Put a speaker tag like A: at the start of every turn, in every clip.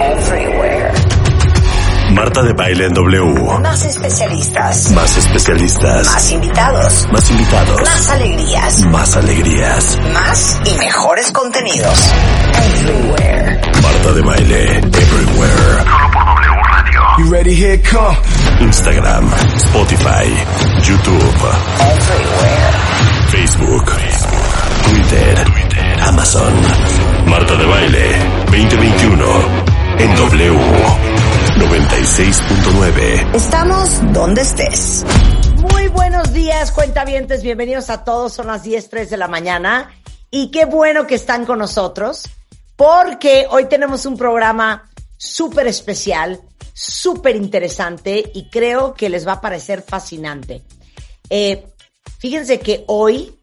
A: Everywhere.
B: Marta de baile en W.
A: Más especialistas.
B: Más especialistas.
A: Más invitados.
B: Más invitados.
A: Más alegrías.
B: Más alegrías.
A: Más y mejores contenidos. Everywhere.
B: Marta de baile. Everywhere. Solo por W Radio.
C: You ready? Here come.
B: Instagram. Spotify. YouTube.
A: Everywhere.
B: Facebook. Twitter. Amazon. Marta de baile. 2021. En W. 96.9.
A: Estamos donde estés.
D: Muy buenos días, cuentavientes. Bienvenidos a todos. Son las 10.03 de la mañana. Y qué bueno que están con nosotros, porque hoy tenemos un programa súper especial, súper interesante y creo que les va a parecer fascinante. Eh, fíjense que hoy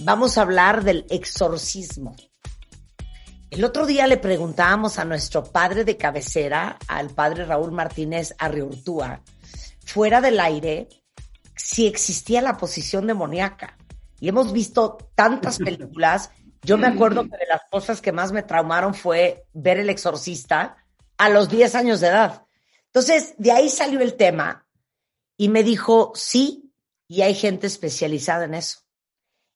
D: vamos a hablar del exorcismo. El otro día le preguntábamos a nuestro padre de cabecera, al padre Raúl Martínez Arriurtúa, fuera del aire, si existía la posición demoníaca. Y hemos visto tantas películas. Yo me acuerdo que de las cosas que más me traumaron fue ver El Exorcista a los 10 años de edad. Entonces, de ahí salió el tema y me dijo, sí, y hay gente especializada en eso.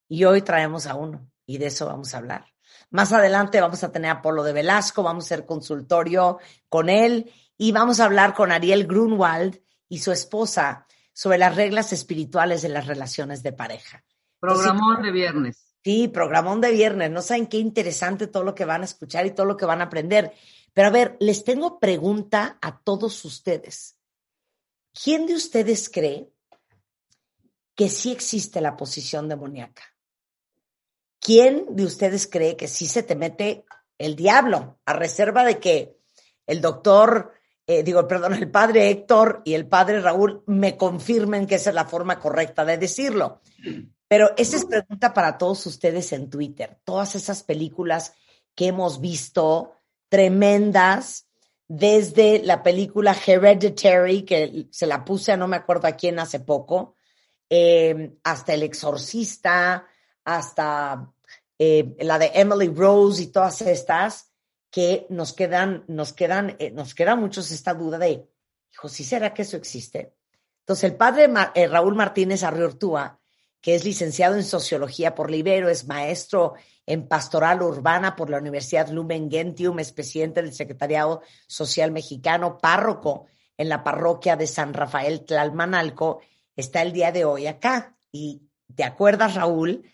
D: Y hoy traemos a uno y de eso vamos a hablar. Más adelante vamos a tener a Polo de Velasco, vamos a hacer consultorio con él y vamos a hablar con Ariel Grunwald y su esposa sobre las reglas espirituales de las relaciones de pareja.
E: Programón de viernes.
D: Sí, programón de viernes. No saben qué interesante todo lo que van a escuchar y todo lo que van a aprender. Pero a ver, les tengo pregunta a todos ustedes. ¿Quién de ustedes cree que sí existe la posición demoníaca? ¿Quién de ustedes cree que sí se te mete el diablo a reserva de que el doctor, eh, digo, perdón, el padre Héctor y el padre Raúl me confirmen que esa es la forma correcta de decirlo? Pero esa es pregunta para todos ustedes en Twitter. Todas esas películas que hemos visto, tremendas, desde la película Hereditary, que se la puse a no me acuerdo a quién hace poco, eh, hasta El Exorcista, hasta eh, la de Emily Rose y todas estas, que nos quedan, nos quedan, eh, nos queda muchos esta duda de, hijo, ¿sí será que eso existe? Entonces, el padre eh, Raúl Martínez Arriortúa, que es licenciado en Sociología por Libero, es maestro en Pastoral Urbana por la Universidad Lumen Gentium, es presidente del Secretariado Social Mexicano, párroco en la parroquia de San Rafael Tlalmanalco, está el día de hoy acá. Y te acuerdas, Raúl,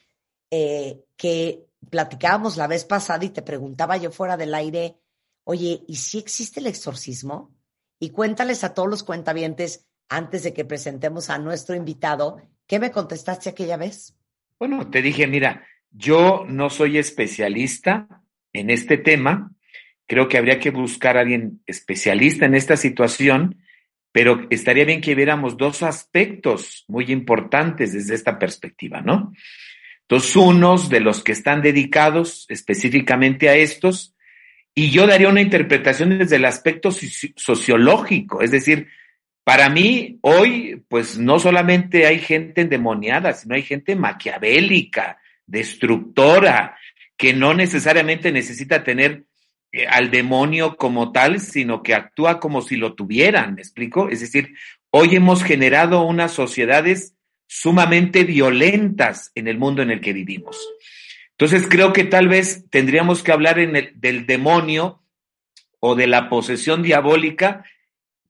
D: eh, que platicábamos la vez pasada y te preguntaba yo fuera del aire, oye, ¿y si existe el exorcismo? Y cuéntales a todos los cuentavientes, antes de que presentemos a nuestro invitado, ¿qué me contestaste aquella vez?
F: Bueno, te dije, mira, yo no soy especialista en este tema, creo que habría que buscar a alguien especialista en esta situación, pero estaría bien que viéramos dos aspectos muy importantes desde esta perspectiva, ¿no? Entonces, unos de los que están dedicados específicamente a estos, y yo daría una interpretación desde el aspecto sociológico, es decir, para mí hoy, pues no solamente hay gente endemoniada, sino hay gente maquiavélica, destructora, que no necesariamente necesita tener eh, al demonio como tal, sino que actúa como si lo tuvieran, ¿me explico? Es decir, hoy hemos generado unas sociedades sumamente violentas en el mundo en el que vivimos. Entonces creo que tal vez tendríamos que hablar del demonio o de la posesión diabólica,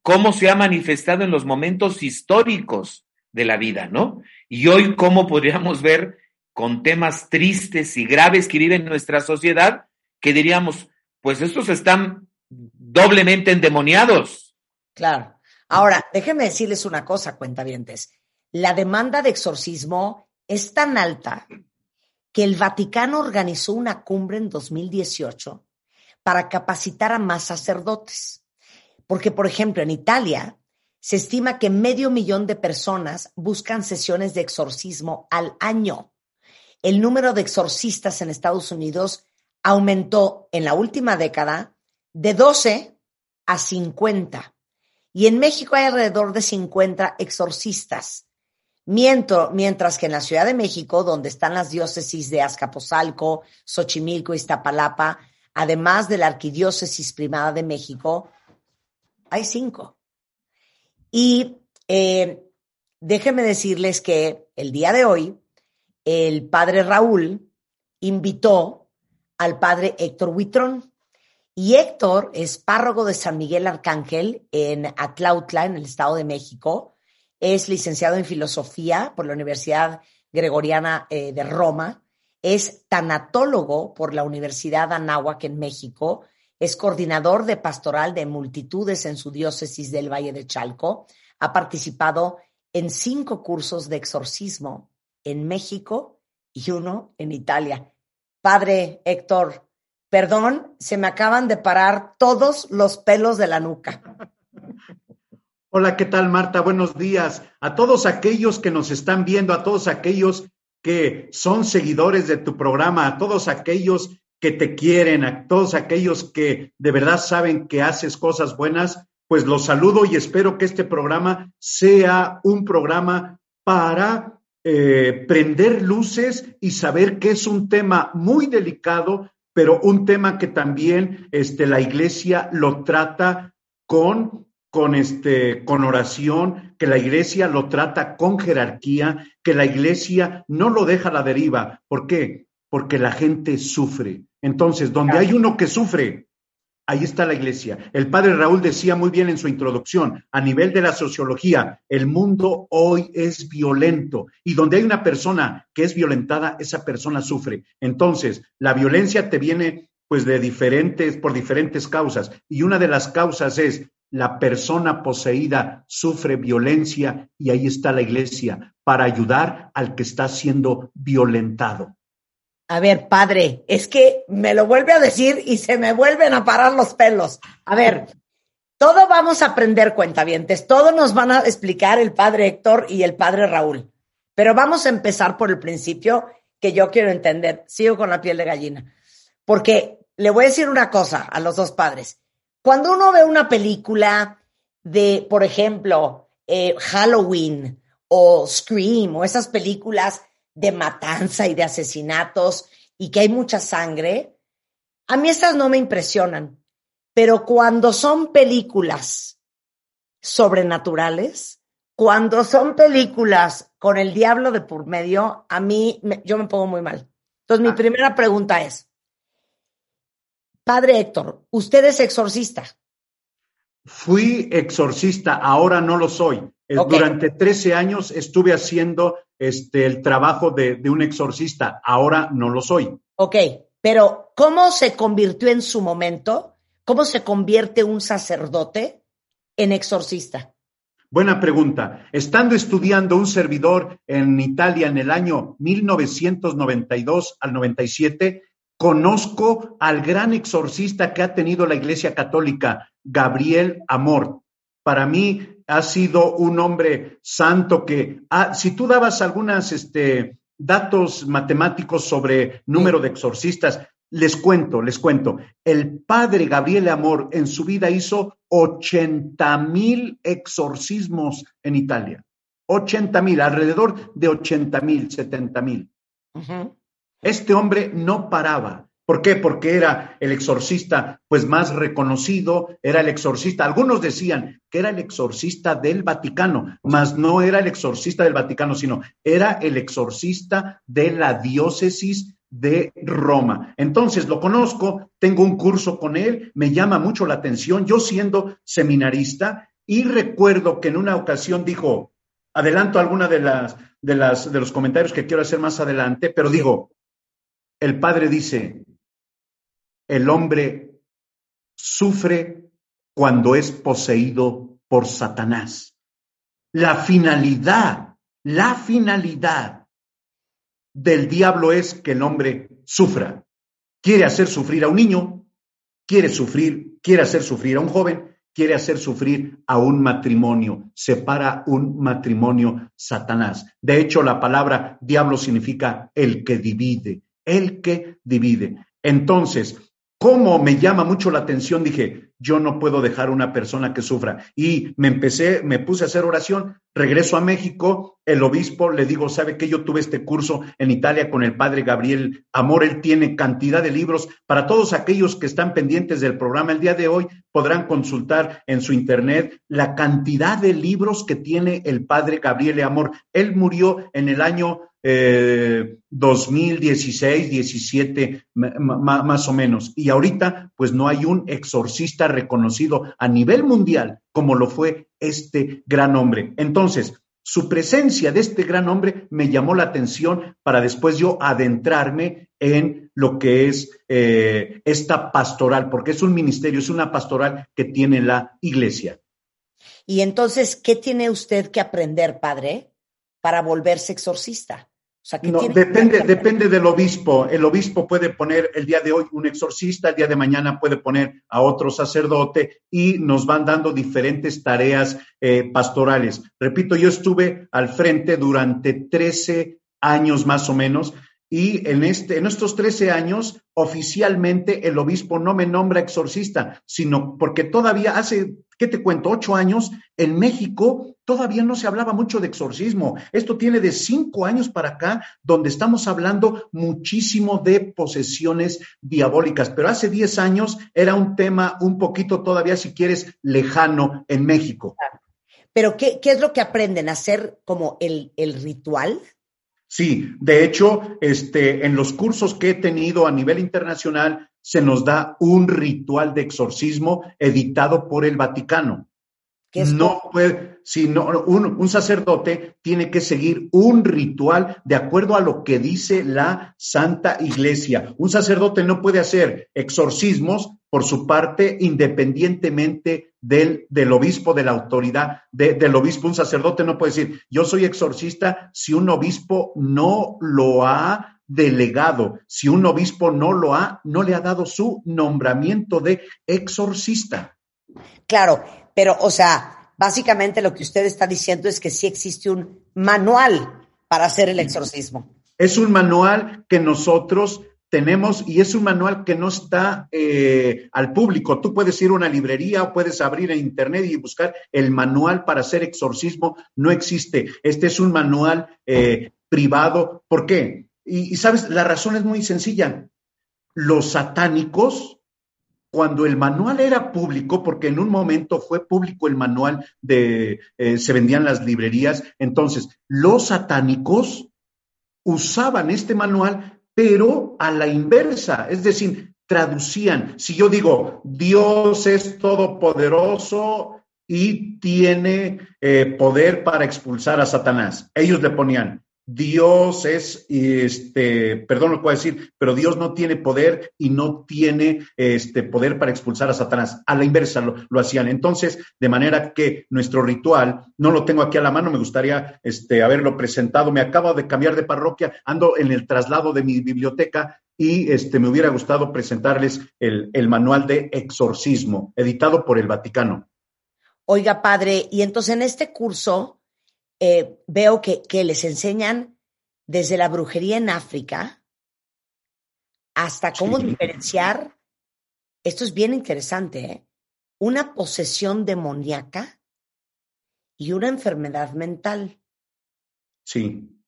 F: cómo se ha manifestado en los momentos históricos de la vida, ¿no? Y hoy cómo podríamos ver con temas tristes y graves que vive nuestra sociedad, que diríamos, pues estos están doblemente endemoniados.
D: Claro. Ahora, déjenme decirles una cosa, cuentavientes la demanda de exorcismo es tan alta que el Vaticano organizó una cumbre en 2018 para capacitar a más sacerdotes. Porque, por ejemplo, en Italia se estima que medio millón de personas buscan sesiones de exorcismo al año. El número de exorcistas en Estados Unidos aumentó en la última década de 12 a 50. Y en México hay alrededor de 50 exorcistas. Mientras, mientras que en la Ciudad de México, donde están las diócesis de Azcapotzalco, Xochimilco, Iztapalapa, además de la Arquidiócesis Primada de México, hay cinco. Y eh, déjenme decirles que el día de hoy, el padre Raúl invitó al padre Héctor Huitrón. Y Héctor es párroco de San Miguel Arcángel en Atlautla, en el Estado de México. Es licenciado en filosofía por la Universidad Gregoriana eh, de Roma. Es tanatólogo por la Universidad Anáhuac en México. Es coordinador de pastoral de multitudes en su diócesis del Valle de Chalco. Ha participado en cinco cursos de exorcismo en México y uno en Italia. Padre Héctor, perdón, se me acaban de parar todos los pelos de la nuca.
C: Hola, ¿qué tal Marta? Buenos días. A todos aquellos que nos están viendo, a todos aquellos que son seguidores de tu programa, a todos aquellos que te quieren, a todos aquellos que de verdad saben que haces cosas buenas, pues los saludo y espero que este programa sea un programa para eh, prender luces y saber que es un tema muy delicado, pero un tema que también este, la iglesia lo trata con con este con oración, que la iglesia lo trata con jerarquía, que la iglesia no lo deja a la deriva. ¿Por qué? Porque la gente sufre. Entonces, donde hay uno que sufre, ahí está la iglesia. El padre Raúl decía muy bien en su introducción, a nivel de la sociología, el mundo hoy es violento y donde hay una persona que es violentada, esa persona sufre. Entonces, la violencia te viene pues de diferentes por diferentes causas y una de las causas es la persona poseída sufre violencia y ahí está la iglesia para ayudar al que está siendo violentado.
D: A ver, padre, es que me lo vuelve a decir y se me vuelven a parar los pelos. A ver, todo vamos a aprender cuentavientes, todo nos van a explicar el padre Héctor y el padre Raúl, pero vamos a empezar por el principio que yo quiero entender. Sigo con la piel de gallina, porque le voy a decir una cosa a los dos padres. Cuando uno ve una película de, por ejemplo, eh, Halloween o Scream o esas películas de matanza y de asesinatos y que hay mucha sangre, a mí esas no me impresionan. Pero cuando son películas sobrenaturales, cuando son películas con el diablo de por medio, a mí yo me pongo muy mal. Entonces, mi ah. primera pregunta es, Padre Héctor, usted es exorcista.
C: Fui exorcista, ahora no lo soy. Durante 13 años estuve haciendo este, el trabajo de, de, un exorcista, ahora no lo soy.
D: Ok, pero ¿cómo se convirtió en su momento? ¿Cómo se convierte un sacerdote en exorcista?
C: Buena pregunta. Estando estudiando un servidor en Italia en el año 1992 al 97, Conozco al gran exorcista que ha tenido la Iglesia Católica, Gabriel Amor. Para mí ha sido un hombre santo que, ah, si tú dabas algunos este, datos matemáticos sobre número de exorcistas, les cuento, les cuento. El padre Gabriel Amor en su vida hizo 80 mil exorcismos en Italia. 80 mil, alrededor de 80 mil, 70 mil. Este hombre no paraba. ¿Por qué? Porque era el exorcista pues más reconocido, era el exorcista. Algunos decían que era el exorcista del Vaticano, mas no era el exorcista del Vaticano, sino era el exorcista de la diócesis de Roma. Entonces lo conozco, tengo un curso con él, me llama mucho la atención, yo siendo seminarista y recuerdo que en una ocasión dijo, adelanto alguna de las de las de los comentarios que quiero hacer más adelante, pero digo, el Padre dice, el hombre sufre cuando es poseído por Satanás. La finalidad, la finalidad del diablo es que el hombre sufra. Quiere hacer sufrir a un niño, quiere sufrir, quiere hacer sufrir a un joven, quiere hacer sufrir a un matrimonio. Separa un matrimonio Satanás. De hecho, la palabra diablo significa el que divide el que divide. Entonces, ¿cómo me llama mucho la atención? Dije, yo no puedo dejar una persona que sufra. Y me empecé, me puse a hacer oración, regreso a México el obispo, le digo, ¿sabe que Yo tuve este curso en Italia con el padre Gabriel Amor, él tiene cantidad de libros. Para todos aquellos que están pendientes del programa el día de hoy, podrán consultar en su internet la cantidad de libros que tiene el padre Gabriel Amor. Él murió en el año eh, 2016, 17, más o menos. Y ahorita, pues no hay un exorcista reconocido a nivel mundial como lo fue este gran hombre. Entonces, su presencia de este gran hombre me llamó la atención para después yo adentrarme en lo que es eh, esta pastoral, porque es un ministerio, es una pastoral que tiene la iglesia.
D: Y entonces, ¿qué tiene usted que aprender, padre, para volverse exorcista?
C: No, depende, depende del obispo. El obispo puede poner el día de hoy un exorcista, el día de mañana puede poner a otro sacerdote y nos van dando diferentes tareas eh, pastorales. Repito, yo estuve al frente durante 13 años más o menos y en, este, en estos 13 años, oficialmente el obispo no me nombra exorcista, sino porque todavía hace, ¿qué te cuento? Ocho años, en México todavía no se hablaba mucho de exorcismo. Esto tiene de cinco años para acá, donde estamos hablando muchísimo de posesiones diabólicas, pero hace diez años era un tema un poquito todavía, si quieres, lejano en México.
D: Pero ¿qué, qué es lo que aprenden? ¿A hacer como el, el ritual?
C: Sí, de hecho, este, en los cursos que he tenido a nivel internacional, se nos da un ritual de exorcismo editado por el Vaticano. no puede, sino un, un, sacerdote tiene que seguir un ritual de acuerdo a lo que dice la Santa Iglesia. Un sacerdote no puede hacer exorcismos por su parte, independientemente del, del obispo, de la autoridad del obispo. Un sacerdote no puede decir, yo soy exorcista si un obispo no lo ha delegado, si un obispo no lo ha, no le ha dado su nombramiento de exorcista.
D: Claro, pero, o sea, básicamente lo que usted está diciendo es que sí existe un manual para hacer el exorcismo.
C: Es un manual que nosotros tenemos, y es un manual que no está eh, al público. Tú puedes ir a una librería o puedes abrir en internet y buscar el manual para hacer exorcismo. No existe. Este es un manual eh, privado. ¿Por qué? Y, sabes, la razón es muy sencilla. Los satánicos, cuando el manual era público, porque en un momento fue público el manual de, eh, se vendían las librerías, entonces los satánicos usaban este manual pero a la inversa, es decir, traducían. Si yo digo, Dios es todopoderoso y tiene eh, poder para expulsar a Satanás, ellos le ponían, Dios es, este, perdón lo a decir, pero Dios no tiene poder y no tiene este poder para expulsar a Satanás. A la inversa lo, hacían. Entonces, de manera que nuestro ritual, no lo tengo aquí a la mano, me gustaría este, haberlo presentado. Me acabo de cambiar de parroquia, ando en el traslado de mi biblioteca y este, me hubiera gustado presentarles el, el manual de exorcismo, editado por el Vaticano.
D: Oiga, padre, y entonces en este curso eh, veo que, que les enseñan desde la brujería en África hasta cómo diferenciar, esto es bien interesante, ¿eh? una posesión demoníaca y una enfermedad mental.
C: Sí.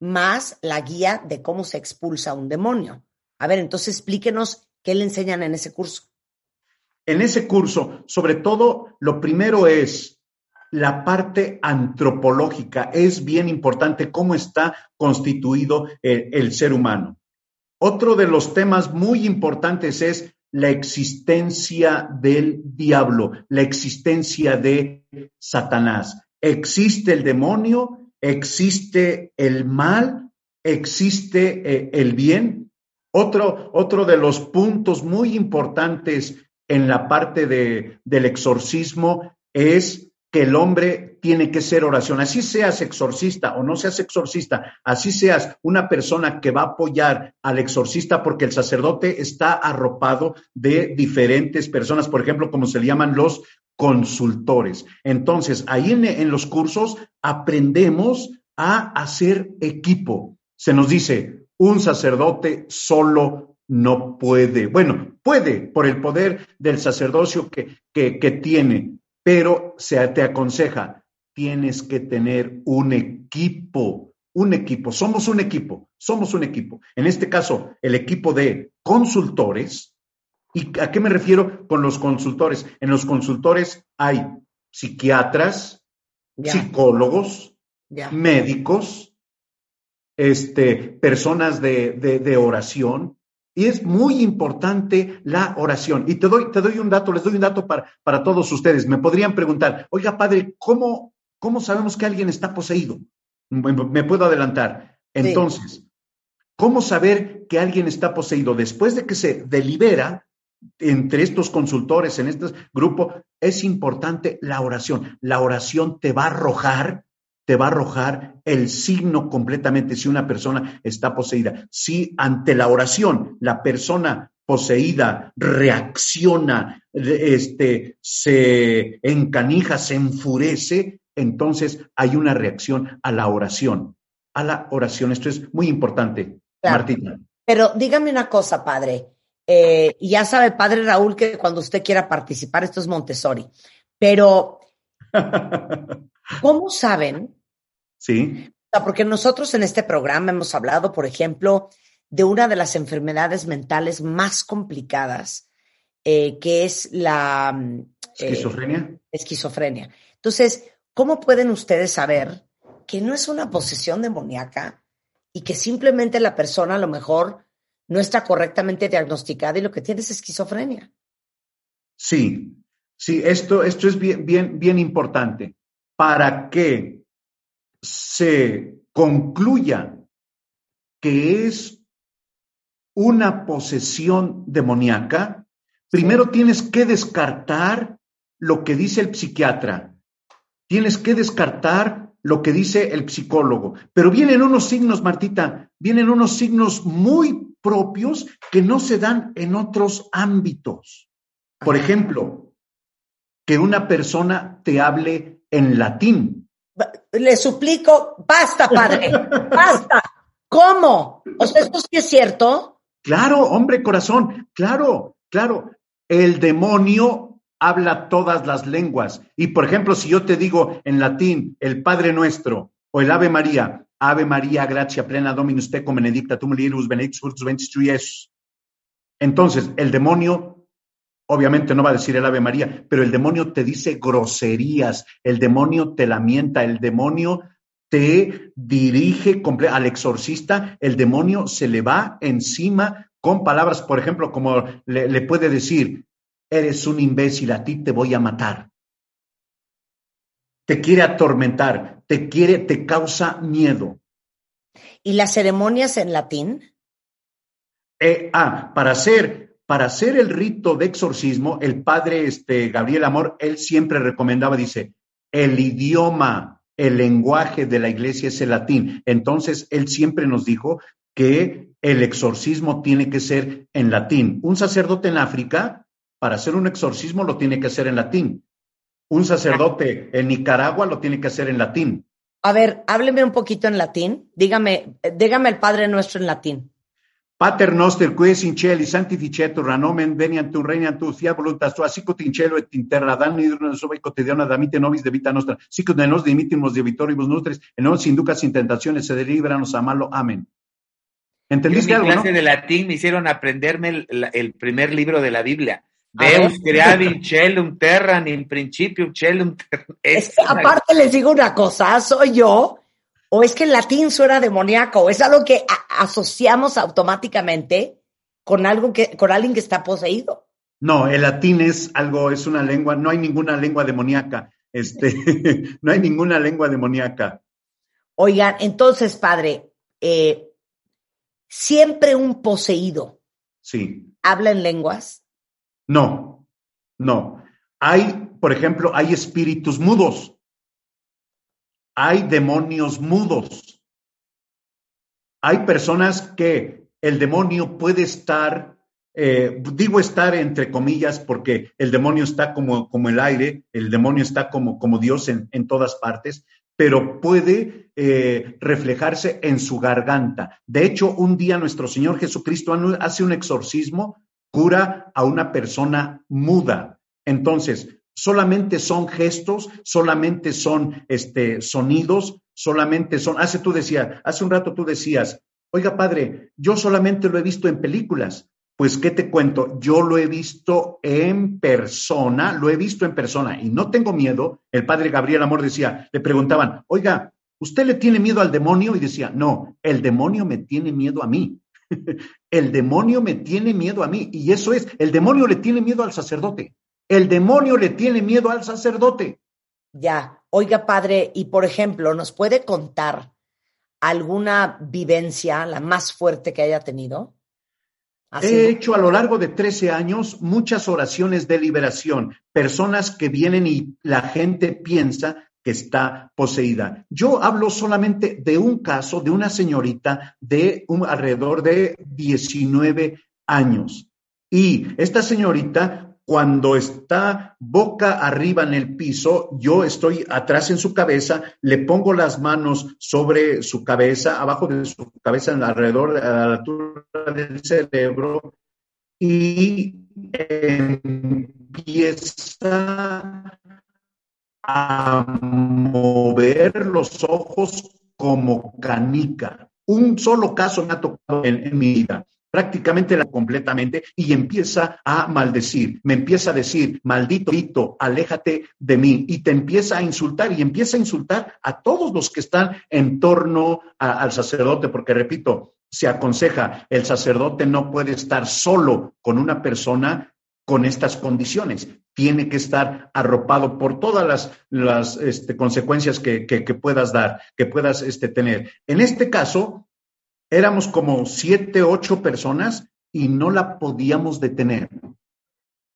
D: Más la guía de cómo se expulsa un demonio. A ver, entonces explíquenos qué le enseñan en ese curso.
C: En ese curso, sobre todo, lo primero es la parte antropológica. Es bien importante cómo está constituido el, ser humano. Otro de los temas muy importantes es la existencia del diablo, la existencia de Satanás. Existe el demonio, existe el mal, existe eh, el bien. Otro, otro de los puntos muy importantes en la parte de, del exorcismo es que el hombre tiene que ser oración. Así seas exorcista o no seas exorcista, así seas una persona que va a apoyar al exorcista porque el sacerdote está arropado de diferentes personas, por ejemplo, como se le llaman los consultores. Entonces, ahí en, los cursos aprendemos a hacer equipo. Se nos dice, un sacerdote solo no puede. Bueno, puede por el poder del sacerdocio que, que tiene, pero se te aconseja, tienes que tener un equipo, un equipo. Somos un equipo, somos un equipo. En este caso, el equipo de consultores. ¿Y a qué me refiero con los consultores? En los consultores hay psiquiatras,
D: Ya,
C: psicólogos,
D: ya.
C: médicos, este, personas de, de- de oración. Y es muy importante la oración. Y te doy, te doy un dato, les doy un dato para, para todos ustedes. Me podrían preguntar, oiga, padre, ¿cómo, cómo sabemos que alguien está poseído? Me, me puedo adelantar. Entonces, ¿cómo saber que alguien está poseído? Después de que se delibera entre estos consultores, en este grupo, es importante la oración. La oración te va a arrojar te va a arrojar el signo completamente si una persona está poseída. Si ante la oración la persona poseída reacciona, este, se encanija, se enfurece, entonces hay una reacción a la oración. A la oración. Esto es muy importante,
D: Claro.
C: Martina.
D: Pero dígame una cosa, padre. Eh, ya sabe, padre Raúl, que cuando usted quiera participar, esto es Montessori. Pero, ¿cómo saben?
C: Sí,
D: O sea, porque nosotros en este programa hemos hablado, por ejemplo, de una de las enfermedades mentales más complicadas, eh, que es la mm, eh,
C: esquizofrenia.
D: esquizofrenia. Entonces, ¿cómo pueden ustedes saber que no es una posesión demoníaca y que simplemente la persona a lo mejor no está correctamente diagnosticada y lo que tiene es esquizofrenia?
C: Sí, sí, esto, esto es bien, bien, bien importante. Para que se concluya que es una posesión demoníaca, primero tienes que descartar lo que dice el psiquiatra, tienes que descartar lo que dice el psicólogo, pero vienen unos signos, Martita, vienen unos signos muy propios que no se dan en otros ámbitos. Por ejemplo, que una persona te hable en latín.
D: Le suplico, basta, padre, basta. ¿Cómo? O sea, ¿esto sí es cierto?
C: Claro, hombre corazón, claro, claro. El demonio habla todas las lenguas. Y por ejemplo, si yo te digo en latín el Padre Nuestro o el Ave María, Ave María, gracia plena Dominus tecum benedicta tu mulieribus benedictus fructus ventris. Entonces, el demonio obviamente no va a decir el Ave María, pero el demonio te dice groserías, el demonio te lamenta, el demonio te dirige al exorcista, el demonio se le va encima con palabras, por ejemplo, como le, le puede decir, eres un imbécil, a ti te voy a matar. Te quiere atormentar, te quiere, te causa miedo.
D: ¿Y las ceremonias en latín?
C: Eh, ah, para hacer, para hacer el rito de exorcismo, el padre este, Gabriel Amor, él siempre recomendaba, dice, el idioma, el lenguaje de la iglesia es el latín. Entonces, él siempre nos dijo que el exorcismo tiene que ser en latín. Un sacerdote en África, para hacer un exorcismo, lo tiene que hacer en latín. Un sacerdote en Nicaragua lo tiene que hacer en latín.
D: A ver, hábleme un poquito en latín. Dígame, eh, dígame el Padre Nuestro en latín.
C: Pater noster, qui es in cieli, sanctificetur, a nomen veniant tu regnant tu, fiat voluntas tua, sicut in cielo et in terra, dan nidrum nos hoc quotidiana, damite nobis de vita nostra, sicut de nos dimitimus de vitoribus nostris, non nos inducas in tentaciones, se delíbranos a malo. Amén.
F: Yo en
C: ¿Entendiste
F: mi
C: algo, no?
F: clase de latín me hicieron aprenderme el, la- el primer libro de la Biblia. Deus creavi celum terra in principio celum terra.
D: Es que aparte les digo una cosa, soy yo, o es que el latín suena demoníaco, es algo que asociamos automáticamente con algo que, con alguien que está poseído.
C: No, el latín es algo, es una lengua, no hay ninguna lengua demoníaca. Este, no hay ninguna lengua demoníaca.
D: Oigan, entonces, padre, eh, siempre un poseído
C: Sí.
D: habla en lenguas.
C: No, no. Hay, por ejemplo, hay espíritus mudos. Hay demonios mudos. Hay personas que el demonio puede estar, eh, digo estar entre comillas porque el demonio está como, como el aire, el demonio está como, como Dios en, en todas partes, pero puede eh, reflejarse en su garganta. De hecho, un día nuestro Señor Jesucristo hace un exorcismo, cura a una persona muda. Entonces, solamente son gestos, solamente son este, sonidos, solamente son, hace tú decías, hace un rato tú decías, oiga padre, yo solamente lo he visto en películas. Pues, ¿qué te cuento? Yo lo he visto en persona, lo he visto en persona y no tengo miedo. El padre Gabriel Amor decía, le preguntaban, oiga, ¿usted le tiene miedo al demonio? Y decía, no, el demonio me tiene miedo a mí. el demonio me tiene miedo a mí. Y eso es, el demonio le tiene miedo al sacerdote. El demonio le tiene miedo al sacerdote.
D: Ya, oiga padre, y por ejemplo, ¿nos puede contar alguna vivencia, la más fuerte que haya tenido?
C: He hecho a lo largo de 13 años muchas oraciones de liberación, personas que vienen y la gente piensa que está poseída. Yo hablo solamente de un caso de una señorita de un, alrededor de 19 años. Y esta señorita cuando está boca arriba en el piso, yo estoy atrás en su cabeza, le pongo las manos sobre su cabeza, abajo de su cabeza, alrededor, a la altura del cerebro, y empieza a mover los ojos como canica. Un solo caso me ha tocado en mi vida prácticamente la completamente y empieza a maldecir, me empieza a decir, maldito, hito, aléjate de mí y te empieza a insultar y empieza a insultar a todos los que están en torno al sacerdote, porque repito, se aconseja, el sacerdote no puede estar solo con una persona con estas condiciones. Tiene que estar arropado por todas las, las este, consecuencias que, que, puedas dar, que puedas este, tener. En este caso, éramos como siete, ocho personas y no la podíamos detener.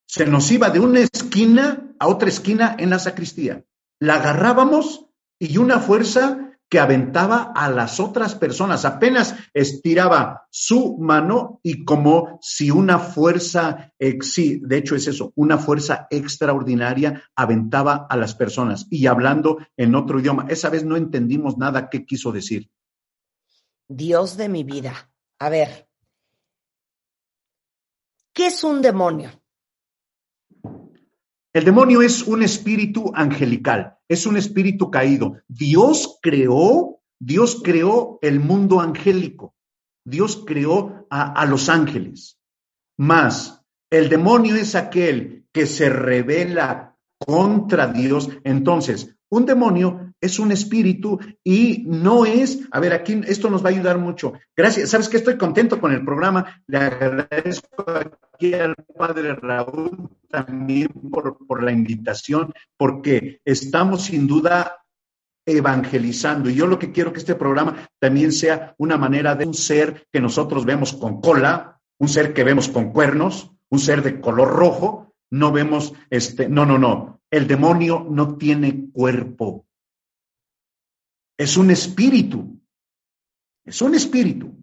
C: Se nos iba de una esquina a otra esquina en la sacristía. La agarrábamos y una fuerza que aventaba a las otras personas. Apenas estiraba su mano y como si una fuerza, sí, de hecho es eso, una fuerza extraordinaria aventaba a las personas y hablando en otro idioma. Esa vez no entendimos nada qué quiso decir.
D: Dios de mi vida. A ver, ¿qué es un demonio?
C: El demonio es un espíritu angelical, es un espíritu caído. Dios creó, Dios creó el mundo angélico. Dios creó a, a los ángeles. Más, el demonio es aquel que se revela contra Dios. Entonces, un demonio es un espíritu y no es, a ver, aquí esto nos va a ayudar mucho. Gracias, sabes que estoy contento con el programa. Le agradezco aquí al padre Raúl también por, la invitación, porque estamos sin duda evangelizando. Y yo lo que quiero que este programa también sea una manera de un ser que nosotros vemos con cola, un ser que vemos con cuernos, un ser de color rojo, no vemos, este, no, no, no, el demonio no tiene cuerpo. Es un espíritu. Es un espíritu.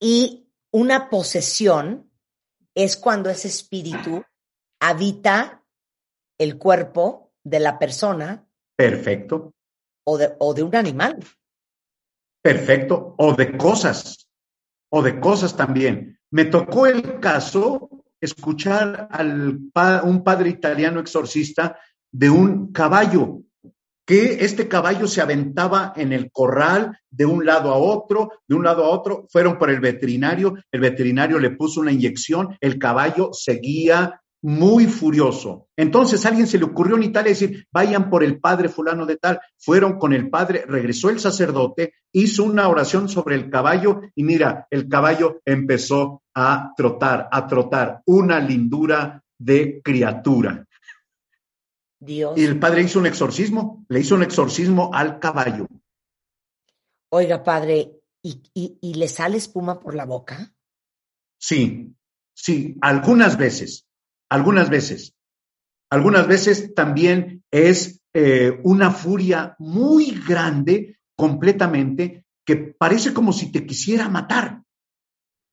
D: Y una posesión es cuando ese espíritu habita el cuerpo de la persona.
C: Perfecto.
D: O de, o de un animal.
C: Perfecto. O de cosas. O de cosas también. Me tocó el caso escuchar al un padre italiano exorcista de un caballo, que este caballo se aventaba en el corral de un lado a otro, de un lado a otro, fueron por el veterinario, el veterinario le puso una inyección, el caballo seguía muy furioso. Entonces a alguien se le ocurrió en Italia decir, vayan por el padre fulano de tal. Fueron con el padre, regresó el sacerdote, hizo una oración sobre el caballo y mira, el caballo empezó a trotar, a trotar, una lindura de criatura.
D: Dios.
C: Y el padre hizo un exorcismo, le hizo un exorcismo al caballo.
D: Oiga, padre, ¿y, y, y le sale espuma por la boca?
C: Sí, sí, algunas veces algunas veces. Algunas veces también es eh, una furia muy grande, completamente, que parece como si te quisiera matar.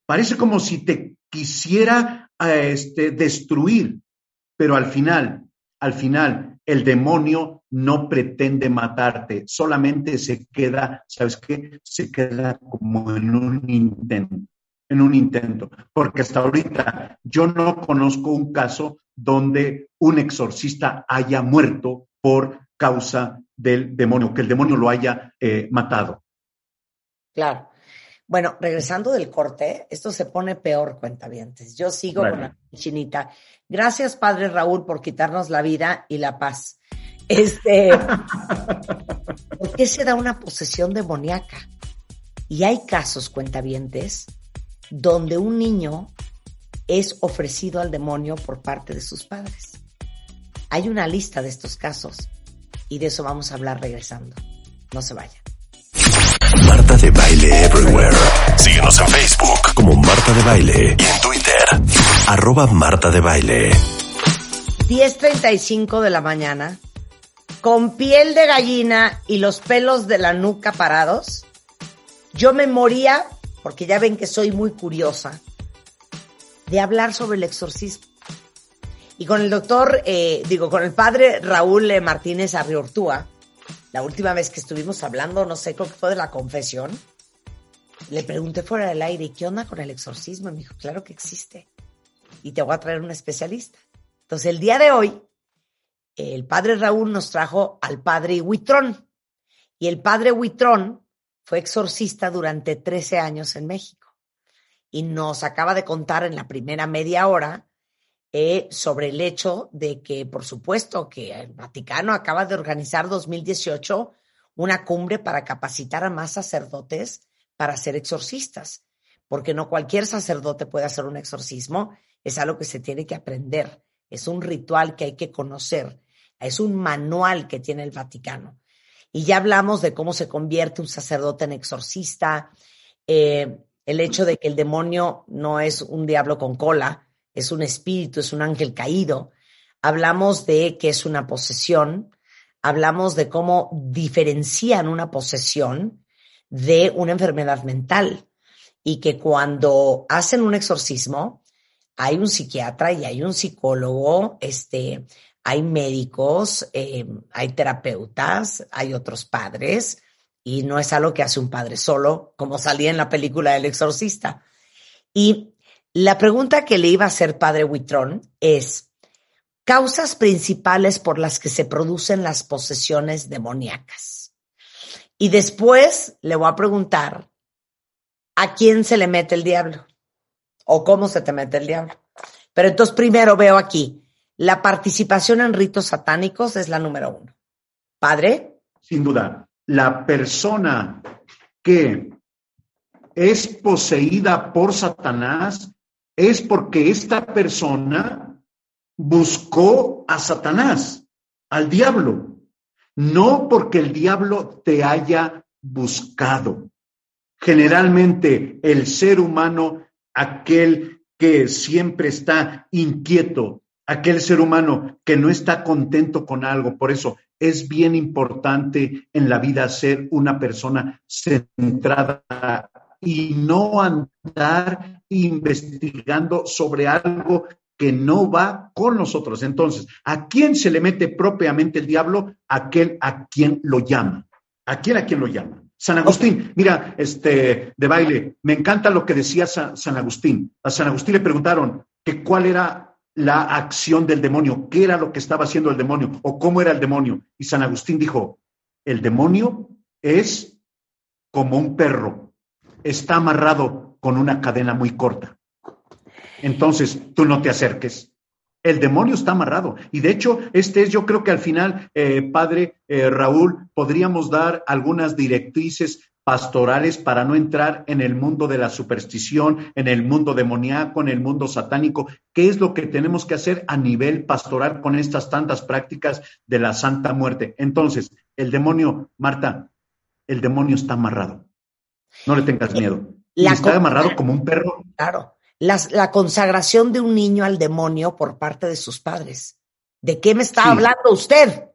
C: Parece como si te quisiera eh, este, destruir. Pero al final, al final, el demonio no pretende matarte, solamente se queda, ¿sabes qué? Se queda como en un intento. en un intento, porque hasta ahorita yo no conozco un caso donde un exorcista haya muerto por causa del demonio, que el demonio lo haya eh, matado.
D: Claro. Bueno, regresando del corte, esto se pone peor, cuentavientes. Yo sigo con la chinita. Gracias, padre Raúl, por quitarnos la vida y la paz. Este, ¿por qué se da una posesión demoníaca? Y hay casos, cuentavientes, donde un niño es ofrecido al demonio por parte de sus padres. Hay una lista de estos casos y de eso vamos a hablar regresando. No se vayan.
B: Marta de Baile Everywhere. Síguenos en Facebook como Marta de Baile y en Twitter, arroba Marta de Baile.
D: 10.35 de la mañana, con piel de gallina y los pelos de la nuca parados, yo me moría porque ya ven que soy muy curiosa, de hablar sobre el exorcismo. Y con el doctor, eh, digo, con el padre Raúl eh, Martínez Arriortúa, la última vez que estuvimos hablando, no sé, creo que fue de la confesión, le pregunté fuera del aire, ¿qué onda con el exorcismo? Y me dijo, claro que existe. Y te voy a traer un especialista. Entonces, el día de hoy, el padre Raúl nos trajo al padre Huitrón. Y el padre Huitrón fue exorcista durante 13 años en México y nos acaba de contar en la primera media hora eh, sobre el hecho de que, por supuesto, que el Vaticano acaba de organizar 2018 una cumbre para capacitar a más sacerdotes para ser exorcistas, porque no cualquier sacerdote puede hacer un exorcismo, es algo que se tiene que aprender, es un ritual que hay que conocer, es un manual que tiene el Vaticano. Y ya hablamos de cómo se convierte un sacerdote en exorcista, eh, el hecho de que el demonio no es un diablo con cola, es un espíritu, es un ángel caído. Hablamos de que es una posesión, hablamos de cómo diferencian una posesión de una enfermedad mental y que cuando hacen un exorcismo hay un psiquiatra y hay un psicólogo, este, hay médicos, eh, hay terapeutas, hay otros padres, y no es algo que hace un padre solo, como salía en la película del exorcista. Y la pregunta que le iba a hacer padre Huitrón es, causas principales por las que se producen las posesiones demoníacas. Y después le voy a preguntar, ¿a quién se le mete el diablo? ¿O cómo se te mete el diablo? Pero entonces primero veo aquí, la participación en ritos satánicos es la número uno. ¿Padre?
C: Sin duda, la persona que es poseída por Satanás es porque esta persona buscó a Satanás, al diablo, no porque el diablo te haya buscado. Generalmente el ser humano, aquel que siempre está inquieto, aquel ser humano que no está contento con algo. Por eso es bien importante en la vida ser una persona centrada y no andar investigando sobre algo que no va con nosotros. Entonces, ¿a quién se le mete propiamente el diablo? Aquel a quien lo llama. ¿A quién a quien lo llama? San Agustín, mira, este, de baile, me encanta lo que decía San, San Agustín. A San Agustín le preguntaron que cuál era la acción del demonio, qué era lo que estaba haciendo el demonio o cómo era el demonio. Y San Agustín dijo, el demonio es como un perro, está amarrado con una cadena muy corta. Entonces, tú no te acerques. El demonio está amarrado. Y de hecho, este es, yo creo que al final, eh, padre eh, Raúl, podríamos dar algunas directrices pastorales para no entrar en el mundo de la superstición, en el mundo demoníaco, en el mundo satánico. ¿Qué es lo que tenemos que hacer a nivel pastoral con estas tantas prácticas de la Santa Muerte? Entonces, el demonio, Marta, el demonio está amarrado. No le tengas miedo. Está amarrado como un perro.
D: Claro. la consagración de un niño al demonio por parte de sus padres. ¿De qué me está hablando usted?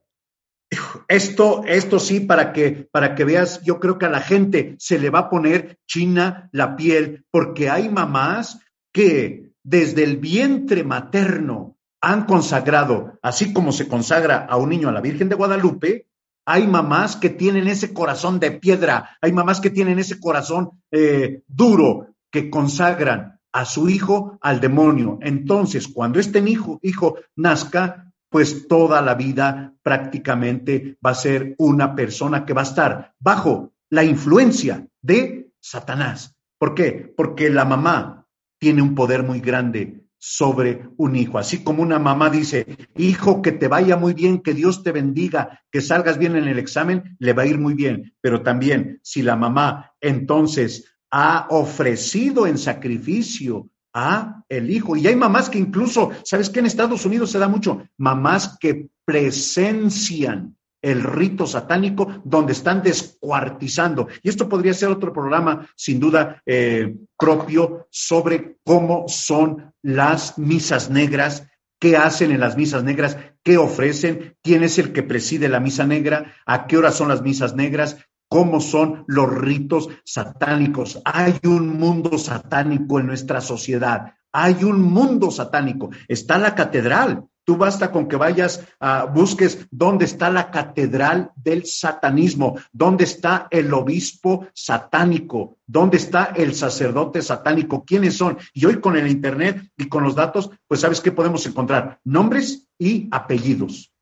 C: Esto, esto sí, para que, para que veas, yo creo que a la gente se le va a poner china la piel, porque hay mamás que desde el vientre materno han consagrado, así como se consagra a un niño a la Virgen de Guadalupe, hay mamás que tienen ese corazón de piedra, hay mamás que tienen ese corazón eh, duro, que consagran a su hijo al demonio. Entonces, cuando este hijo, hijo nazca, pues toda la vida prácticamente va a ser una persona que va a estar bajo la influencia de Satanás. ¿Por qué? Porque la mamá tiene un poder muy grande sobre un hijo. Así como una mamá dice, hijo, que te vaya muy bien, que Dios te bendiga, que salgas bien en el examen, le va a ir muy bien. Pero también si la mamá entonces ha ofrecido en sacrificio a el hijo, y hay mamás que incluso, ¿sabes qué? En Estados Unidos se da mucho, mamás que presencian el rito satánico donde están descuartizando. Y esto podría ser otro programa, sin duda, eh, propio sobre cómo son las misas negras, qué hacen en las misas negras, qué ofrecen, quién es el que preside la misa negra, a qué hora son las misas negras, cómo son los ritos satánicos. Hay un mundo satánico en nuestra sociedad. Hay un mundo satánico. Está la catedral, Tú basta con que vayas a busques dónde está la catedral del satanismo, dónde está el obispo satánico, dónde está el sacerdote satánico, quiénes son. Y hoy con el internet y con los datos, pues sabes qué podemos encontrar, nombres y apellidos.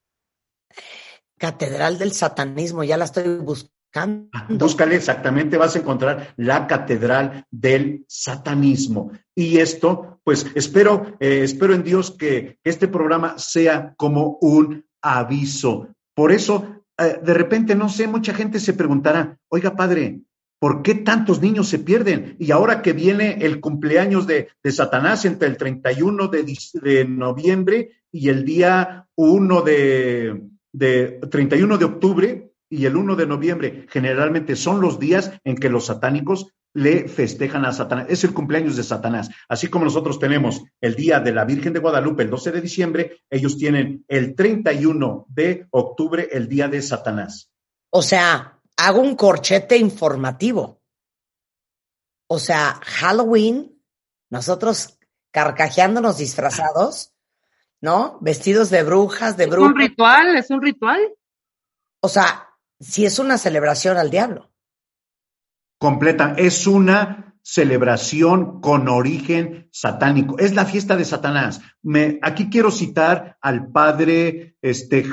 D: Catedral del satanismo, ya la estoy buscando.
C: Búscale exactamente, vas a encontrar la catedral del satanismo. Y esto, pues espero, eh, espero en Dios que este programa sea como un aviso. Por eso, eh, de repente, no sé, mucha gente se preguntará, oiga, padre, ¿por qué tantos niños se pierden? Y ahora que viene el cumpleaños de, Satanás entre el 31 de, de, noviembre y el día 1 de, de 31 de octubre, y el 1 de noviembre generalmente son los días en que los satánicos le festejan a Satanás. Es el cumpleaños de Satanás. Así como nosotros tenemos el día de la Virgen de Guadalupe, el 12 de diciembre, ellos tienen el 31 de octubre, el día de Satanás.
D: O sea, hago un corchete informativo. O sea, Halloween, nosotros carcajeándonos disfrazados, ¿no? Vestidos de brujas, de brujas.
E: ¿Es un ritual? ¿Es un ritual?
D: O sea, si es una celebración al diablo.
C: Completa, es una celebración con origen satánico. Es la fiesta de Satanás. Aquí quiero citar al padre este,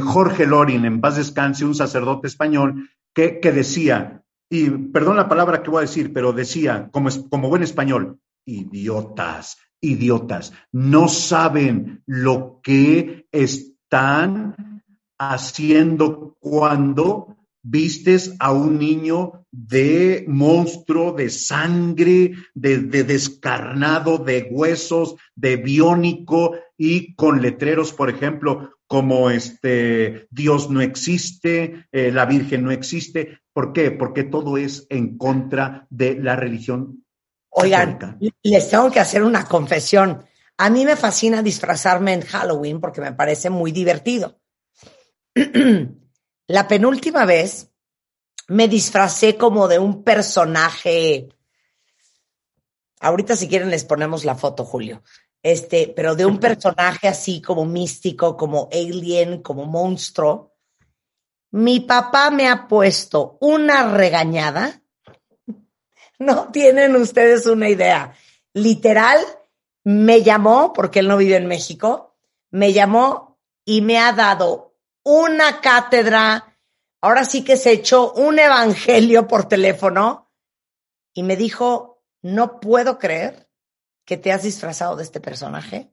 C: Jorge Lorin, en paz descanse, un sacerdote español, que, que decía, y perdón la palabra que voy a decir, pero decía, como, como buen español, idiotas, idiotas, no saben lo que están haciendo cuando vistes a un niño de monstruo, de sangre, de, descarnado, de huesos, de biónico y con letreros, por ejemplo, como este Dios no existe, eh, la Virgen no existe. ¿Por qué? Porque todo es en contra de la religión.
D: Oigan, les tengo que hacer una confesión. A mí me fascina disfrazarme en Halloween porque me parece muy divertido. la penúltima vez me disfracé como de un personaje. Ahorita si quieren les ponemos la foto, Julio. Este, pero de un personaje así como místico, como alien, como monstruo. Mi papá me ha puesto una regañada. No tienen ustedes una idea. Literal, me llamó, porque él no vive en México, me llamó y me ha dado una cátedra, ahora sí que se echó un evangelio por teléfono y me dijo, no puedo creer que te has disfrazado de este personaje.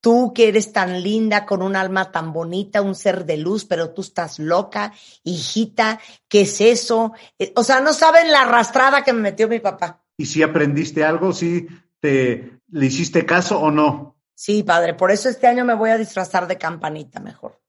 D: Tú que eres tan linda, con un alma tan bonita, un ser de luz, pero tú estás loca, hijita, ¿qué es eso? Eh, o sea, no saben la arrastrada que me metió mi papá.
C: ¿Y si aprendiste algo? ¿Si te le hiciste caso o no?
D: Sí, padre, por eso este año me voy a disfrazar de campanita mejor.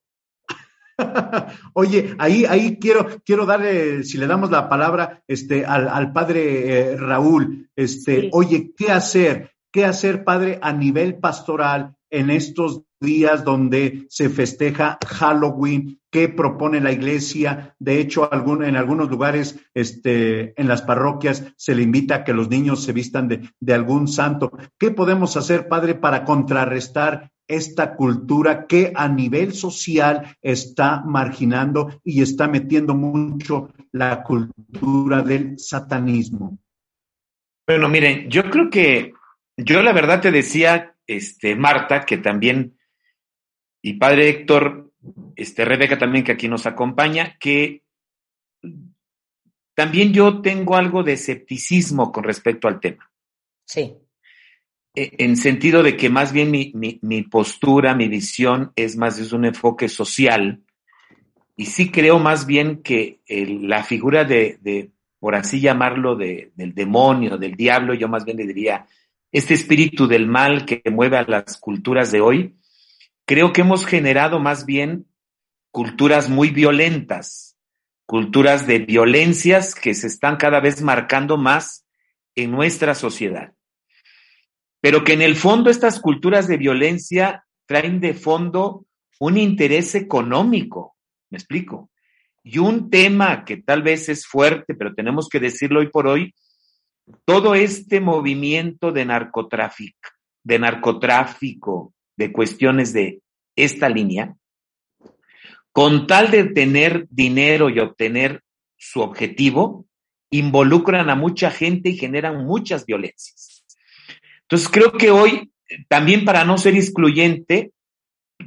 C: Oye, ahí, ahí quiero, quiero darle, si le damos la palabra este, al, padre eh, Raúl, este, oye, ¿qué hacer? ¿Qué hacer, padre, a nivel pastoral en estos días donde se festeja Halloween? ¿Qué propone la iglesia? De hecho, en algunos lugares, este, en las parroquias, se le invita a que los niños se vistan de, de algún santo. ¿Qué podemos hacer, padre, para contrarrestar esta cultura que a nivel social está marginando y está metiendo mucho la cultura del satanismo.
F: Bueno, miren, yo creo que yo la verdad te decía, este, Marta, que también, y padre Héctor, este, Rebeca también, que aquí nos acompaña, que también yo tengo algo de escepticismo con respecto al tema.
D: Sí.
F: En sentido de que más bien mi, mi, postura, mi visión es más de un enfoque social y sí creo más bien que la figura de, de, por así llamarlo, de, del demonio, del diablo, yo más bien le diría, este espíritu del mal que mueve a las culturas de hoy, creo que hemos generado más bien culturas muy violentas, culturas de violencias que se están cada vez marcando más en nuestra sociedad. Pero que en el fondo estas culturas de violencia traen de fondo un interés económico, me explico. Y un tema que tal vez es fuerte, pero tenemos que decirlo hoy por hoy, todo este movimiento de narcotráfico, de narcotráfico, de cuestiones de esta línea, con tal de tener dinero y obtener su objetivo, involucran a mucha gente y generan muchas violencias. Entonces creo que hoy, también para no ser excluyente,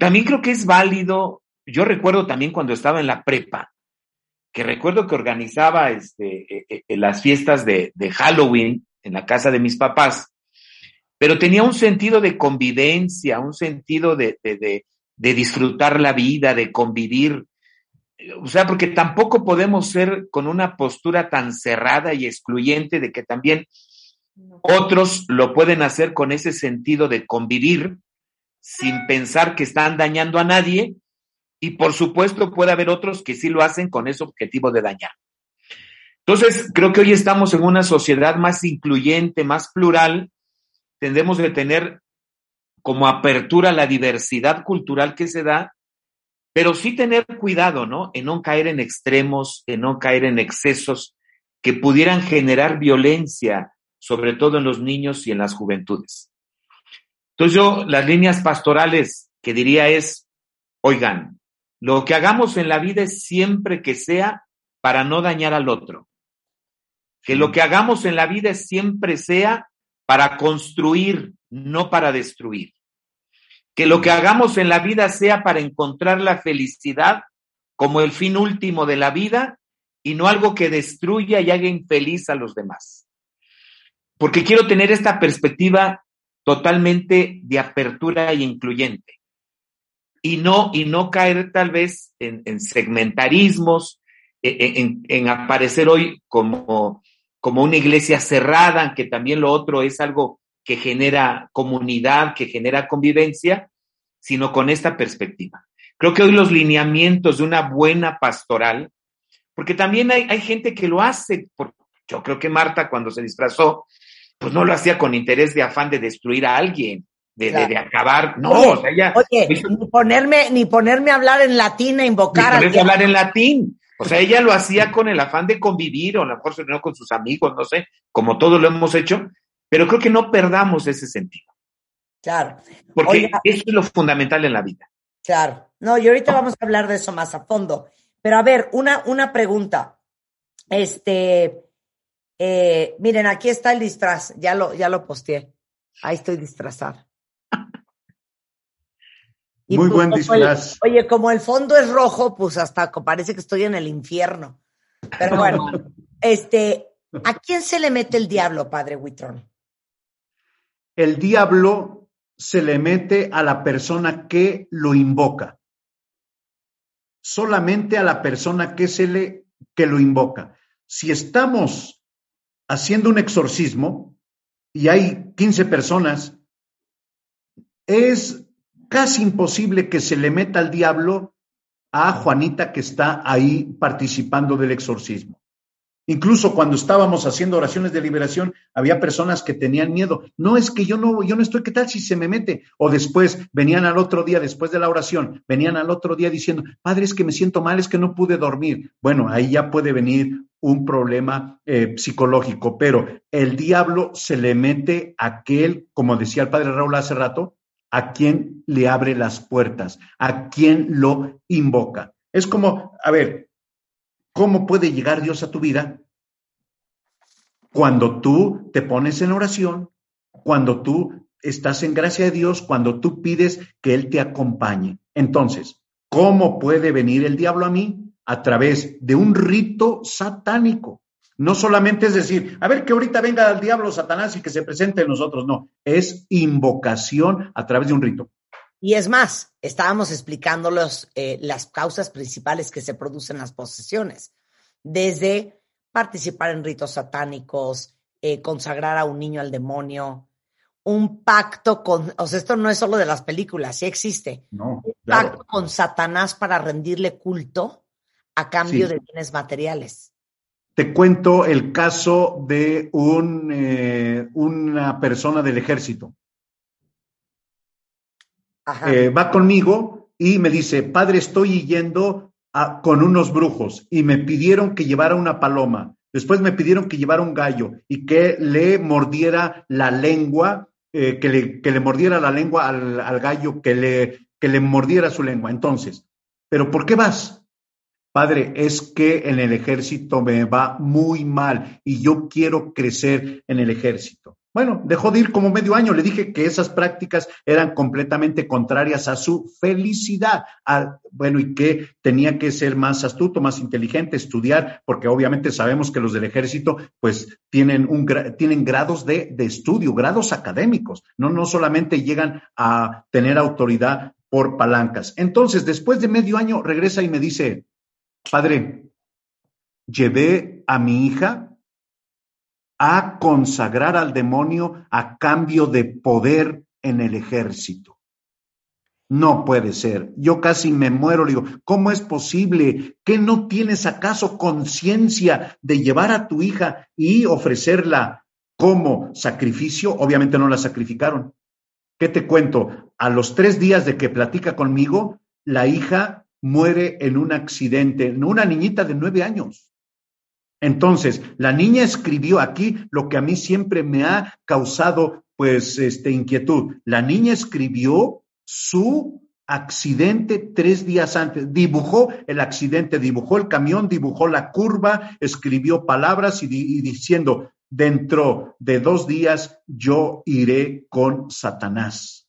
F: también creo que es válido, yo recuerdo también cuando estaba en la prepa, que recuerdo que organizaba este, eh, eh, las fiestas de, de Halloween en la casa de mis papás, pero tenía un sentido de convivencia, un sentido de, de disfrutar la vida, de convivir. O sea, porque tampoco podemos ser con una postura tan cerrada y excluyente de que también otros lo pueden hacer con ese sentido de convivir sin pensar que están dañando a nadie y por supuesto puede haber otros que sí lo hacen con ese objetivo de dañar. Entonces, creo que hoy estamos en una sociedad más incluyente, más plural, tendemos de tener como apertura la diversidad cultural que se da, pero sí tener cuidado, ¿no? En no caer en extremos, en no caer en excesos que pudieran generar violencia, sobre todo en los niños y en las juventudes. Entonces yo, las líneas pastorales que diría es, oigan, lo que hagamos en la vida es siempre que sea para no dañar al otro. Que lo que hagamos en la vida siempre sea para construir, no para destruir. Que lo que hagamos en la vida sea para encontrar la felicidad como el fin último de la vida y no algo que destruya y haga infeliz a los demás. Porque quiero tener esta perspectiva totalmente de apertura y incluyente. Y no, y no caer tal vez en, en segmentarismos, en, en, en, aparecer hoy como, como una iglesia cerrada, que también lo otro es algo que genera comunidad, que genera convivencia, sino con esta perspectiva. Creo que hoy los lineamientos de una buena pastoral, porque también hay, hay gente que lo hace, por, yo creo que Marta cuando se disfrazó, pues no lo hacía con interés de afán de destruir a alguien, de, claro. de, de acabar, no,
D: oye,
F: o sea, ella,
D: oye hizo, ni ponerme, ni ponerme a hablar en latín e invocar
F: ni a hablar en latín. O sea, ella lo hacía con el afán de convivir, o a lo mejor se reunió con sus amigos, no sé, como todos lo hemos hecho, pero creo que no perdamos ese sentido.
D: Claro.
F: Porque Oiga, eso es lo fundamental en la vida.
D: Claro. No, y ahorita vamos a hablar de eso más a fondo. Pero a ver, una, una pregunta. Este, eh, miren, aquí está el disfraz. Ya lo, ya lo posteé. Ahí estoy disfrazada.
C: Y Muy pues, buen disfraz.
D: El, oye, como el fondo es rojo, pues hasta parece que estoy en el infierno. Pero bueno, este, ¿a quién se le mete el diablo, padre Huitrón?
C: El diablo se le mete a la persona que lo invoca. Solamente a la persona que se le que lo invoca. Si estamos haciendo un exorcismo y hay 15 personas, es casi imposible que se le meta al diablo a Juanita que está ahí participando del exorcismo. Incluso cuando estábamos haciendo oraciones de liberación, había personas que tenían miedo. No es que yo no, yo no estoy, ¿qué tal si se me mete? O después venían al otro día, después de la oración, venían al otro día diciendo, padre, es que me siento mal, es que no pude dormir. Bueno, ahí ya puede venir un problema eh, psicológico, pero el diablo se le mete a aquel, como decía el padre Raúl hace rato, a quien le abre las puertas, a quien lo invoca. Es como, a ver, ¿Cómo puede llegar Dios a tu vida? cuando tú te pones en oración, cuando tú estás en gracia de Dios, cuando tú pides que Él te acompañe. Entonces, ¿cómo puede venir el diablo a mí? A través de un rito satánico. No solamente es decir, a ver que ahorita venga el diablo Satanás y que se presente en nosotros, no, es invocación a través de un rito.
D: Y es más, estábamos explicando eh, las causas principales que se producen las posesiones, desde participar en ritos satánicos, eh, consagrar a un niño al demonio, un pacto con, o sea, esto no es solo de las películas, sí existe.
C: No,
D: un pacto con Satanás para rendirle culto a cambio de bienes materiales.
C: Te cuento el caso de un, eh, una persona del ejército. Eh, va conmigo y me dice, padre, estoy yendo con unos brujos y me pidieron que llevara una paloma. Después me pidieron que llevara un gallo y que le mordiera la lengua, eh, que, le, que, le, mordiera la lengua al, al gallo, que le, que le mordiera su lengua. Entonces, ¿pero por qué vas? Padre, es que en el ejército me va muy mal y yo quiero crecer en el ejército. Bueno, dejó de ir como medio año. Le dije que esas prácticas eran completamente contrarias a su felicidad. bueno, y que tenía que ser más astuto, más inteligente, estudiar, porque obviamente sabemos que los del ejército, pues, tienen, un, tienen grados de, de estudio, grados académicos. No, no solamente llegan a tener autoridad por palancas. Entonces, después de medio año, regresa y me dice, Padre, llevé a mi hija a consagrar al demonio a cambio de poder en el ejército. No puede ser. Yo casi me muero. Le digo, ¿cómo es posible que no tienes acaso conciencia de llevar a tu hija y ofrecerla como sacrificio? Obviamente no la sacrificaron. ¿Qué te cuento? A los tres días de que platica conmigo, la hija muere en un accidente, una niñita de nueve años. Entonces, la niña escribió aquí lo que a mí siempre me ha causado, pues, este, inquietud. La niña escribió su accidente tres días antes. Dibujó el accidente, dibujó el camión, dibujó la curva, escribió palabras y, y diciendo, dentro de dos días yo iré con Satanás.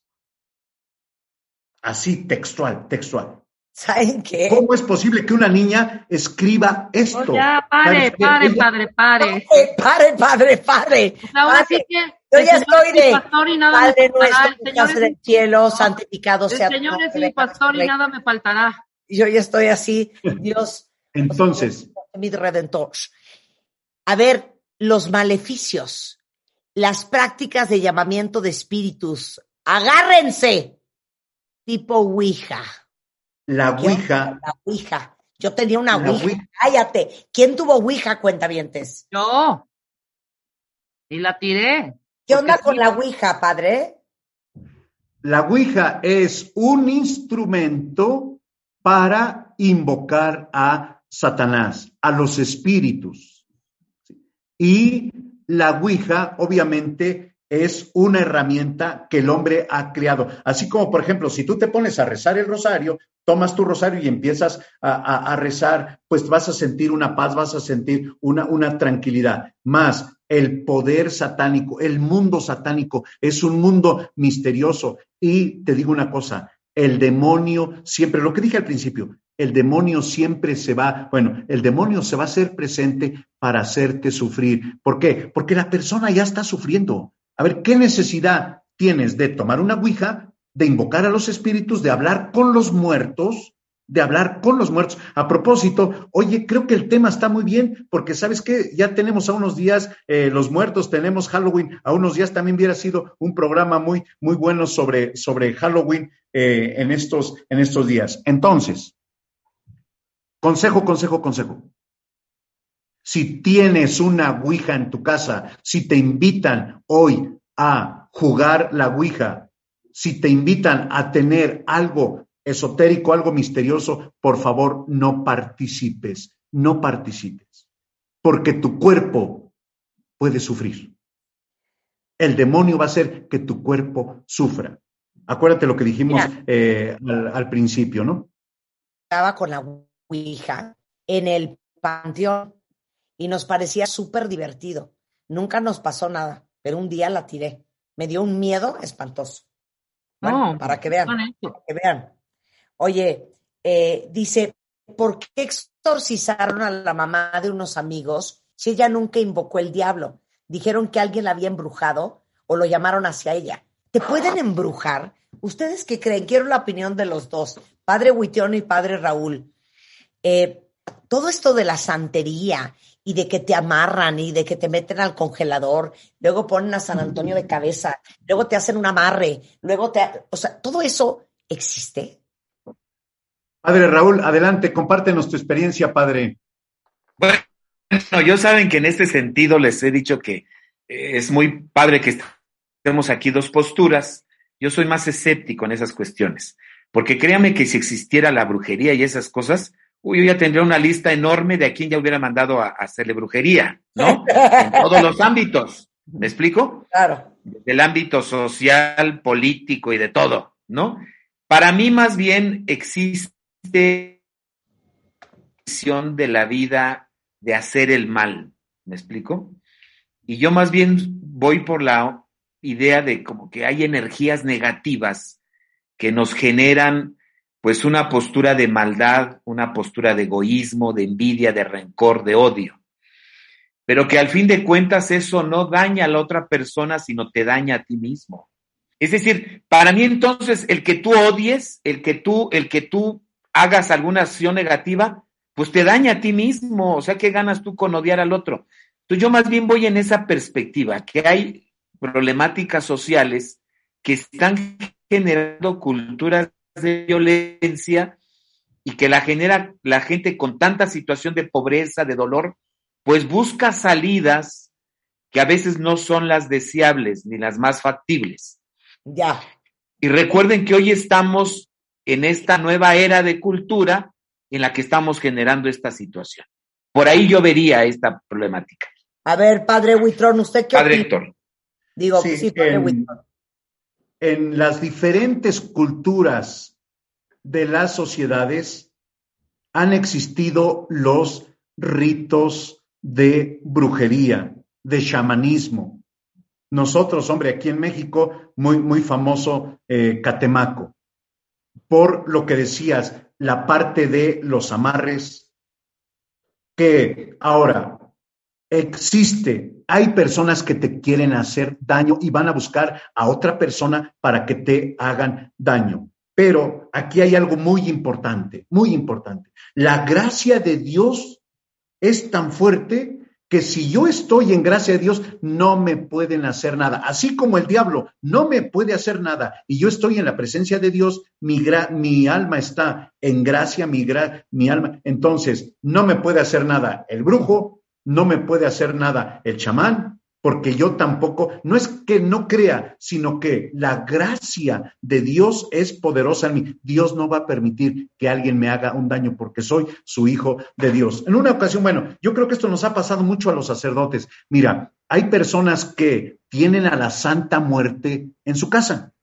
C: Así, textual, textual.
D: ¿Saben qué?
C: ¿Cómo es posible que una niña escriba esto?
E: Oh, ya, pare, pare, padre, pare.
D: Pare, padre, pare.
E: Ahora sí que
D: yo ya estoy de
E: pastor y nada
D: Padre
E: me
D: nuestro que estás en el cielo, santificado
E: El
D: sea tu
E: Señor es mi pastor y nada me faltará.
D: Yo ya estoy así, Dios,
C: Entonces,
D: mi redentor. A ver, los maleficios, las prácticas de llamamiento de espíritus, agárrense, tipo Ouija.
C: La
D: ¿Qué
C: Ouija,
D: La Ouija. Yo tenía una
C: La
D: Ouija.
C: Ouija.
D: Cállate. ¿Quién tuvo Ouija, cuentavientes?
E: Yo. Y la tiré.
D: ¿Qué onda con
E: sí.
D: la Ouija, padre?
C: la Ouija es un instrumento para invocar a Satanás, a los espíritus. Y la Ouija, obviamente, es una herramienta que el hombre ha creado. Así como, por ejemplo, si tú te pones a rezar el rosario, tomas tu rosario y empiezas a, rezar, pues vas a sentir una paz, vas a sentir una, una tranquilidad. Más el poder satánico, el mundo satánico es un mundo misterioso. Y te digo una cosa, el demonio siempre, lo que dije al principio, el demonio siempre se va, bueno, el demonio se va a hacer presente para hacerte sufrir. ¿Por qué? Porque la persona ya está sufriendo. A ver, ¿qué necesidad tienes de tomar una ouija, de invocar a los espíritus, de hablar con los muertos, de hablar con los muertos? A propósito, oye, creo que el tema está muy bien, porque sabes que ya tenemos a unos días eh, los muertos, tenemos Halloween, a unos días también hubiera sido un programa muy, muy bueno sobre, sobre Halloween eh, en, estos, en estos días. Entonces, consejo, consejo, consejo. Si tienes una Ouija en tu casa, si te invitan hoy a jugar la Ouija, si te invitan a tener algo esotérico, algo misterioso, por favor, no participes, no participes, porque tu cuerpo puede sufrir. El demonio va a hacer que tu cuerpo sufra. Acuérdate lo que dijimos eh, al, al principio, ¿no?
D: Estaba con la Ouija en el panteón y nos parecía súper divertido. Nunca nos pasó nada, pero un día la tiré. Me dio un miedo espantoso. Bueno,
E: No,
D: para que vean, para que vean. Oye, eh, dice, ¿por qué exorcizaron a la mamá de unos amigos si ella nunca invocó el diablo? Dijeron que alguien la había embrujado o lo llamaron hacia ella. ¿Te pueden embrujar? ¿Ustedes qué creen? Quiero la opinión de los dos, padre Huitión y padre Raúl. Eh, todo esto de la santería y de que te amarran y de que te meten al congelador, luego ponen a San Antonio de cabeza, luego te hacen un amarre, luego te... O sea, todo eso existe.
C: Padre Raúl, adelante, compártenos tu experiencia, padre.
F: Bueno, yo saben que en este sentido les he dicho que eh, es muy padre que estemos aquí dos posturas. Yo soy más escéptico en esas cuestiones, porque créame que si existiera la brujería y esas cosas, uy, yo ya tendría una lista enorme de a quién ya hubiera mandado a, a hacerle brujería, ¿no? En todos los ámbitos. ¿Me explico?
D: Claro.
F: Del ámbito social, político y de todo, ¿no? Para mí más bien existe visión de la vida de hacer el mal, ¿me explico? Y yo más bien voy por la idea de como que hay energías negativas que nos generan pues una postura de maldad, una postura de egoísmo, de envidia, de rencor, de odio. Pero que al fin de cuentas eso no daña a la otra persona, sino te daña a ti mismo. Es decir, para mí entonces el que tú odies, el que tú, el que tú hagas alguna acción negativa, pues te daña a ti mismo. O sea, ¿qué ganas tú con odiar al otro? Entonces yo más bien voy en esa perspectiva, que hay problemáticas sociales que están generando culturas de violencia y que la genera la gente con tanta situación de pobreza, de dolor, pues busca salidas que a veces no son las deseables ni las más factibles.
D: Ya.
F: Y recuerden que hoy estamos en esta nueva era de cultura en la que estamos generando esta situación. Por ahí yo vería esta problemática.
D: A ver, padre Huitrón, ¿usted qué
F: Padre
D: opina?
F: Héctor.
D: Digo, sí,
C: Sí,
D: padre Huitrón.
C: En las diferentes culturas de las sociedades han existido los ritos de brujería, de chamanismo. Nosotros, hombre, aquí en México, muy, muy famoso eh, Catemaco, por lo que decías, la parte de los amarres, que ahora existe, hay personas que te quieren hacer daño y van a buscar a otra persona para que te hagan daño. Pero aquí hay algo muy importante, muy importante. La gracia de Dios es tan fuerte que si yo estoy en gracia de Dios, no me pueden hacer nada. Así como el diablo no me puede hacer nada y yo estoy en la presencia de Dios, mi, alma está en gracia, mi, gra- mi alma. Entonces, no me puede hacer nada el brujo, no me puede hacer nada el chamán, porque yo tampoco, no es que no crea, sino que la gracia de Dios es poderosa en mí. Dios no va a permitir que alguien me haga un daño porque soy su hijo de Dios. En una ocasión, bueno, yo creo que esto nos ha pasado mucho a los sacerdotes. Mira, hay personas que tienen a la Santa Muerte en su casa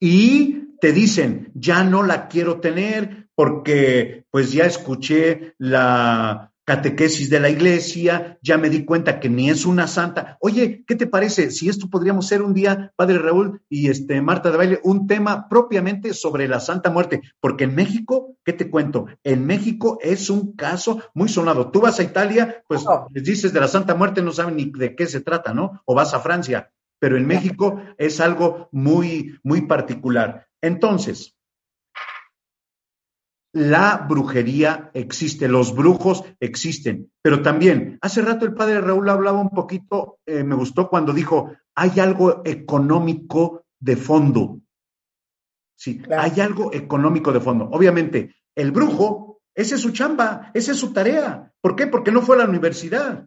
C: y te dicen, ya no la quiero tener porque pues ya escuché la catequesis de la iglesia, ya me di cuenta que ni es una santa. Oye, ¿qué te parece si esto podríamos ser un día, Padre Raúl y este Marta de Baile, un tema propiamente sobre la Santa Muerte? Porque en México, ¿qué te cuento? En México es un caso muy sonado. Tú vas a Italia, pues
D: Oh.
C: les dices de la Santa Muerte, no saben ni de qué se trata, ¿no? O vas a Francia, pero en México es algo muy, muy particular. Entonces, la brujería existe, los brujos existen, pero también, hace rato el padre Raúl hablaba un poquito, eh, me gustó cuando dijo, hay algo económico de fondo. Sí,
D: Claro.
C: hay algo económico de fondo. Obviamente, el brujo, esa es su chamba, esa es su tarea. ¿Por qué? Porque no fue a la universidad.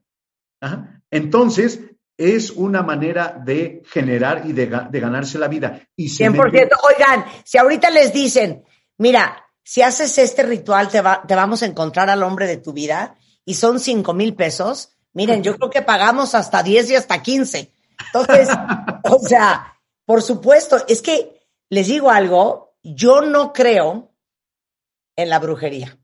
C: Ajá. Entonces, es una manera de generar y de, ga- de ganarse la vida. Y se
D: 100%.
C: mete-
D: Oigan, si ahorita les dicen, mira, si haces este ritual te, va- te vamos a encontrar al hombre de tu vida y son cinco mil pesos, miren, yo creo que pagamos hasta 10 y hasta 15. Entonces, o sea, por supuesto, es que les digo algo, yo no creo en la brujería.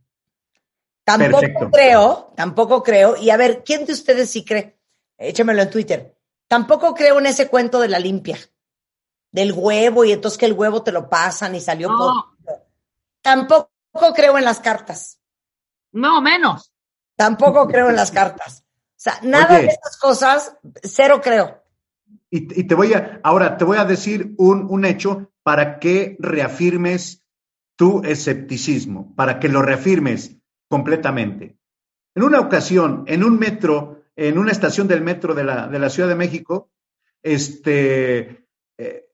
D: Tampoco
C: Perfecto.
D: creo, tampoco creo, y a ver, ¿quién de ustedes sí cree? échamelo en Twitter. Tampoco creo en ese cuento de la limpia, del huevo y entonces que el huevo te lo pasan y salió
E: No.
D: por... Tampoco creo en las cartas.
E: No, menos.
D: Tampoco creo en las cartas. O sea, nada
C: Oye.
D: de estas cosas, cero creo.
C: Y, y te voy a, ahora te voy a decir un, un hecho para que reafirmes tu escepticismo, para que lo reafirmes completamente. En una ocasión, en un metro, en una estación del metro de la, de la Ciudad de México, este, eh,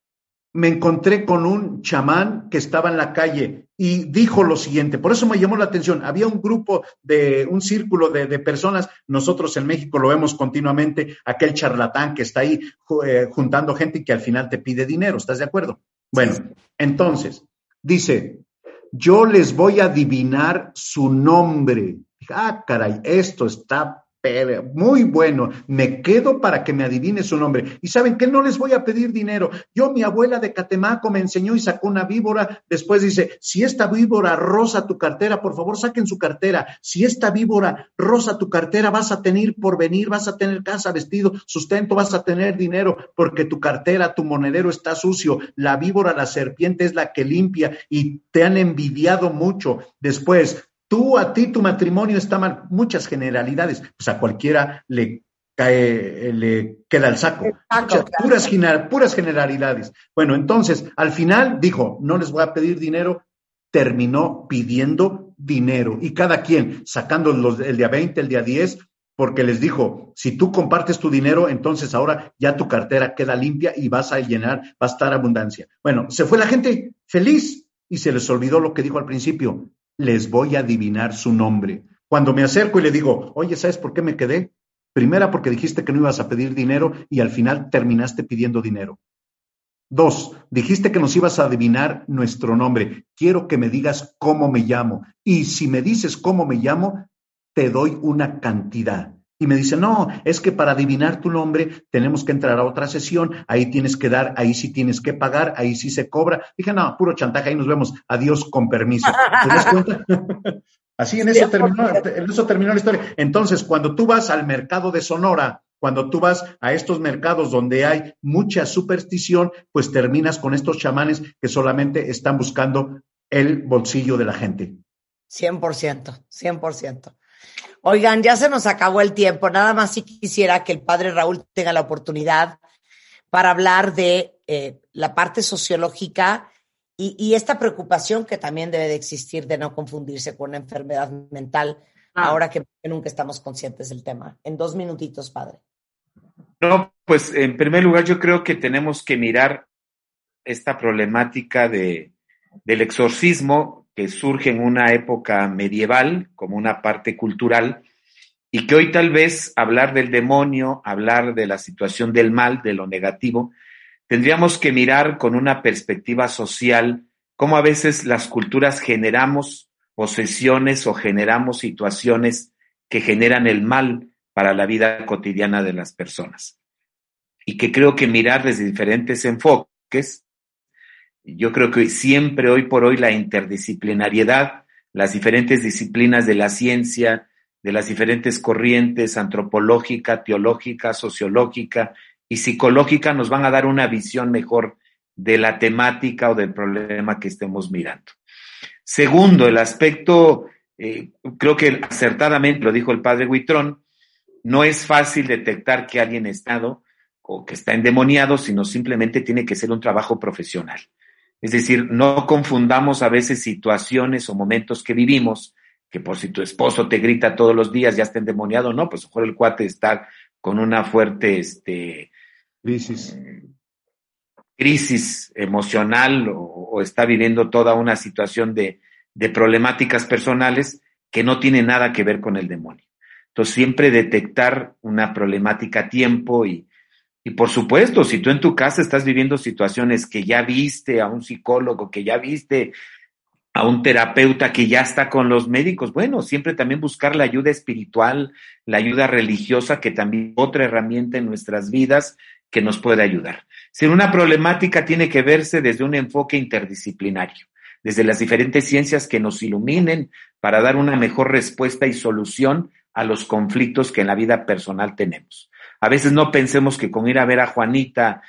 C: me encontré con un chamán que estaba en la calle y dijo lo siguiente, por eso me llamó la atención, había un grupo de, un círculo de, de personas, nosotros en México lo vemos continuamente, aquel charlatán que está ahí eh, juntando gente y que al final te pide dinero, ¿estás de acuerdo? Bueno, entonces, dice, yo les voy a adivinar su nombre. Ah, caray, esto está pero muy bueno. Me quedo para que me adivine su nombre. Y saben que no les voy a pedir dinero. Yo, mi abuela de Catemaco me enseñó y sacó una víbora. Después dice, si esta víbora rosa tu cartera, por favor, saquen su cartera. Si esta víbora rosa tu cartera, vas a tener por venir, vas a tener casa, vestido, sustento, vas a tener dinero, porque tu cartera, tu monedero está sucio. La víbora, la serpiente es la que limpia y te han envidiado mucho. Después, Tú, a ti, tu matrimonio está mal. Muchas generalidades. Pues a cualquiera le cae, le queda el saco.
D: El saco,
C: Muchas-
D: claro.
C: puras, gener- puras generalidades. Bueno, entonces, al final dijo, no les voy a pedir dinero, terminó pidiendo dinero. Y cada quien, sacando los, el día 20, el día 10, porque les dijo, si tú compartes tu dinero, entonces ahora ya tu cartera queda limpia y vas a llenar, va a estar abundancia. Bueno, se fue la gente feliz y se les olvidó lo que dijo al principio, les voy a adivinar su nombre. Cuando me acerco y le digo, oye, ¿sabes por qué me quedé? Primera, porque dijiste que no ibas a pedir dinero y al final terminaste pidiendo dinero. Dos, dijiste que nos ibas a adivinar nuestro nombre. Quiero que me digas cómo me llamo. Y si me dices cómo me llamo, te doy una cantidad. Y me dice, no, es que para adivinar tu nombre tenemos que entrar a otra sesión, ahí tienes que dar, ahí sí tienes que pagar, ahí sí se cobra. Dije, no, puro chantaje, ahí nos vemos, adiós con permiso. ¿Te das cuenta? Así en eso, terminó, en eso terminó la historia. Entonces, cuando tú vas al mercado de Sonora, cuando tú vas a estos mercados donde hay mucha superstición, pues terminas con estos chamanes que solamente están buscando el bolsillo de la gente.
D: 100%, 100%. Oigan, ya se nos acabó el tiempo. Nada más si quisiera que el padre Raúl tenga la oportunidad para hablar de eh, la parte sociológica y, y, esta preocupación que también debe de existir de no confundirse con una enfermedad mental, ah. ahora que nunca estamos conscientes del tema. En dos minutitos, padre.
F: No, pues en primer lugar yo creo que tenemos que mirar esta problemática de, del exorcismo que surge en una época medieval como una parte cultural y que hoy tal vez hablar del demonio, hablar de la situación del mal, de lo negativo, tendríamos que mirar con una perspectiva social cómo a veces las culturas generamos posesiones o generamos situaciones que generan el mal para la vida cotidiana de las personas. Y que creo que mirar desde diferentes enfoques, yo creo que siempre hoy por hoy la interdisciplinariedad, las diferentes disciplinas de la ciencia, de las diferentes corrientes antropológica, teológica, sociológica y psicológica nos van a dar una visión mejor de la temática o del problema que estemos mirando. Segundo, el aspecto, eh, creo que acertadamente lo dijo el padre Huitrón, no es fácil detectar que alguien está o que está endemoniado, sino simplemente tiene que ser un trabajo profesional. Es decir, no confundamos a veces situaciones o momentos que vivimos, que por si tu esposo te grita todos los días ya está endemoniado, no, pues mejor el cuate está con una fuerte este,
C: crisis.
F: crisis emocional o, o, está viviendo toda una situación de, de problemáticas personales que no tiene nada que ver con el demonio. Entonces, siempre detectar una problemática a tiempo y, y, por supuesto, si tú en tu casa estás viviendo situaciones que ya viste a un psicólogo, que ya viste a un terapeuta que ya está con los médicos, bueno, siempre también buscar la ayuda espiritual, la ayuda religiosa, que también es otra herramienta en nuestras vidas que nos puede ayudar. Si una problemática tiene que verse desde un enfoque interdisciplinario, desde las diferentes ciencias que nos iluminen para dar una mejor respuesta y solución a los conflictos que en la vida personal tenemos. A veces no pensemos que con ir a ver a Juanita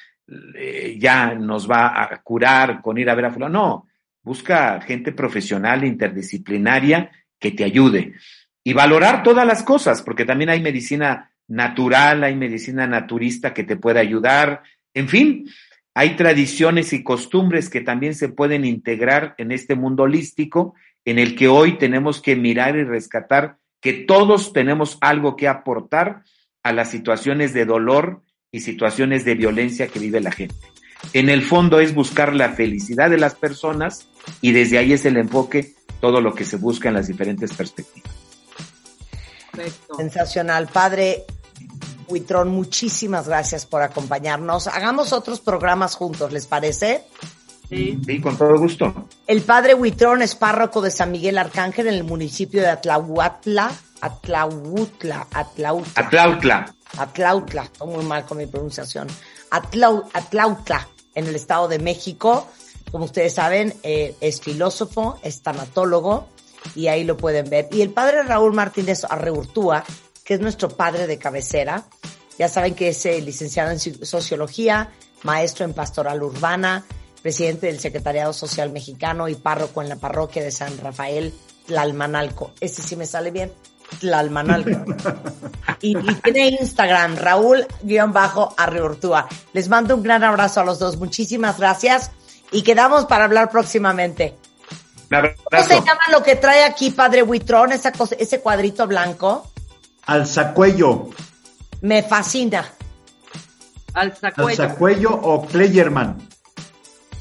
F: eh, ya nos va a curar, con ir a ver a fulano. No, busca gente profesional, interdisciplinaria, que te ayude. Y valorar todas las cosas, porque también hay medicina natural, hay medicina naturista que te puede ayudar. En fin, hay tradiciones y costumbres que también se pueden integrar en este mundo holístico en el que hoy tenemos que mirar y rescatar que todos tenemos algo que aportar a las situaciones de dolor y situaciones de violencia que vive la gente. En el fondo es buscar la felicidad de las personas y desde ahí es el enfoque, todo lo que se busca en las diferentes perspectivas.
D: Perfecto. Sensacional. Padre Huitrón, muchísimas gracias por acompañarnos. Hagamos otros programas juntos, ¿les parece?
F: Sí. sí, con todo gusto.
D: El padre Huitrón es párroco de San Miguel Arcángel en el municipio de Atlahuatla, Atlahuatla, Atlautla.
F: Atlautla.
D: Atlautla, estoy muy mal con mi pronunciación. Atlautla, en el Estado de México. Como ustedes saben, eh, es filósofo, es tanatólogo, y ahí lo pueden ver. Y el padre Raúl Martínez Arreurtúa, que es nuestro padre de cabecera, ya saben que es eh, licenciado en sociología, maestro en pastoral urbana, presidente del Secretariado Social Mexicano y párroco en la parroquia de San Rafael, Tlalmanalco. Ese sí me sale bien. Tlalmanalco. y, y tiene Instagram, Raúl-Arreurtúa. Les mando un gran abrazo a los dos. Muchísimas gracias y quedamos para hablar próximamente. ¿Cómo se llama lo que trae aquí Padre Huitrón, esa cosa, ese cuadrito blanco?
C: Alzacuello.
D: Me fascina.
C: Alzacuello. Alzacuello o Playerman.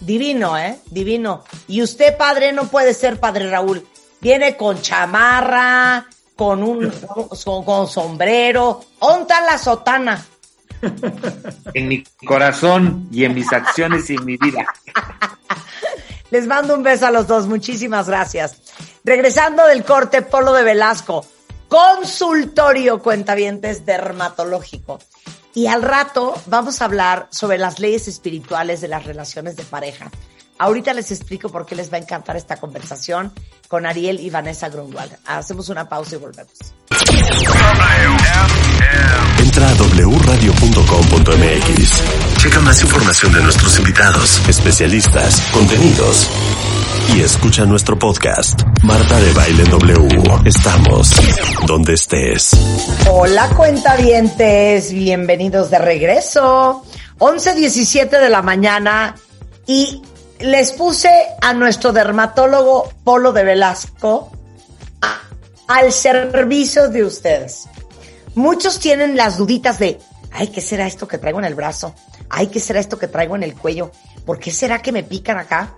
D: Divino, ¿eh? Divino. Y usted, padre, no puede ser padre Raúl. Viene con chamarra, con un con, sombrero. ¿Onta la sotana?
F: En mi corazón y en mis acciones y en mi vida.
D: Les mando un beso a los dos. Muchísimas gracias. Regresando del corte, Polo de Velasco. Consultorio cuentavientes dermatológico. Y al rato vamos a hablar sobre las leyes espirituales de las relaciones de pareja. Ahorita les explico por qué les va a encantar esta conversación con Ariel y Vanessa Grunwald. Hacemos una pausa y volvemos.
B: Entra a wradio.com.mx. Checa más información de nuestros invitados, especialistas, contenidos y escucha nuestro podcast. Marta de Baile W. Estamos donde estés.
D: Hola cuentavientes, bienvenidos de regreso. 11.17 de la mañana y les puse a nuestro dermatólogo Polo de Velasco al servicio de ustedes. Muchos tienen las duditas de, ay, ¿qué será esto que traigo en el brazo? Ay, ¿qué será esto que traigo en el cuello? ¿Por qué será que me pican acá?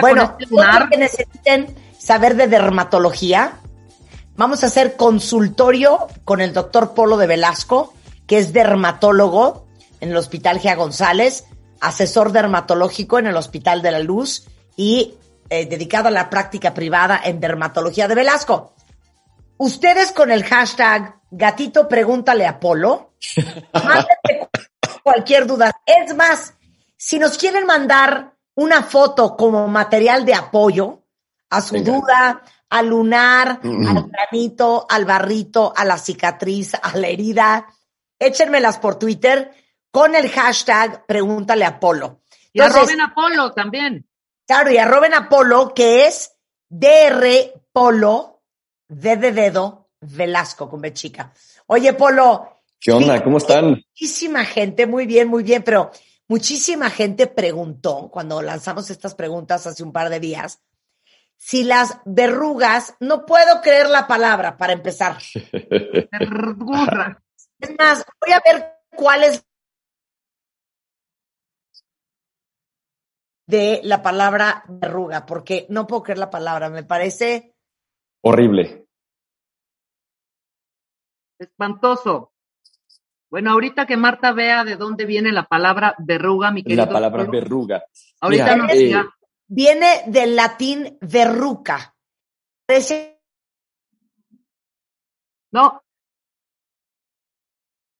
D: bueno, este que necesiten saber de dermatología, vamos a hacer consultorio con el doctor Polo de Velasco, que es dermatólogo en el Hospital Gia González, asesor dermatológico en el Hospital de la Luz y eh, dedicado a la práctica privada en dermatología de Velasco. Ustedes con el hashtag gatito pregúntale a Polo, mándenme cualquier duda. Es más, si nos quieren mandar una foto como material de apoyo a su duda, al lunar, al granito, al barrito, a la cicatriz, a la herida. Échenmelas por Twitter con el hashtag Pregúntale a Polo.
E: Y arroben a Polo también.
D: Claro, y arroben a Polo, que es DR Polo, D de dedo, Velasco, con B chica. Oye, Polo.
G: ¿Qué onda? ¿Cómo están?
D: Muchísima gente, muy bien, muy bien, pero Muchísima gente preguntó, cuando lanzamos estas preguntas hace un par de días, si las verrugas, no puedo creer la palabra para empezar. es más, voy a ver cuál es de la palabra verruga, porque no puedo creer la palabra, me parece
G: horrible.
E: Espantoso. Bueno, ahorita que Marta vea de dónde viene la palabra verruga, mi querido.
G: La palabra verruga.
E: Ahorita nos eh,
D: Viene del latín verruca.
E: No.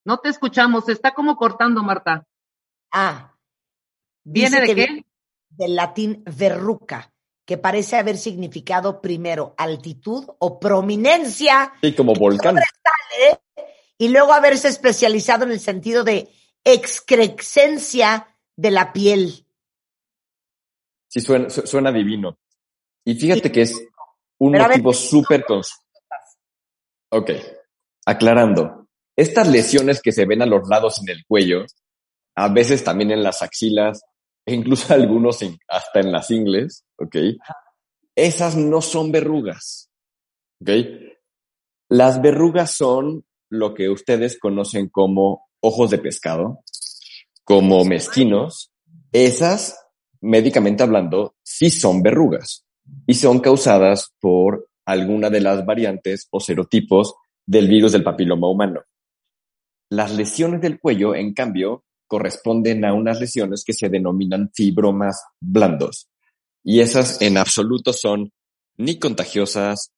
E: No te escuchamos, se está como cortando, Marta.
D: Ah.
E: ¿Viene de qué?
D: Del latín verruca, que parece haber significado primero altitud o prominencia.
G: Sí, como volcán
D: y luego haberse especializado en el sentido de excrescencia de la piel.
G: Sí, suena, su- suena divino. Y fíjate
D: Sí.
G: que es un
D: Pero
G: motivo súper. Ok, aclarando. Estas lesiones que se ven a los lados en el cuello, a veces también en las axilas, e incluso algunos hasta en las ingles, ok, esas no son verrugas, ok. Las verrugas son lo que ustedes conocen como ojos de pescado, como mezquinos. Esas, médicamente hablando, sí son verrugas y son causadas por alguna de las variantes o serotipos del virus del papiloma humano. Las lesiones del cuello, en cambio, corresponden a unas lesiones que se denominan fibromas blandos. Y esas en absoluto son ni contagiosas,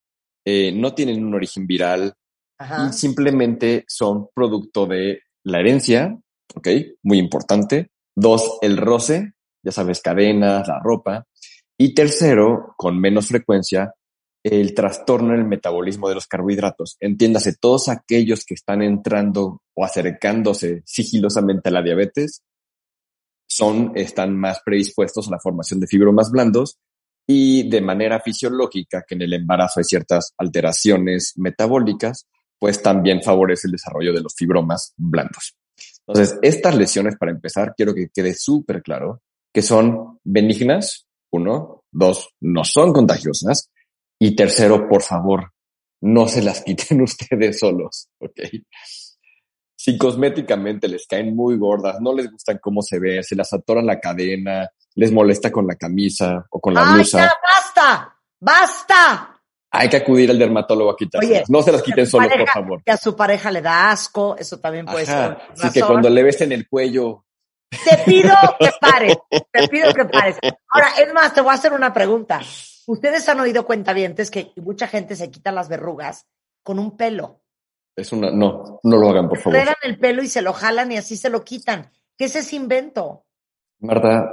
G: eh, no tienen un origen viral
D: Ajá.
G: y simplemente son producto de la herencia, ¿ok? Muy importante. Dos, el roce, ya sabes, cadenas, la ropa. Y tercero, con menos frecuencia, el trastorno en el metabolismo de los carbohidratos. Entiéndase, todos aquellos que están entrando o acercándose sigilosamente a la diabetes son, están más predispuestos a la formación de fibromas blandos y de manera fisiológica, que en el embarazo hay ciertas alteraciones metabólicas, pues también favorece el desarrollo de los fibromas blandos. Entonces, estas lesiones, para empezar, quiero que quede súper claro que son benignas, uno, dos, no son contagiosas, y tercero, por favor, no se las quiten ustedes solos, ¿ok? Si cosméticamente les caen muy gordas, no les gustan cómo se ve, se las atora la cadena, les molesta con la camisa o con la
D: ¡Ay,
G: blusa,
D: basta! ¡Basta!
G: hay que acudir al dermatólogo a quitárselas. No se las quiten solos, por favor.
D: Que a su pareja le da asco, eso también puede ser.
G: Ajá.
D: una
G: Así que cuando le ves en el cuello,
D: Te pido que pares, te pido que pares. Ahora, es más, te voy a hacer una pregunta. Ustedes han oído cuentavientes que mucha gente se quita las verrugas con un pelo.
G: es una, no, no lo hagan, por favor.
D: El pelo y se lo jalan y así se lo quitan. ¿Qué es ese invento?
G: Marta,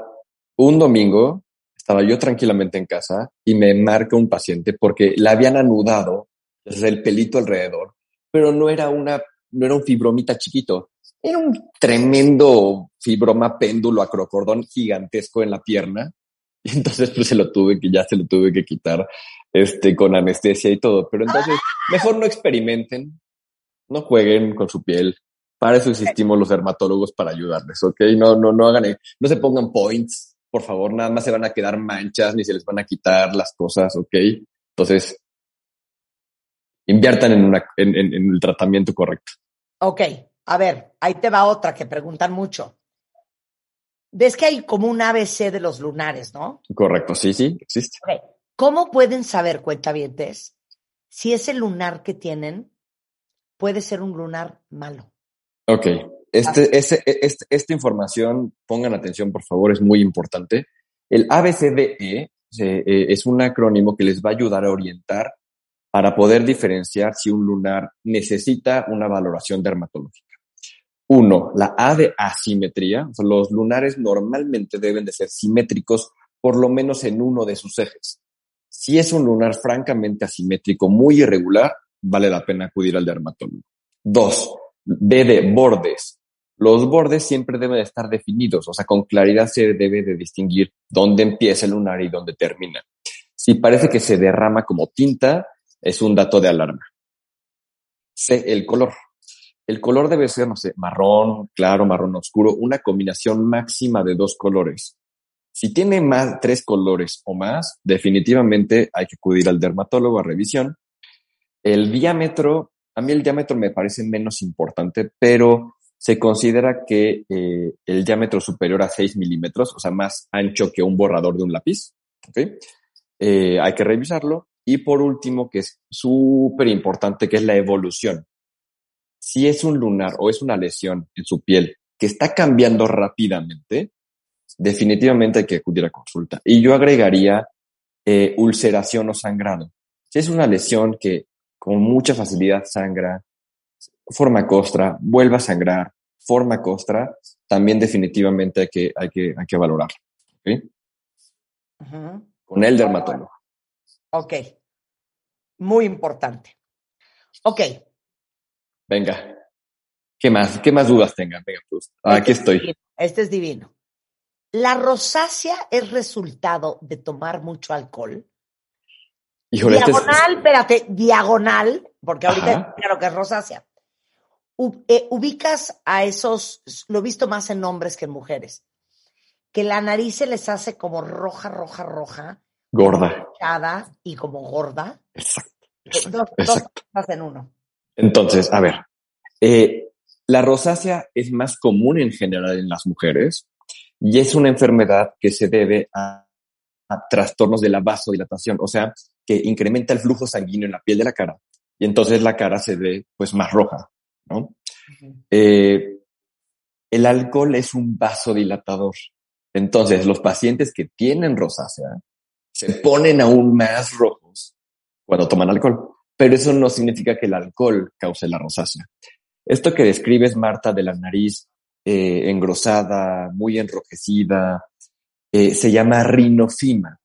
G: un domingo estaba yo tranquilamente en casa y me marca un paciente porque le habían anudado desde el pelito alrededor, pero no era una, no era un fibromita chiquito, era un tremendo fibroma péndulo acrocordón gigantesco en la pierna. Y entonces pues se lo tuve que, ya se lo tuve que quitar, este, con anestesia y todo. Pero entonces, mejor no experimenten, no jueguen con su piel. Para eso existimos los dermatólogos para ayudarles, ¿ok? No, no, no hagan, no se pongan points, por favor, nada más se van a quedar manchas ni se les van a quitar las cosas, ¿ok? Entonces, inviertan en, una, en, en- en el tratamiento correcto.
D: Ok, a ver, ahí te va otra que preguntan mucho. Ves que hay como un ABC de los lunares, ¿no?
G: Correcto, sí, sí, existe.
D: ¿Cómo pueden saber, cuentavientes, si ese lunar que tienen puede ser un lunar malo?
G: Ok, este, ese- este- esta información, pongan atención, por favor, es muy importante. El ABCDE eh, es un acrónimo que les va a ayudar a orientar para poder diferenciar si un lunar necesita una valoración dermatológica. Uno, la A de asimetría. Los lunares normalmente deben de ser simétricos por lo menos en uno de sus ejes. Si es un lunar francamente asimétrico, muy irregular, vale la pena acudir al dermatólogo. Dos, B de bordes. Los bordes siempre deben de estar definidos, o sea, con claridad se debe de distinguir dónde empieza el lunar y dónde termina. Si parece que se derrama como tinta, es un dato de alarma. C, el color. El color debe ser, no sé, marrón, claro, marrón oscuro, una combinación máxima de dos colores. Si tiene más, tres colores o más, definitivamente hay que acudir al dermatólogo a revisión. El diámetro, a mí el diámetro me parece menos importante, pero se considera que eh, el diámetro superior a 6 milímetros, o sea, más ancho que un borrador de un lápiz, ¿ok? Eh, hay que revisarlo. Y por último, que es súper importante, que es la evolución. Si es un lunar o es una lesión en su piel que está cambiando rápidamente, definitivamente hay que acudir a consulta. Y yo agregaría eh, ulceración o sangrado. Si es una lesión que con mucha facilidad sangra, forma costra, vuelve a sangrar, forma costra, también definitivamente hay que, hay que, hay que.
D: Ujú.
G: Con el dermatólogo.
D: Ok, muy importante. Ok,
G: Venga. ¿Qué más? ¿Qué más dudas tengan? Venga, pues, aquí
D: Este es
G: estoy.
D: Este es divino. ¿La rosácea es resultado de tomar mucho alcohol?
G: Híjole, este es-
D: diagonal, espérate, diagonal, porque ahorita
G: Ajá.
D: lo que es rosácea. U- eh, ubicas a esos, lo he visto más en hombres que en mujeres, que la nariz se les hace como roja, roja, roja,
G: gorda.
D: y como gorda.
G: Exacto.
D: Eh,
G: exacto,
D: Dos,
G: exacto.
D: cosas en uno.
G: Entonces, a ver, eh, la rosácea es más común en general en las mujeres y es una enfermedad que se debe a, a trastornos de la vasodilatación, o sea, que incrementa el flujo sanguíneo en la piel de la cara y entonces la cara se ve pues más roja, ¿no? Eh, el alcohol es un vasodilatador. Entonces, los pacientes que tienen rosácea se ponen aún más rojos cuando toman alcohol. Pero eso no significa que el alcohol cause la rosácea. Esto que describes, Marta, de la nariz eh, engrosada, muy enrojecida, eh, se llama rinofima,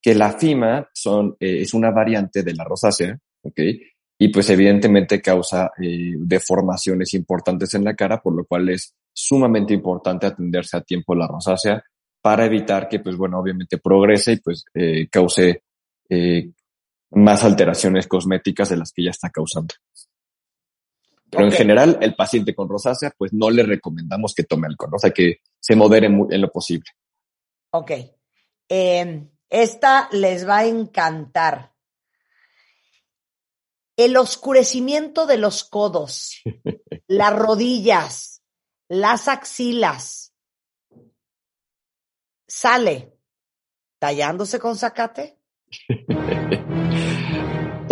G: que la fima son, eh, es una variante de la rosácea, ¿ok? Y pues evidentemente causa eh, deformaciones importantes en la cara, por lo cual es sumamente importante atenderse a tiempo la rosácea para evitar que, pues bueno, obviamente progrese y pues eh, cause eh, más alteraciones cosméticas de las que ya está causando. Pero en general, el paciente con rosácea, pues no le recomendamos que tome alcohol, o sea, que se modere en lo posible.
D: Ok. Eh, esta les va a encantar. El oscurecimiento de los codos, las rodillas, las axilas, sale tallándose con zacate.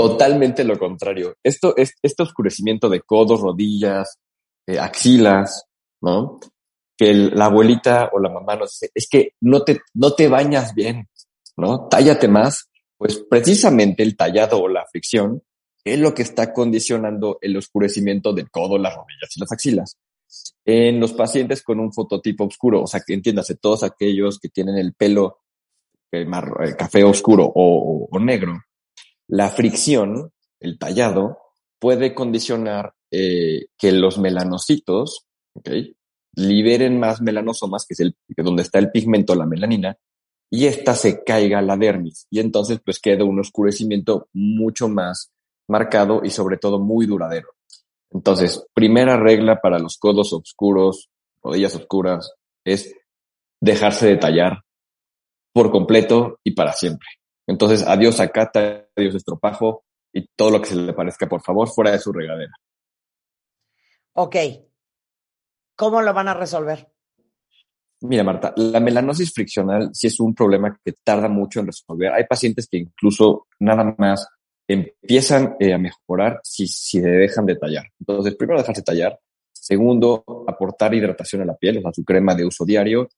G: Totalmente lo contrario. Esto es este oscurecimiento de codos, rodillas, eh, axilas, ¿no? Que el- la abuelita o la mamá nos dice, es que no te, no te bañas bien, ¿no? Tállate más. Pues precisamente el tallado o la fricción es lo que está condicionando el oscurecimiento del codo, las rodillas y las axilas. En los pacientes con un fototipo oscuro, o sea, que entiéndase, todos aquellos que tienen el pelo marro- eh, café oscuro o negro, la fricción, el tallado, puede condicionar eh, que los melanocitos, liberen más melanosomas, que es el, donde está el pigmento, la melanina, y esta se caiga a la dermis. Y entonces, pues queda un oscurecimiento mucho más marcado y sobre todo muy duradero. Entonces, primera regla para los codos oscuros, rodillas oscuras, es dejarse de tallar por completo y para siempre. Entonces, adiós acata, adiós estropajo y todo lo que se le parezca, por favor, fuera de su regadera.
D: Ok. ¿Cómo lo van a resolver?
G: Mira, Marta, la melanosis friccional sí es un problema que tarda mucho en resolver. Hay pacientes que incluso nada más empiezan eh, a mejorar si, si se dejan de tallar. Entonces, primero dejarse tallar. Segundo, aportar hidratación a la piel, o sea, su crema de uso diario.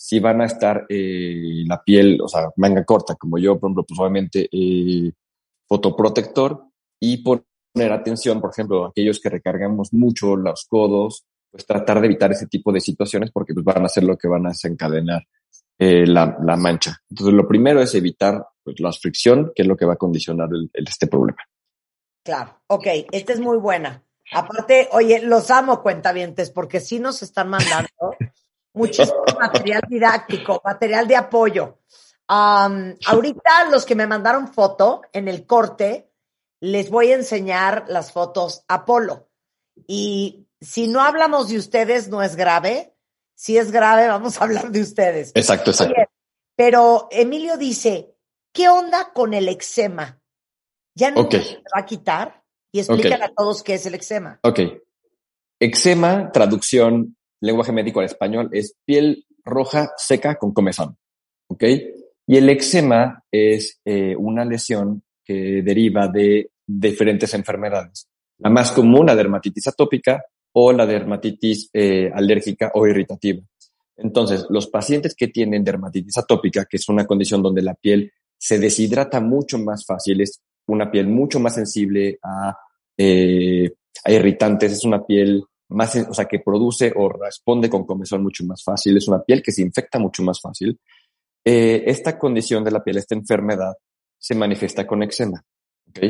G: Si van a estar eh, la piel, o sea, manga corta, como yo, por ejemplo, pues obviamente eh, fotoprotector y poner atención, por ejemplo, aquellos que recargamos mucho los codos, pues tratar de evitar ese tipo de situaciones porque pues van a ser lo que van a desencadenar eh, la, la mancha. Entonces, lo primero es evitar pues, la fricción, que es lo que va a condicionar el- el- este problema.
D: Claro. Ok, esta es muy buena. Aparte, oye, los amo, cuentavientes, porque sí nos están mandando muchísimo material didáctico, material de apoyo. Ahorita los que me mandaron foto en el corte, les voy a enseñar las fotos Apolo. Y si no hablamos de ustedes, no es grave. Si es grave, vamos a hablar de ustedes.
G: Exacto, exacto.
D: Oye, pero Emilio dice, ¿qué onda con el eczema? ¿Ya no se va a quitar? Y explícale a todos qué es el eczema.
G: Ok. Eczema, traducción, lenguaje médico al español, es piel roja seca con comezón. ¿Ok? Y el eczema es eh, una lesión que deriva de diferentes enfermedades. La más común, la dermatitis atópica o la dermatitis eh, alérgica o irritativa. Entonces, los pacientes que tienen dermatitis atópica, que es una condición donde la piel se deshidrata mucho más fácil, es una piel mucho más sensible a, eh, a irritantes, es una piel más, o sea, que produce o responde con comezón mucho más fácil, es una piel que se infecta mucho más fácil. Eh, esta condición de la piel, esta enfermedad, se manifiesta con eczema. ¿ok?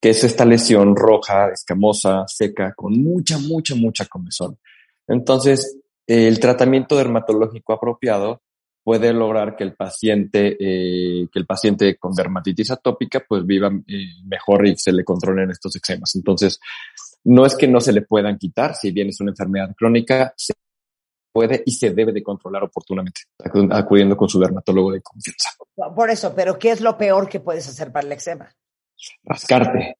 G: que es esta lesión roja, escamosa, seca, con mucha, mucha, mucha comezón. Entonces, el tratamiento dermatológico apropiado puede lograr que el paciente, eh, que el paciente con dermatitis atópica, pues viva eh, mejor y se le controlen estos eczemas. Entonces, no es que no se le puedan quitar, si bien es una enfermedad crónica, se puede y se debe de controlar oportunamente, acudiendo con su dermatólogo de confianza.
D: Por eso, pero ¿qué es lo peor que puedes hacer para el eczema?
G: Rascarte.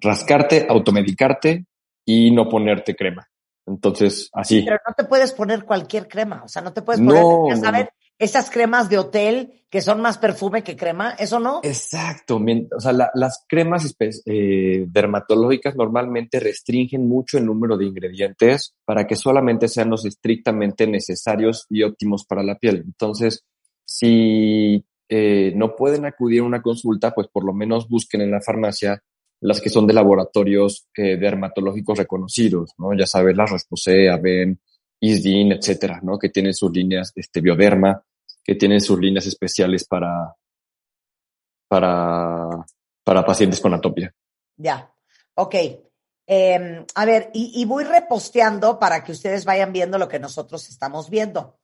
G: Rascarte, automedicarte y no ponerte crema. Entonces, así.
D: Pero no te puedes poner cualquier crema, o sea, no te puedes poner,
G: No,
D: ya
G: no,
D: esas cremas de hotel que son más perfume que crema, eso no.
G: Exacto. O sea, la- las cremas eh, dermatológicas normalmente restringen mucho el número de ingredientes para que solamente sean los estrictamente necesarios y óptimos para la piel. Entonces, si eh, no pueden acudir a una consulta, pues por lo menos busquen en la farmacia las que son de laboratorios eh, dermatológicos reconocidos, ¿no? Ya sabes, la Rosposea, Aven, Isdin, etcétera, ¿no? Que tienen sus líneas, este, Bioderma, que tienen sus líneas especiales para, para, para pacientes con atopia.
D: Ya, ok. Eh, a ver, y, voy reposteando para que ustedes vayan viendo lo que nosotros estamos viendo.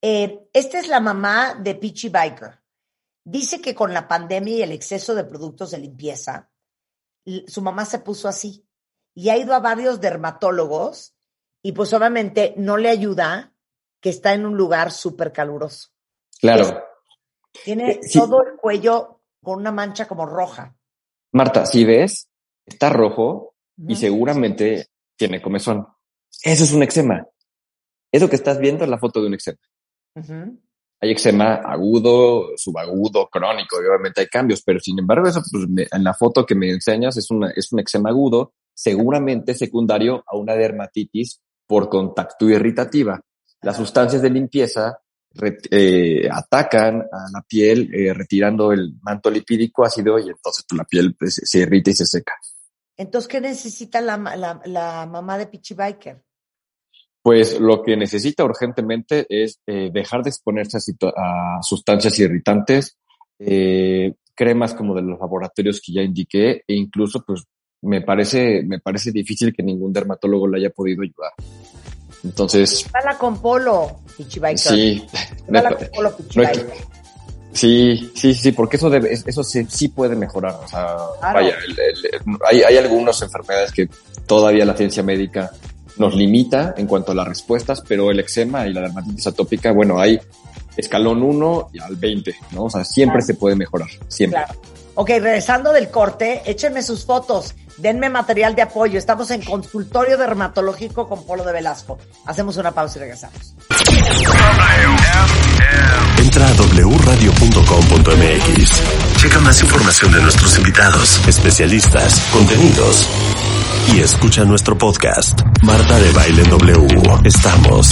D: Eh, esta es la mamá de Peachy Biker. Dice que con la pandemia y el exceso de productos de limpieza, su mamá se puso así y ha ido a varios dermatólogos y pues obviamente no le ayuda que está en un lugar súper caluroso.
G: Claro.
D: Tiene
G: Eh, sí.
D: todo el cuello con una mancha como roja.
G: Marta, si ves, está rojo y seguramente tiene comezón. Eso es un eczema. Eso que estás viendo es la foto de un eczema. Hay eczema agudo, subagudo, crónico, y obviamente hay cambios, pero sin embargo, eso pues, me- en la foto que me enseñas es, una, es un eczema agudo, seguramente secundario a una dermatitis por contacto irritativa. Las sustancias de limpieza eh, atacan a la piel eh, retirando el manto lipídico ácido y entonces pues, la piel pues, se irrita y se seca.
D: Entonces, ¿qué necesita la, la, la mamá de Pichi Biker?
G: Pues lo que necesita urgentemente es eh, dejar de exponerse a, sustancias irritantes, cremas como de los laboratorios que ya indiqué, e incluso, pues, me parece, me parece difícil que ningún dermatólogo le haya podido ayudar. Entonces,
D: Dala con Polo, Pichi Biker.
G: sí,
D: Dala con Polo,
G: no sí, sí, sí, porque eso debe, eso sí, sí puede mejorar. O sea,
D: Claro.
G: vaya, el- el- hay, hay algunas enfermedades que todavía la ciencia médica nos limita en cuanto a las respuestas, pero el eczema y la dermatitis atópica, bueno, hay escalón 1 y al 20, ¿no? O sea, siempre
D: Claro.
G: se puede mejorar, siempre.
D: Claro. Ok, regresando del corte, échenme sus fotos, denme material de apoyo. Estamos en consultorio dermatológico con Polo de Velasco. Hacemos una pausa y regresamos.
B: Entra a wradio.com.mx. Checa más información de nuestros invitados, especialistas, contenidos. Y escucha nuestro podcast, Marta de Baile W. Estamos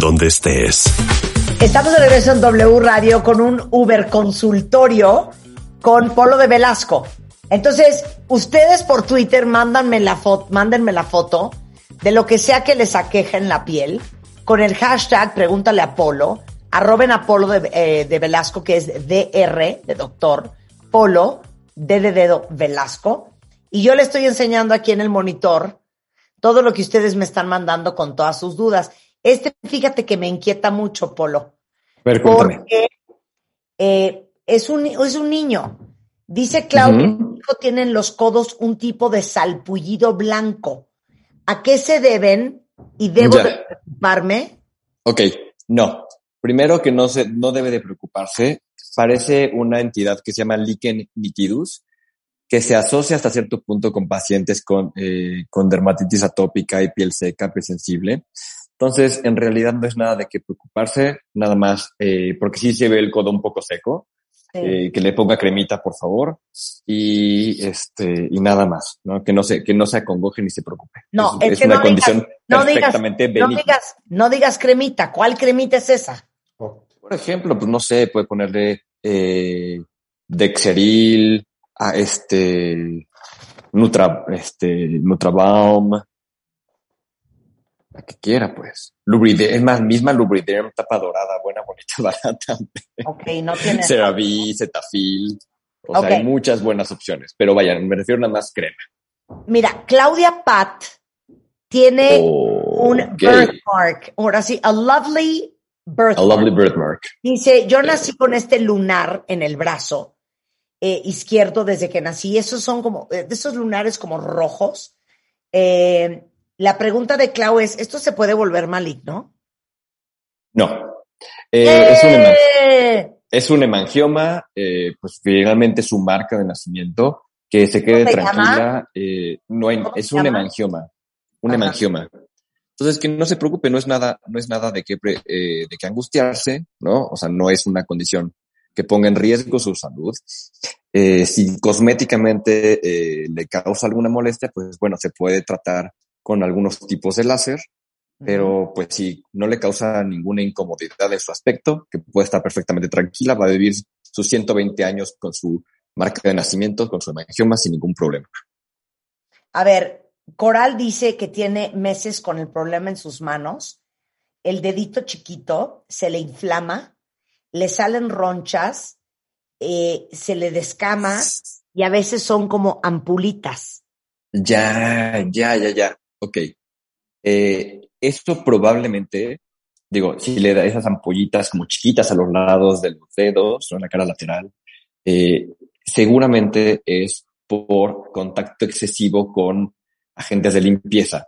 B: donde estés.
D: Estamos de regreso en W Radio con un Uber consultorio con Polo de Velasco. Entonces, ustedes por Twitter mándanme la foto, mándenme la foto de lo que sea que les aqueja en la piel con el hashtag pregúntale a Polo, arroben a Polo de, eh, de Velasco que es DR de doctor, Polo, D de dedo Velasco. Y yo le estoy enseñando aquí en el monitor todo lo que ustedes me están mandando con todas sus dudas. Este, fíjate que me inquieta mucho, Polo,
G: A ver,
D: porque eh, es, un, es un niño. Dice Clau que
G: Ujú.
D: su hijo tiene en los codos un tipo de salpullido blanco. ¿A qué se deben? Y debo
G: Ya.
D: de preocuparme.
G: Ok, no. Primero que no, se, no debe de preocuparse. Parece una entidad que se llama Lichen nitidus, que se asocia hasta cierto punto con pacientes con, eh, con dermatitis atópica y piel seca, piel sensible. Entonces, en realidad no es nada de qué preocuparse, nada más, eh, porque sí se ve el codo un poco seco, eh, que le ponga cremita, por favor, y este, y nada más, ¿no? Que no se, que no se acongoje ni se preocupe.
D: No,
G: es,
D: es
G: es
D: que
G: una
D: no digas-
G: condición
D: no digas-
G: perfectamente
D: no
G: benigna.
D: digas, no digas cremita. ¿Cuál cremita es esa?
G: Por ejemplo, pues no sé, puede ponerle eh, Dexeril, a este Nutra, este Nutrabaum, la que quiera, pues. Lubriderm, es más, misma Lubriderm, tapa dorada, buena, bonita, barata.
D: Ok, no tiene.
G: CeraVe, Cetaphil, O sea,
D: Ok.
G: hay muchas buenas opciones, pero vayan, me refiero nada más crema.
D: Mira, Claudia Pat tiene
G: Oh,
D: un birthmark. Ahora sí, a lovely
G: A
D: birthmark.
G: lovely birthmark.
D: Dice, yo nací con este lunar en el brazo eh, izquierdo desde que nací. Esos son como, eh, de esos lunares como rojos. Eh, la pregunta de Clau es, ¿esto se puede volver maligno?
G: No. Eh, es, un heman-
D: ¡Eh!
G: es un hemangioma, eh, pues finalmente su marca de nacimiento, que se quede
D: ¿Cómo se
G: tranquila. eh, no hay,
D: ¿Cómo
G: es un
D: llama?
G: hemangioma. Un
D: Ajá.
G: hemangioma. Entonces, que no se preocupe, no es nada, no es nada de que, eh, de que angustiarse, ¿no? O sea, no es una condición que ponga en riesgo su salud. Eh, si cosméticamente eh, le causa alguna molestia, pues bueno, se puede tratar con algunos tipos de láser, pero pues si no le causa ninguna incomodidad en su aspecto, que puede estar perfectamente tranquila, va a vivir sus 120 años con su marca de nacimiento, con su hemangioma sin ningún problema.
D: A ver, Coral dice que tiene meses con el problema en sus manos. El dedito chiquito se le inflama, le salen ronchas, eh, se le descama y a veces son como ampulitas.
G: Ya, ya, ya, ya. Ok. Eh, esto probablemente, digo, si le da esas ampollitas como chiquitas a los lados de los dedos o en la cara lateral, eh, seguramente es por contacto excesivo con agentes de limpieza.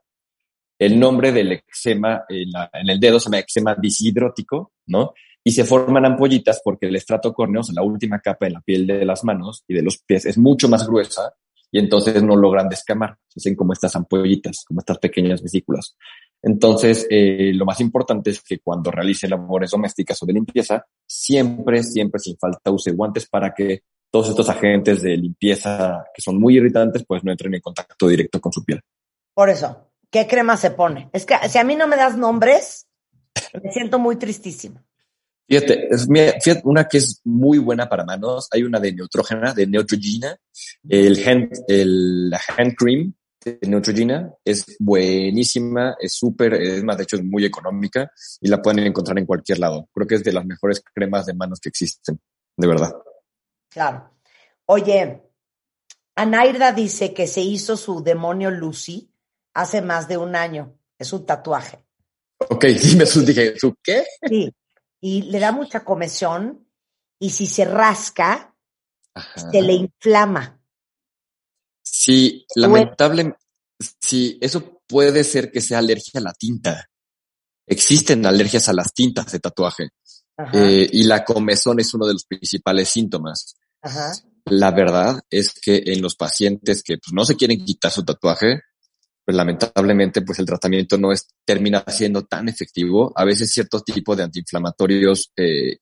G: El nombre del eczema en, el dedo se llama eczema disidrótico, ¿no? Y se forman ampollitas porque el estrato córneo, o sea, la última capa de la piel de las manos y de los pies, es mucho más gruesa y entonces no logran descamar. Se hacen como estas ampollitas, como estas pequeñas vesículas. Entonces, eh, lo más importante es que cuando realice labores domésticas o de limpieza, siempre, siempre sin falta use guantes para que todos estos agentes de limpieza que son muy irritantes, pues no entren en contacto directo con su piel.
D: Por eso, ¿qué crema se pone? Es que si a mí no me das nombres, me siento muy tristísima.
G: Fíjate, fíjate, una que es muy buena para manos, hay una de Neutrogena, de Neutrogena, el hand, el, la hand cream de Neutrogena es buenísima, es súper, es más, de hecho es muy económica y la pueden encontrar en cualquier lado. Creo que es de las mejores cremas de manos que existen, de verdad.
D: Claro. Oye, Anairda dice que se hizo su demonio Lucy hace más de un año. Es un tatuaje.
G: Ok, sí me asusté, dije, ¿tú qué?
D: Sí. Y le da mucha comezón y si se rasca,
G: Ajá.
D: se le inflama.
G: Sí, lamentable, sí, eso puede ser que sea alergia a la tinta. Existen alergias a las tintas de tatuaje eh, y la comezón es uno de los principales síntomas.
D: ajá.
G: La verdad es que en los pacientes que pues, no se quieren quitar su tatuaje, pues lamentablemente pues el tratamiento no es, termina siendo tan efectivo. A veces cierto tipo de antiinflamatorios eh,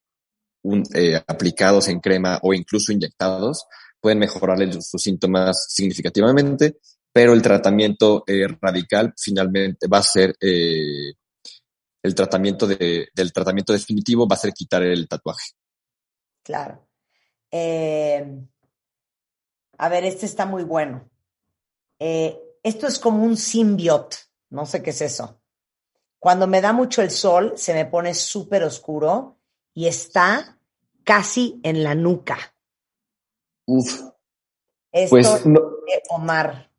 G: eh, aplicados en crema o incluso inyectados pueden mejorarle sus síntomas significativamente, pero el tratamiento eh, radical finalmente va a ser el tratamiento de, del tratamiento definitivo va a ser quitar el tatuaje.
D: Claro. A ver, este está muy bueno. Esto es como un simbiot. No sé qué es eso. Cuando me da mucho el sol, se me pone súper oscuro y está casi en la nuca.
G: Uf,
D: Esto
G: pues no,
D: de Omar.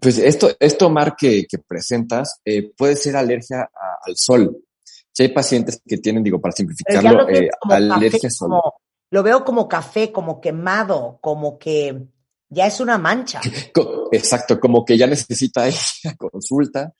G: Pues esto, esto Mar, que, que presentas eh, puede ser alergia a- al sol. Si hay pacientes que tienen, digo, para simplificarlo, eh, alergia al sol.
D: como- lo veo como café, como quemado, como que ya es una mancha.
G: Exacto, como que ya necesita ir a consulta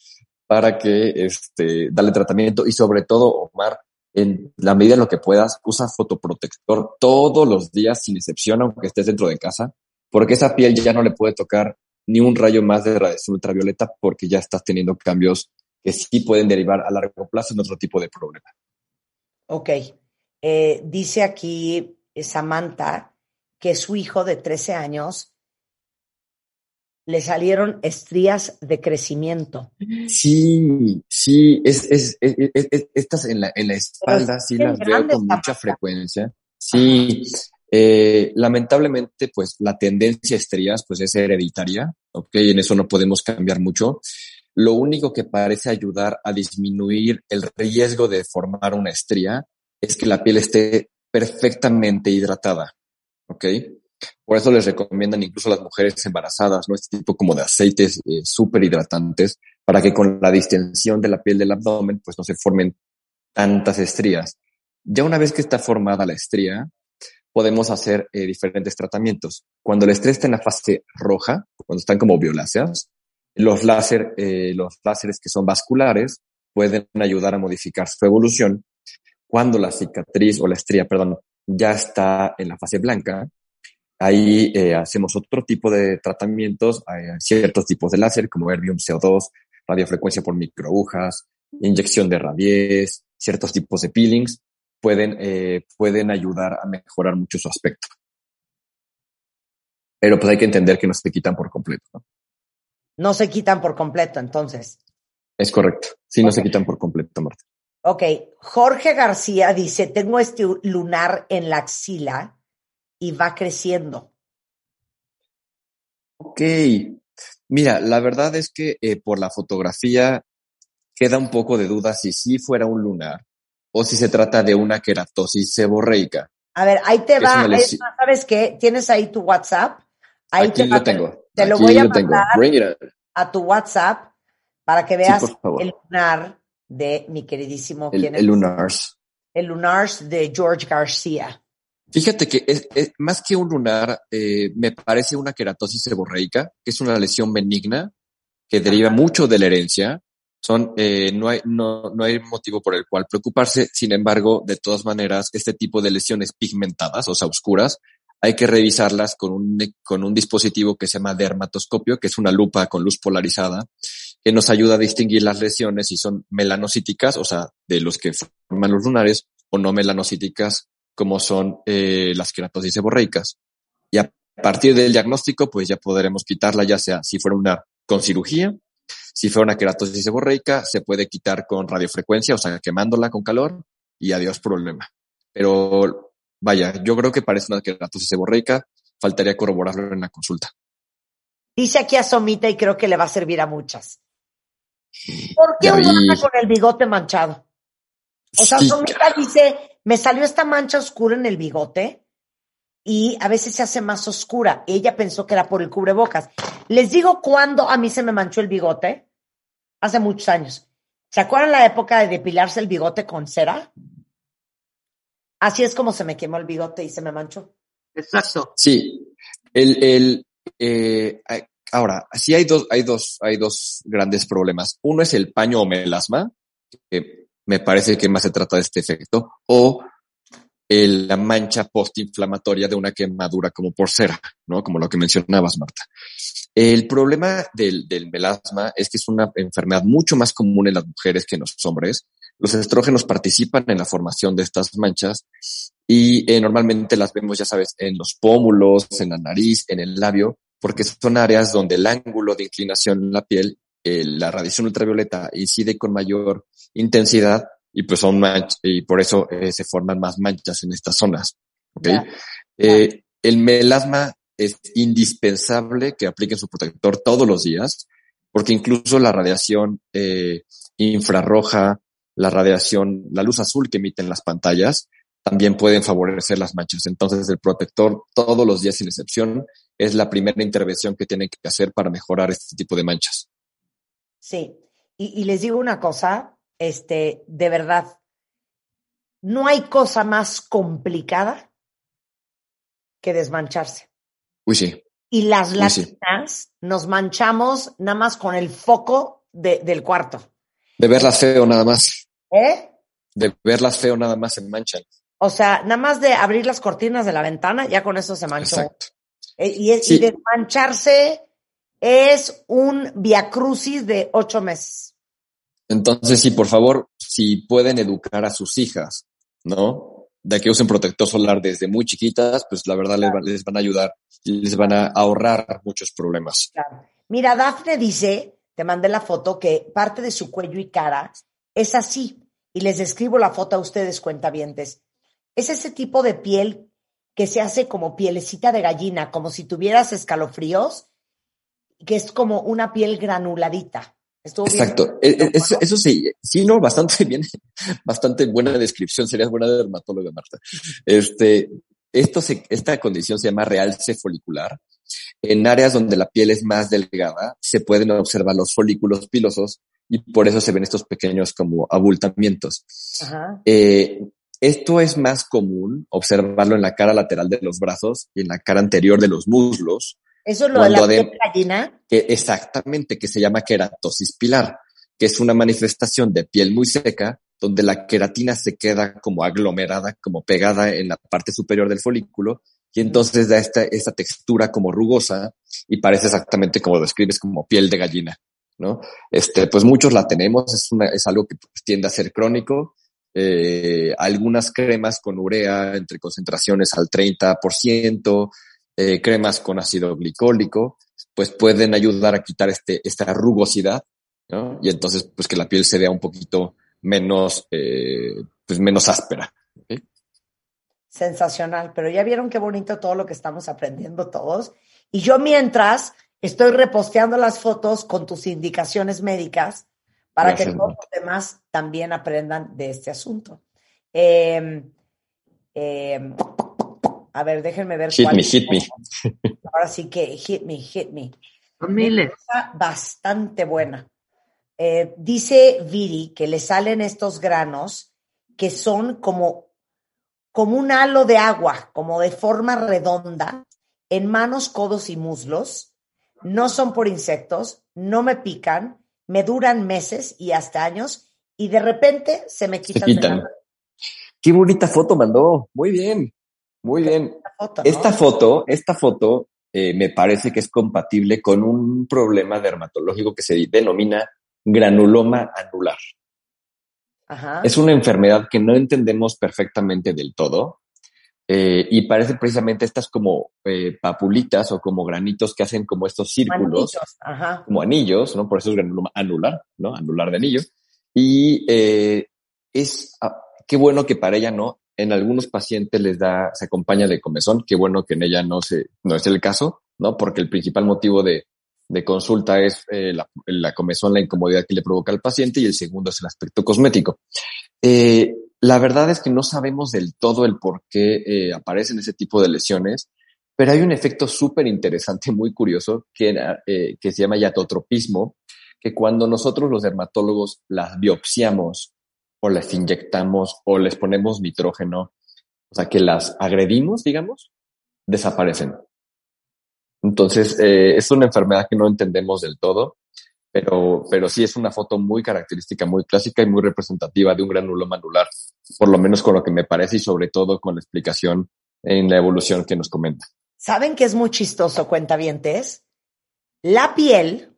G: para que este, darle tratamiento y sobre todo, Omar, en la medida en lo que puedas, usa fotoprotector todos los días sin excepción, aunque estés dentro de casa, porque esa piel ya no le puede tocar ni un rayo más de radiación ultravioleta porque ya estás teniendo cambios que sí pueden derivar a largo plazo en otro tipo de problema.
D: Ok. Eh, dice aquí Samantha que su hijo de 13 años le salieron estrías de crecimiento.
G: Sí, sí, es, es, es- es- es- estas en la, en la espalda sí las veo con mucha frecuencia. Sí, eh, lamentablemente, pues la tendencia a estrías, pues es hereditaria, ¿ok? En eso no podemos cambiar mucho. Lo único que parece ayudar a disminuir el riesgo de formar una estría es que la piel esté perfectamente hidratada, ¿ok? Por eso les recomiendan incluso a las mujeres embarazadas, ¿no? Este tipo como de aceites eh, súper hidratantes para que con la distensión de la piel del abdomen, pues no se formen tantas estrías. Ya una vez que está formada la estría, podemos hacer eh, diferentes tratamientos. Cuando la estría está en la fase roja, cuando están como violáceas, los láser, eh, los láseres que son vasculares pueden ayudar a modificar su evolución. Cuando la cicatriz o la estría, perdón, ya está en la fase blanca, ahí eh, hacemos otro tipo de tratamientos, hay ciertos tipos de láser como Erbium CO2, radiofrecuencia por microagujas, inyección de radies, ciertos tipos de peelings, pueden, eh, pueden ayudar a mejorar mucho su aspecto. Pero pues hay que entender que no se quitan por completo. ¿no?
D: No se quitan por completo, entonces.
G: Es correcto. Sí, no se quitan por completo, Marta.
D: Ok, Jorge García dice, tengo este lunar en la axila y va creciendo.
G: Ok. Mira, la verdad es que eh, por la fotografía queda un poco de duda si sí fuera un lunar o si se trata de una queratosis seborreica.
D: A ver, ahí te va, ¿sabes qué? ¿Tienes ahí tu WhatsApp? Ahí
G: Aquí
D: te va,
G: lo tengo.
D: Te lo
G: Aquí
D: voy a mandar a tu WhatsApp para que veas el lunar de mi queridísimo,
G: El,
D: ¿quién es?
G: el lunars.
D: El lunars de George García.
G: Fíjate que es, es- más que un lunar, eh, me parece una queratosis seborreica, que es una lesión benigna que deriva mucho de la herencia. Son, eh, no, hay, no, no hay motivo por el cual preocuparse. Sin embargo, de todas maneras, este tipo de lesiones pigmentadas, o sea, oscuras, hay que revisarlas con un, con un dispositivo que se llama dermatoscopio, que es una lupa con luz polarizada, que nos ayuda a distinguir las lesiones si son melanocíticas, o sea, de los que forman los lunares, o no melanocíticas, como son eh, las queratosis seborreicas. Y a partir del diagnóstico, pues ya podremos quitarla, ya sea si fuera una con cirugía, si fuera una queratosis seborreica, se puede quitar con radiofrecuencia, o sea, quemándola con calor y adiós problema. Pero vaya, yo creo que parece una queratosis seborreica, faltaría corroborarlo en la consulta.
D: Dice aquí a Somita y creo que le va a servir a muchas. ¿Por qué anda con el bigote manchado? O sea,
G: Sí,
D: dice, me salió esta mancha oscura en el bigote y a veces se hace más oscura. Ella pensó que era por el cubrebocas. Les digo cuándo a mí se me manchó el bigote. Hace muchos años. ¿Se acuerdan la época de depilarse el bigote con cera? Así es como se me quemó el bigote y se me manchó.
E: Exacto.
G: Sí, el, el, eh, ahora, sí hay dos, hay dos, hay dos grandes problemas. Uno es el paño o melasma, que me parece que más se trata de este efecto, o el- la mancha postinflamatoria de una quemadura como por cera, ¿no? Como lo que mencionabas, Marta. El problema del, del melasma es que es una enfermedad mucho más común en las mujeres que en los hombres. Los estrógenos participan en la formación de estas manchas y eh, normalmente las vemos, ya sabes, en los pómulos, en la nariz, en el labio, porque son áreas donde el ángulo de inclinación en la piel, eh, la radiación ultravioleta incide con mayor intensidad y pues son y por eso eh, se forman más manchas en estas zonas. Eh, el melasma es indispensable que apliquen su protector todos los días, porque incluso la radiación infrarroja, la radiación, la luz azul que emiten las pantallas, también pueden favorecer las manchas. Entonces, el protector todos los días sin excepción es la primera intervención que tienen que hacer para mejorar este tipo de manchas.
D: Sí, y, y les digo una cosa, este, de verdad, no hay cosa más complicada que desmancharse.
G: Uy, sí.
D: Y las
G: Uy, sí.
D: latinas nos manchamos nada más con el foco de- del cuarto.
G: De verlas feo nada más.
D: ¿Eh?
G: De verlas feo nada más se manchan.
D: O sea, nada más de abrir las cortinas de la ventana, ya con eso se manchó.
G: Exacto.
D: Eh, Y, desmancharse es un viacrucis de ocho meses.
G: Entonces, sí, por favor, si pueden educar a sus hijas, ¿no? De que usen protector solar desde muy chiquitas, pues la verdad les, va- les van a ayudar y les van a ahorrar muchos problemas.
D: Claro. Mira, Dafne dice, te mandé la foto, que parte de su cuello y cara es así. Y les describo la foto a ustedes, cuentavientes. Es ese tipo de piel que se hace como pielecita de gallina, como si tuvieras escalofríos, que es como una piel granuladita.
G: Exacto. E- e- Eso, eso sí, sí, no, bastante bien, bastante buena descripción. Serías buena dermatóloga, Marta. Este, esto se, esta condición se llama realce folicular. En áreas donde la piel es más delgada, se pueden observar los folículos pilosos y por eso se ven estos pequeños como abultamientos.
D: Ajá.
G: Eh, esto es más común observarlo en la cara lateral de los brazos y en la cara anterior de los muslos,
D: Eso es lo de
G: Cuando
D: la piel de gallina.
G: que exactamente, que se llama queratosis pilar, que es una manifestación de piel muy seca, donde la queratina se queda como aglomerada, como pegada en la parte superior del folículo, y entonces da esta, esta textura como rugosa y parece exactamente como lo describes, como piel de gallina, ¿no? Este, pues muchos la tenemos, es, una, es algo que pues, tiende a ser crónico. Eh, algunas cremas con urea entre concentraciones al 30%, eh, cremas con ácido glicólico, pues pueden ayudar a quitar este, esta rugosidad, ¿no? Y entonces, pues que la piel se vea un poquito menos, eh, pues menos áspera.
D: Sensacional, pero ya vieron qué bonito todo lo que estamos aprendiendo todos. Y yo mientras estoy reposteando las fotos con tus indicaciones médicas para
G: Gracias,
D: que todos los demás también aprendan de este asunto. Eh, eh, a ver, déjenme ver.
G: Hit
D: cuál-
G: me, hit me.
D: Ahora sí que hit me, hit me.
E: Son miles.
D: Está bastante buena. Eh, dice Viri que le salen estos granos que son como, como un halo de agua, como de forma redonda, en manos, codos y muslos. No son por insectos, no me pican, me duran meses y hasta años y de repente se me
G: Se
D: quitan, de la
G: Qué bonita foto mandó. Muy bien. Muy bien.
D: foto, ¿no?
G: Esta foto, esta foto eh, me parece que es compatible con un problema dermatológico que se denomina granuloma anular.
D: Ajá.
G: Es una enfermedad que no entendemos perfectamente del todo eh, y parece precisamente estas como eh, papulitas o como granitos que hacen como estos círculos,
D: Ajá.
G: como anillos, ¿no? Por eso es granuloma anular, ¿no? Anular de anillo. Y es, ah, qué bueno que para ella no, en algunos pacientes les da, se acompaña de comezón, qué bueno que en ella no se, no es el caso, ¿no? Porque el principal motivo de, de consulta es eh, la, la comezón, la incomodidad que le provoca al paciente y el segundo es el aspecto cosmético. Eh, la verdad es que no sabemos del todo el por qué eh, aparecen ese tipo de lesiones, pero hay un efecto súper interesante, muy curioso, que, eh, que se llama yatotropismo, que cuando nosotros los dermatólogos las biopsiamos o las inyectamos o les ponemos nitrógeno, o sea, que las agredimos, digamos, desaparecen. Entonces, eh, es una enfermedad que no entendemos del todo, pero, pero sí es una foto muy característica, muy clásica y muy representativa de un granuloma anular, por lo menos con lo que me parece y sobre todo con la explicación en la evolución que nos comenta.
D: ¿Saben qué es muy chistoso, cuentavientes? La piel,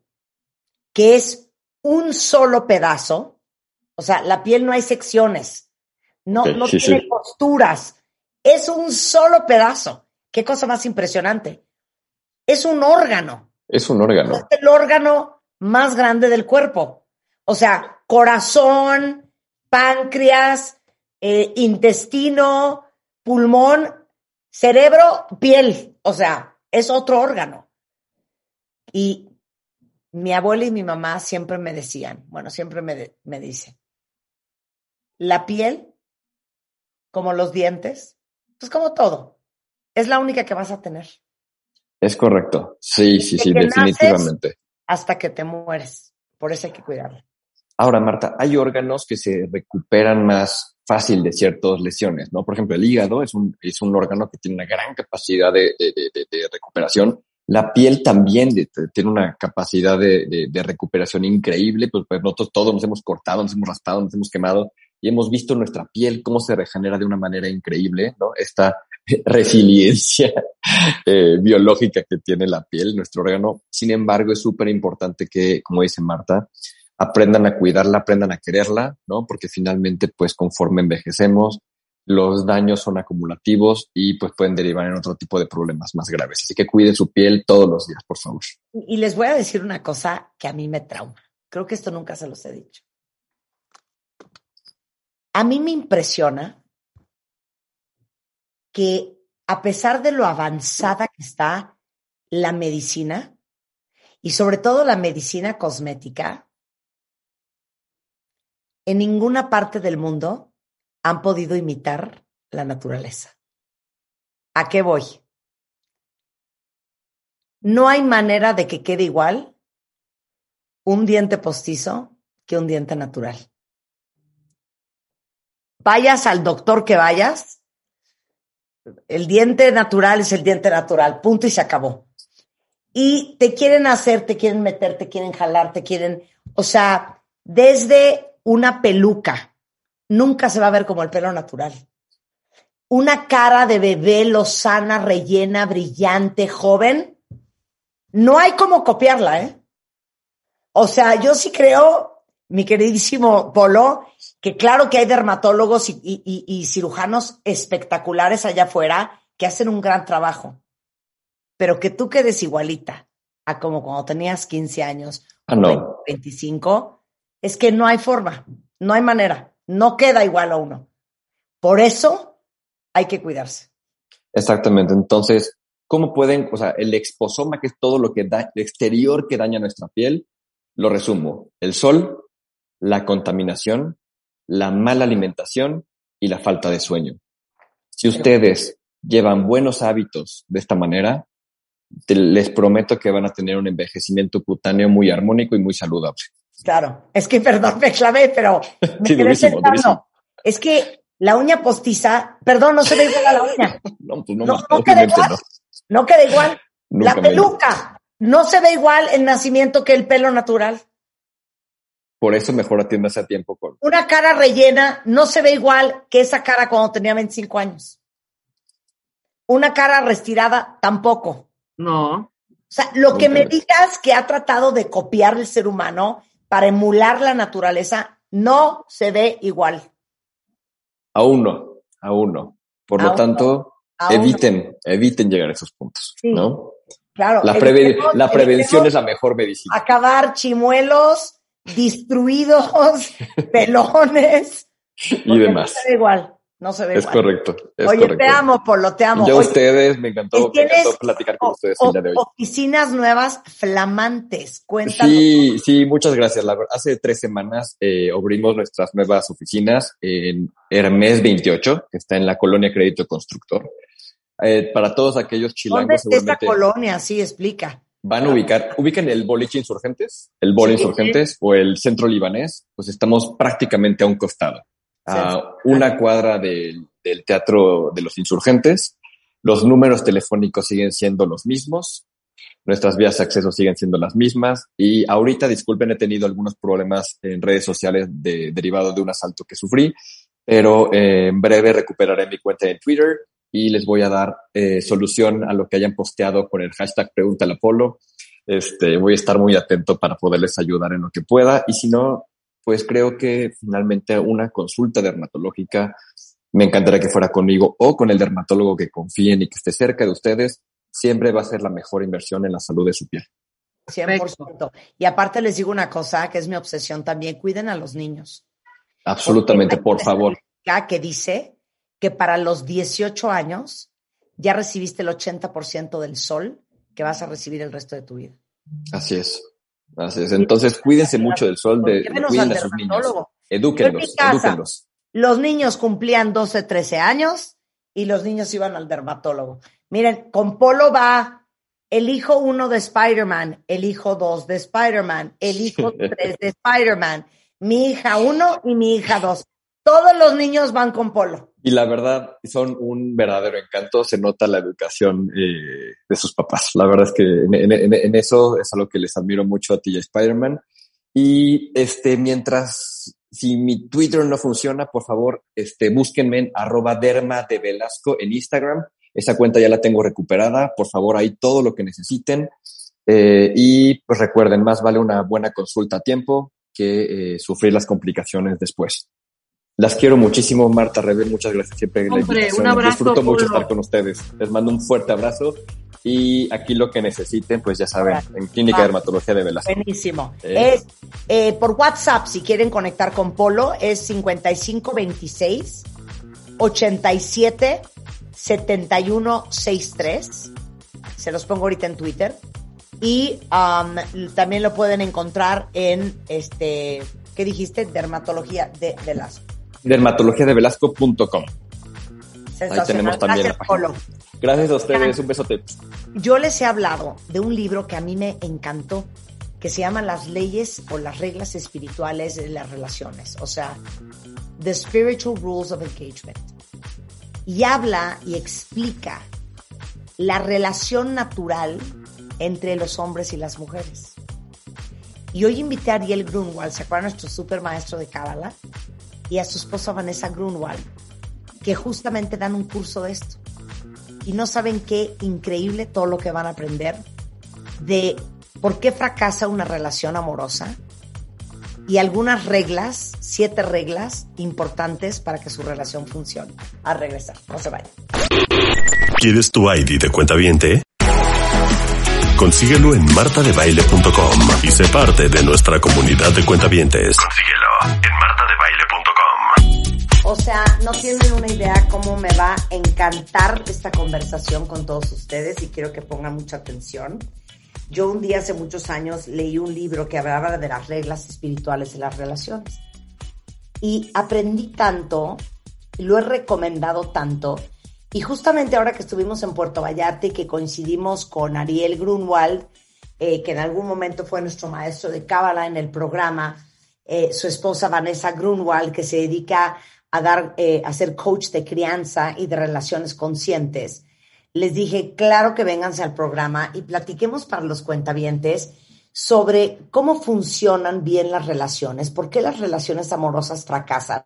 D: que es un solo pedazo, o sea, la piel no hay secciones, no, no
G: sí,
D: tiene
G: sí.
D: costuras, es un solo pedazo. ¿Qué cosa más impresionante? Es un órgano,
G: Es un órgano.
D: es el órgano más grande del cuerpo. O sea, corazón, páncreas, eh, intestino, pulmón, cerebro, piel. O sea, es otro órgano. Y mi abuela y mi mamá siempre me decían, bueno, siempre me, de- me dicen, la piel, como los dientes, pues como todo, es la única que vas a tener
G: Es correcto. Sí, sí, sí, definitivamente.
D: hasta que te mueres. Por eso hay que cuidarla.
G: Ahora, Marta, hay órganos que se recuperan más fácil de ciertas lesiones, ¿no? Por ejemplo, el hígado es un, es un órgano que tiene una gran capacidad de, de- de- recuperación. La piel también tiene una capacidad de recuperación increíble, pues, pues nosotros todos nos hemos cortado, nos hemos raspado, nos hemos quemado y hemos visto nuestra piel cómo se regenera de una manera increíble, ¿no? Esta resiliencia eh, biológica que tiene la piel, nuestro órgano. Sin embargo, es súper importante que, como dice Marta, aprendan a cuidarla, aprendan a quererla, ¿no? Porque finalmente, pues conforme envejecemos, los daños son acumulativos y pues pueden derivar en otro tipo de problemas más graves. Así que cuiden su piel todos los días, por favor.
D: Y les voy a decir una cosa que a mí me trauma. Creo que esto nunca se los he dicho. A mí me impresiona que a pesar de lo avanzada que está la medicina, y sobre todo la medicina cosmética, en ninguna parte del mundo han podido imitar la naturaleza. ¿A qué voy? No hay manera de que quede igual un diente postizo que un diente natural. Vayas al doctor que vayas, el diente natural es el diente natural, punto y se acabó. Y te quieren hacer, te quieren meter, te quieren jalar, te quieren, o sea, desde una peluca, nunca se va a ver como el pelo natural. Una cara de bebé lozana, rellena, brillante, joven, no hay como copiarla, ¿eh? O sea, yo sí creo, mi queridísimo Polo, que claro que hay dermatólogos y, y- y cirujanos espectaculares allá afuera que hacen un gran trabajo, pero que tú quedes igualita a como cuando tenías 15 años
G: Ah, no.
D: 25, es que no hay forma, no hay manera, no queda igual a uno. Por eso hay que cuidarse.
G: Exactamente. Entonces, ¿cómo pueden, o sea, el exposoma, que es todo lo que da, el exterior que daña nuestra piel, lo resumo. El sol, la contaminación, la mala alimentación y la falta de sueño. Si ustedes llevan buenos hábitos de esta manera, te- les prometo que van a tener un envejecimiento cutáneo muy armónico y muy saludable.
D: Claro, es que perdón, me clavé, pero me
G: Sí, durísimo, durísimo.
D: Es que la uña postiza, perdón, no se ve igual a la uña,
G: No, pues no,
D: No, no queda igual.
G: no.
D: no queda igual.
G: Nunca
D: la
G: me-
D: peluca, no se ve igual el nacimiento que el pelo natural.
G: Por eso mejor atiéndase a tiempo con.
D: Una cara rellena no se ve igual que esa cara cuando tenía 25 años. Una cara restirada tampoco.
E: No.
D: O sea, lo que me digas que ha tratado de copiar el ser humano para emular la naturaleza no se ve igual.
G: Aún no, aún no. Por lo tanto,
D: no.
G: eviten, eviten llegar a esos puntos,
D: Sí.
G: ¿no?
D: Claro.
G: La, preve-
D: evitemos-
G: la prevención es la mejor medicina.
D: Acabar chimuelos, destruidos, pelones.
G: Y demás.
D: No se ve igual. No se ve
G: Es
D: igual.
G: correcto, es
D: Oye,
G: correcto.
D: te amo, Polo, te amo.
G: Yo a ustedes, me encantó, me encantó platicar con
D: o-
G: ustedes el día de hoy.
D: oficinas nuevas flamantes. Cuéntanos.
G: Sí, sí, muchas gracias. La hace tres semanas eh, abrimos nuestras nuevas oficinas en Hermes 28, que está en la colonia Crédito Constructor. Eh, para todos aquellos
D: ¿Dónde
G: chilangos,
D: está esta colonia? Sí, explica.
G: Van a ubicar, ubican el boliche Insurgentes, el Bol
D: Sí,
G: Insurgentes o el Centro Libanés, pues estamos prácticamente a un costado, a una cuadra del, del Teatro de los Insurgentes. Los números telefónicos siguen siendo los mismos, nuestras vías de acceso siguen siendo las mismas y ahorita, disculpen, he tenido algunos problemas en redes sociales de, derivado de un asalto que sufrí, pero eh, en breve recuperaré mi cuenta en Twitter y les voy a dar eh, solución a lo que hayan posteado con el hashtag Pregúntale a Polo. Este, voy a estar muy atento para poderles ayudar en lo que pueda y si no, pues creo que finalmente una consulta dermatológica me encantaría que fuera conmigo o con el dermatólogo que confíen y que esté cerca de ustedes. Siempre va a ser la mejor inversión en la salud de su piel.
D: 100%. Y aparte les digo una cosa que es mi obsesión también, cuiden a los niños.
G: Absolutamente, por favor.
D: que dice que para los 18 años ya recibiste el 80% del sol que vas a recibir el resto de tu vida.
G: Así es. Así es. Entonces, cuídense mucho del sol, de, cuiden a sus niños. Edúquenlos,
D: casa-
G: edúquenlos.
D: Los niños cumplían 12, 13 años y los niños iban al dermatólogo. Miren, con Polo va el hijo 1 de Spider-Man, el hijo 2 de Spider-Man, el hijo 3 de Spider-Man, mi hija 1 y mi hija 2. Todos los niños van con Polo.
G: Y la verdad, son un verdadero encanto. Se nota la educación eh, de sus papás. La verdad es que en, eso es algo que les admiro mucho a ti y Spider-Man. Y este, mientras, si mi Twitter no funciona, por favor, este, búsquenme en arroba derma de Velasco en Instagram. Esa cuenta ya la tengo recuperada. Por favor, ahí todo lo que necesiten. Eh, y pues recuerden, más vale una buena consulta a tiempo que eh, sufrir las complicaciones después. Las quiero muchísimo, Marta Rebel. Muchas gracias siempre. la
E: Hombre,
G: invitación.
E: un abrazo,
G: Disfruto mucho estar con ustedes. Les mando un fuerte abrazo. Y aquí lo que necesiten, pues ya saben, en Clínica de Dermatología de Velasco.
D: Buenísimo.
G: Eh.
D: Es eh, por WhatsApp, si quieren conectar con Polo, es 5526 87 7163. Se los pongo ahorita en Twitter. Y um, también lo pueden encontrar en este, ¿qué dijiste? Dermatología de Velasco.
G: Dermatologiadevelasco.com.
D: Sensacional.
G: tenemos también
D: Gracias,
G: la página.
D: Polo.
G: Gracias a ustedes, un besote.
D: Yo les he hablado de un libro que a mí me encantó, que se llama Las leyes o las reglas espirituales de las relaciones, o sea, The Spiritual Rules of Engagement. Y habla y explica la relación natural entre los hombres y las mujeres. Y hoy invité a Ariel Grunwald, ¿se acuerdan nuestro super maestro de Cábala? Y a su esposa Vanessa Grunwald, que justamente dan un curso de esto y no saben qué increíble todo lo que van a aprender de por qué fracasa una relación amorosa y algunas reglas, siete reglas importantes para que su relación funcione. A regresar, no se vayan.
B: ¿Quieres tu ID de cuenta viente? Consíguelo en martadebaile.com y sé parte de nuestra comunidad de cuentavientes. Consíguelo en martadebaile.com.
D: O sea, no tienen una idea cómo me va a encantar esta conversación con todos ustedes y quiero que pongan mucha atención. Yo un día hace muchos años leí un libro que hablaba de las reglas espirituales de las relaciones y aprendí tanto, lo he recomendado tanto y justamente ahora que estuvimos en Puerto Vallarta y que coincidimos con Ariel Grunwald, eh, que en algún momento fue nuestro maestro de Cábala en el programa, eh, su esposa Vanessa Grunwald, que se dedica a dar, eh, a ser coach de crianza y de relaciones conscientes. Les dije, claro que vénganse al programa y platiquemos para los cuentavientes sobre cómo funcionan bien las relaciones, por qué las relaciones amorosas fracasan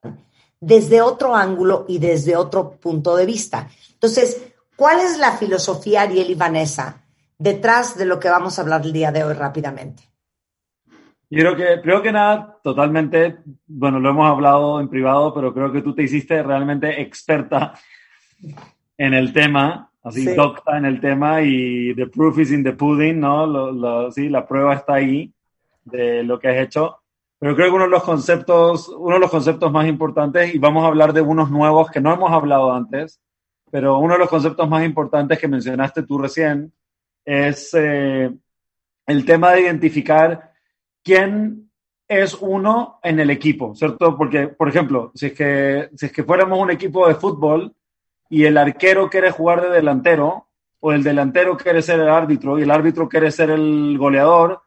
D: desde otro ángulo y desde otro punto de vista. Entonces, ¿cuál es la filosofía, Ariel y Vanessa, detrás de lo que vamos a hablar el día de hoy rápidamente?
H: Yo creo que, primero que nada, totalmente, bueno, lo hemos hablado en privado, pero creo que tú te hiciste realmente experta en el tema, así
D: Sí.
H: docta en el tema y the proof is in the pudding, ¿no? Lo- lo- sí, la prueba está ahí de lo que has hecho. Pero creo que uno de los conceptos, uno de los conceptos más importantes, y vamos a hablar de unos nuevos que no hemos hablado antes, pero uno de los conceptos más importantes que mencionaste tú recién es eh, el tema de identificar quién es uno en el equipo, ¿cierto? Porque, por ejemplo, si es que, si es que fuéramos un equipo de fútbol y el arquero quiere jugar de delantero, o el delantero quiere ser el árbitro y el árbitro quiere ser el goleador,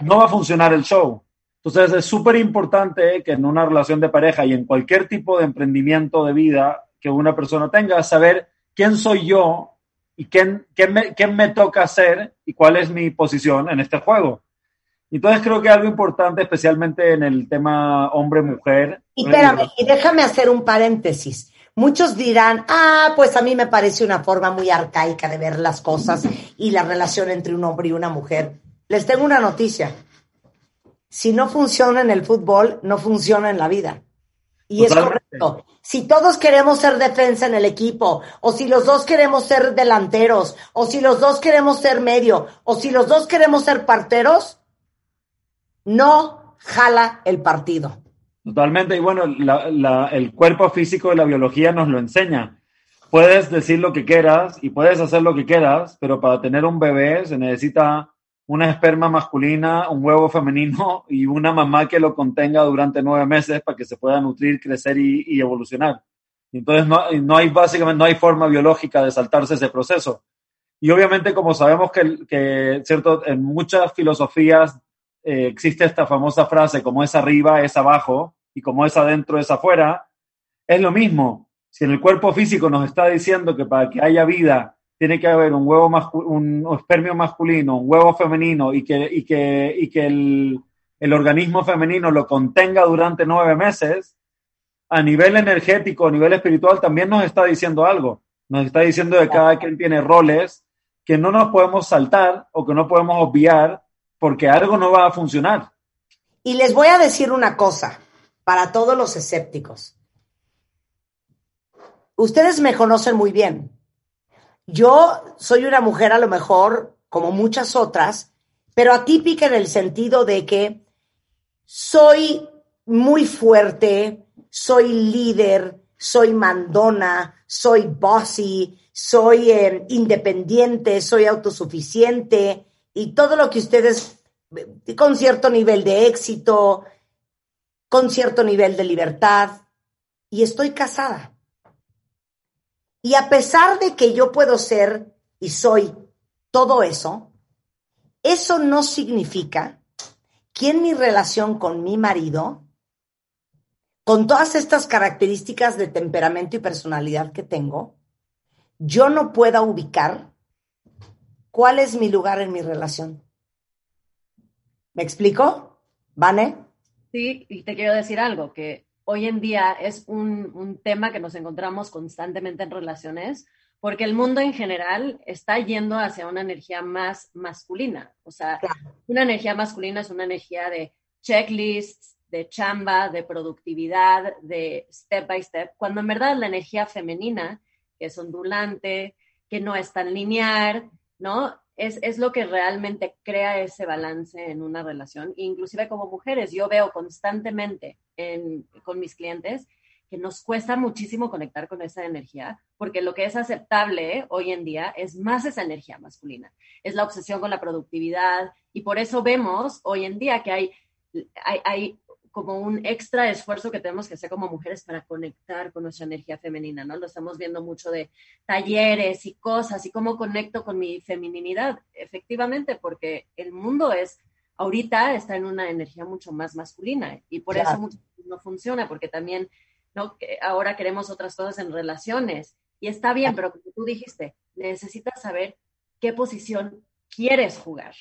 H: no va a funcionar el show. Entonces es súper importante que en una relación de pareja y en cualquier tipo de emprendimiento de vida que una persona tenga, saber quién soy yo y quién, quién, me, quién me toca hacer y cuál es mi posición en este juego. Entonces creo que algo importante, especialmente en el tema hombre-mujer.
D: Y espérame, y déjame hacer un paréntesis. Muchos dirán, ah, pues a mí me parece una forma muy arcaica de ver las cosas y la relación entre un hombre y una mujer. Les tengo una noticia. Si no funciona en el fútbol, no funciona en la vida. Y es correcto. Si todos queremos ser defensa en el equipo, o si los dos queremos ser delanteros, o si los dos queremos ser medio, o si los dos queremos ser parteros, no jala el partido.
H: Totalmente, y bueno, la- la- el cuerpo físico de la biología nos lo enseña. Puedes decir lo que quieras y puedes hacer lo que quieras, pero para tener un bebé se necesita una esperma masculina, un huevo femenino y una mamá que lo contenga durante nueve meses para que se pueda nutrir, crecer y, y evolucionar. Entonces no, no hay básicamente no hay forma biológica de saltarse ese proceso. Y obviamente como sabemos que, que cierto en muchas filosofías eh, existe esta famosa frase, como es arriba, es abajo, y como es adentro, es afuera, es lo mismo. Si en el cuerpo físico nos está diciendo que para que haya vida tiene que haber un huevo un espermio masculino, un huevo femenino, y que, y que, y que el, el organismo femenino lo contenga durante nueve meses, a nivel energético, a nivel espiritual, también nos está diciendo algo. Nos está diciendo que cada quien tiene roles que no nos podemos saltar o que no podemos obviar porque algo no va a funcionar.
D: Y les voy a decir una cosa para todos los escépticos. Ustedes me conocen muy bien. Yo soy una mujer a lo mejor, como muchas otras, pero atípica en el sentido de que soy muy fuerte, soy líder, soy mandona, soy bossy, soy eh, independiente, soy autosuficiente y todo lo que ustedes eh, con cierto nivel de éxito, con cierto nivel de libertad y estoy casada. Y a pesar de que yo puedo ser y soy todo eso, eso no significa que en mi relación con mi marido, con todas estas características de temperamento y personalidad que tengo, yo no pueda ubicar cuál es mi lugar en mi relación. ¿Me explico? ¿Vane?
I: Sí, y te quiero decir algo, que hoy en día es un, un tema que nos encontramos constantemente en relaciones, porque el mundo en general está yendo hacia una energía más masculina. O sea,
D: Claro.
I: una energía masculina es una energía de checklists, de chamba, de productividad, de step by step, cuando en verdad la energía femenina, que es ondulante, que no es tan lineal, ¿no? Es, es lo que realmente crea ese balance en una relación. Inclusive como mujeres, yo veo constantemente en- con mis clientes que nos cuesta muchísimo conectar con esa energía, porque lo que es aceptable hoy en día es más esa energía masculina, es la obsesión con la productividad, y por eso vemos hoy en día que hay, hay como un extra esfuerzo que tenemos que hacer como mujeres para conectar con nuestra energía femenina, ¿no? Lo estamos viendo mucho de talleres y cosas, y cómo conecto con mi femininidad, efectivamente, porque el mundo es, ahorita está en una energía mucho más masculina, y por
D: Claro.
I: eso mucho no funciona, porque también ¿no? Ahora queremos otras cosas en relaciones. Y está bien, pero como tú dijiste, necesitas saber qué posición quieres jugar.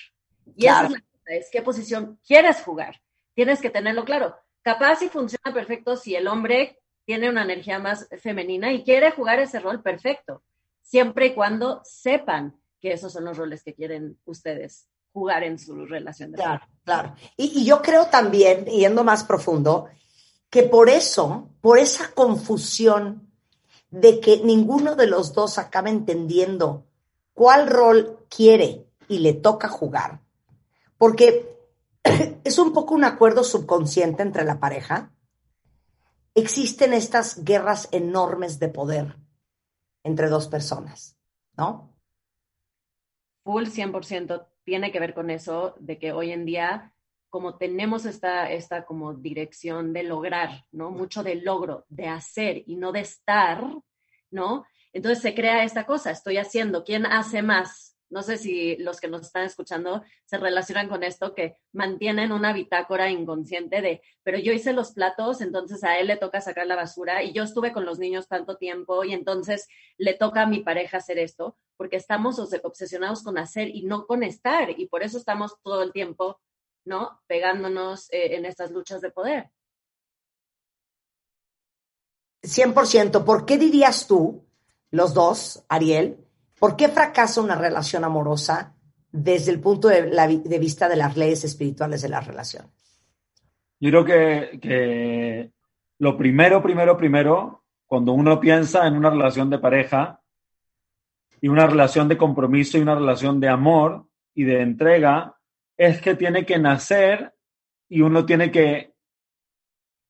I: Y esa es la cosa, es qué posición quieres jugar. Tienes que tenerlo claro. Capaz si funciona perfecto si el hombre tiene una energía más femenina y quiere jugar ese rol perfecto, siempre y cuando sepan que esos son los roles que quieren ustedes jugar en su relación de
D: Claro, claro. Y, y yo creo también, yendo más profundo, que por eso, por esa confusión de que ninguno de los dos acaba entendiendo cuál rol quiere y le toca jugar, porque es un poco un acuerdo subconsciente entre la pareja, existen estas guerras enormes de poder entre dos personas, ¿no?
I: full 100% tiene que ver con eso, de que hoy en día, como tenemos esta, esta como dirección de lograr, ¿no? Mucho de logro, de hacer y no de estar, ¿no? Entonces se crea esta cosa, estoy haciendo, ¿quién hace más? No sé si los que nos están escuchando se relacionan con esto, que mantienen una bitácora inconsciente de, pero yo hice los platos, entonces a él le toca sacar la basura y yo estuve con los niños tanto tiempo y entonces le toca a mi pareja hacer esto, porque estamos obs- obsesionados con hacer y no con estar, y por eso estamos todo el tiempo, ¿no? Pegándonos eh, en estas luchas de poder.
D: 100%. ¿Por qué dirías tú, los dos, Ariel, por qué fracasa una relación amorosa desde el punto de, vista de las leyes espirituales de la relación?
H: Yo creo que lo primero, primero, primero, cuando uno piensa en una relación de pareja y una relación de compromiso y una relación de amor y de entrega, es que tiene que nacer y uno tiene que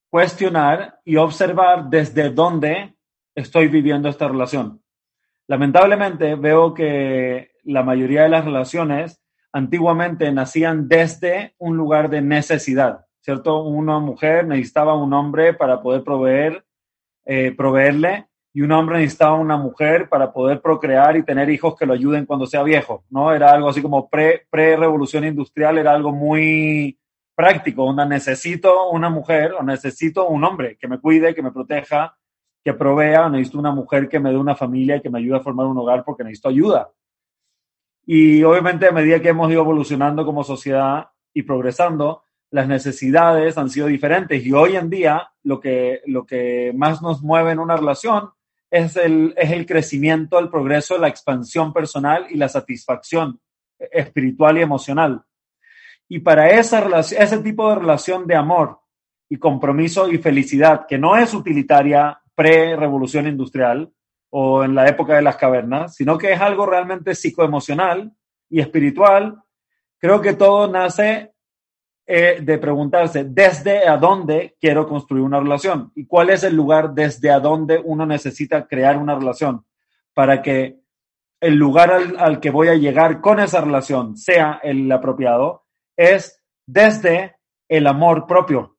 H: cuestionar y observar desde dónde estoy viviendo esta relación. Lamentablemente veo que la mayoría de las relaciones antiguamente nacían desde un lugar de necesidad, ¿cierto? Una mujer necesitaba un hombre para poder proveer, eh, proveerle, y un hombre necesitaba una mujer para poder procrear y tener hijos que lo ayuden cuando sea viejo, ¿no? Era algo así como pre- pre-revolución industrial, era algo muy práctico, una necesito una mujer o necesito un hombre que me cuide, que me proteja, que provea, necesito una mujer que me dé una familia y que me ayude a formar un hogar porque necesito ayuda. Y obviamente a medida que hemos ido evolucionando como sociedad y progresando, las necesidades han sido diferentes y hoy en día lo que, lo que más nos mueve en una relación es el, es el crecimiento, el progreso, la expansión personal y la satisfacción espiritual y emocional. Y para esa relación, ese tipo de relación de amor y compromiso y felicidad, que no es utilitaria pre-revolución industrial o en la época de las cavernas, sino que es algo realmente psicoemocional y espiritual, creo que todo nace eh, de preguntarse desde a dónde quiero construir una relación y cuál es el lugar desde a dónde uno necesita crear una relación para que el lugar al, al que voy a llegar con esa relación sea el apropiado, es desde el amor propio.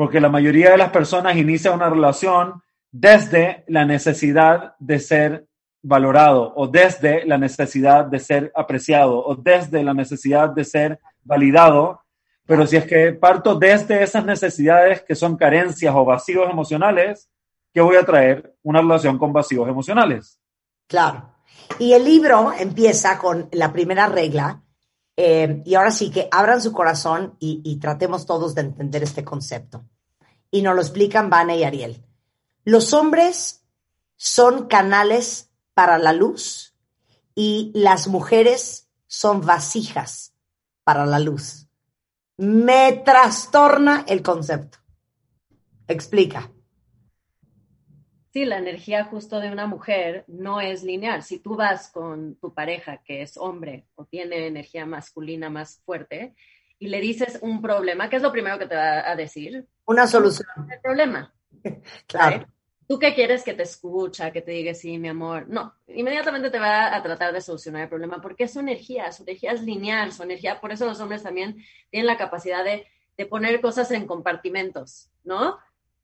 H: Porque la mayoría de las personas inicia una relación desde la necesidad de ser valorado o desde la necesidad de ser apreciado o desde la necesidad de ser validado, pero si es que parto desde esas necesidades que son carencias o vacíos emocionales, ¿qué voy a traer? Una relación con vacíos emocionales.
D: Claro. Y el libro empieza con la primera regla, eh, y ahora sí que abran su corazón y, y tratemos todos de entender este concepto. Y nos lo explican Vane y Ariel. Los hombres son canales para la luz y las mujeres son vasijas para la luz. Me trastorna el concepto. Explica.
I: Sí, la energía justo de una mujer no es lineal. Si tú vas con tu pareja que es hombre o tiene energía masculina más fuerte y le dices un problema, ¿qué es lo primero que te va a decir?
D: Una solución.
I: El problema.
D: Claro.
I: ¿Tú qué quieres que te escucha, que te diga sí, mi amor? No, inmediatamente te va a tratar de solucionar el problema porque es su energía, su energía es lineal, su energía, por eso los hombres también tienen la capacidad de, de poner cosas en compartimentos, ¿no?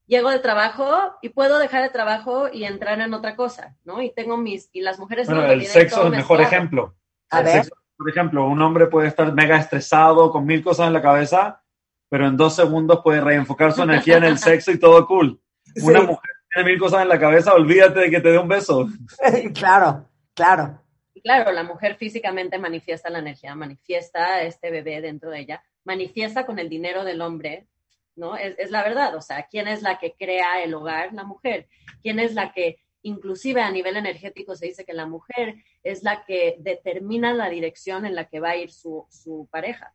I: Llego de trabajo y puedo dejar el trabajo y entrar en otra cosa, ¿no? Y tengo mis, y las mujeres...
H: Bueno, el sexo es el mejor ejemplo.
D: A
H: El
D: ver.
H: sexo, por ejemplo, un hombre puede estar mega estresado con mil cosas en la cabeza, pero en dos segundos puede reenfocar su energía en el sexo y todo cool. Una
D: Sí.
H: mujer tiene mil cosas en la cabeza, olvídate de que te dé un beso.
D: claro, claro.
I: Y claro, la mujer físicamente manifiesta la energía, manifiesta este bebé dentro de ella, manifiesta con el dinero del hombre, ¿no? Es, es la verdad, o sea, ¿quién es la que crea el hogar? La mujer. ¿Quién es la que, inclusive a nivel energético, se dice que la mujer es la que determina la dirección en la que va a ir su, su pareja?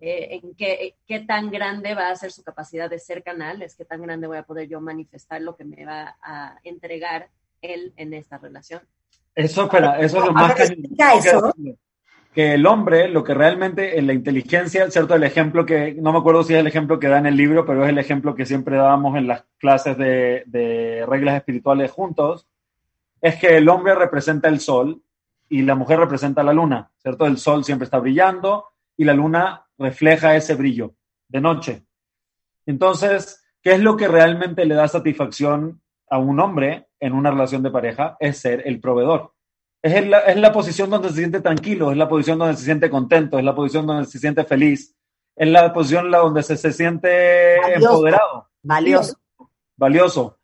I: Eh, en qué, qué tan grande va a ser su capacidad de ser canal, es qué tan grande voy a poder yo manifestar lo que me va a entregar él en esta relación.
H: Eso, espera, eso es lo
D: A
H: más que, que el hombre, lo que realmente en la inteligencia, cierto, el ejemplo que, no me acuerdo si es el ejemplo que da en el libro, pero es el ejemplo que siempre dábamos en las clases de, de reglas espirituales juntos, es que el hombre representa el sol y la mujer representa la luna, ¿cierto? El sol siempre está brillando y la luna refleja ese brillo de noche. Entonces, ¿qué es lo que realmente le da satisfacción a un hombre en una relación de pareja? Es ser el proveedor. Es la, es la posición donde se siente tranquilo, es la posición donde se siente contento, es la posición donde se siente feliz, es la posición la donde se, se siente
D: Valioso.
H: empoderado,
D: Valioso.
H: valioso.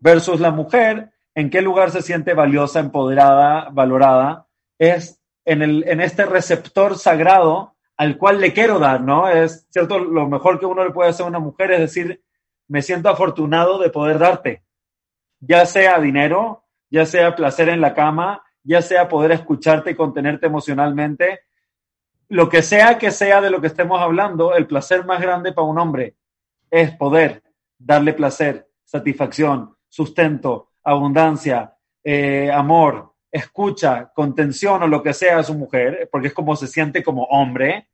H: Versus la mujer, ¿en qué lugar se siente valiosa, empoderada, valorada? Es en, el, en este receptor sagrado al cual le quiero dar, ¿no? Es cierto, lo mejor que uno le puede hacer a una mujer es decir, me siento afortunado de poder darte, ya sea dinero, ya sea placer en la cama, ya sea poder escucharte y contenerte emocionalmente, lo que sea que sea de lo que estemos hablando, el placer más grande para un hombre es poder darle placer, satisfacción, sustento, abundancia, eh, amor, escucha, contención o lo que sea a su mujer, porque es como se siente como hombre.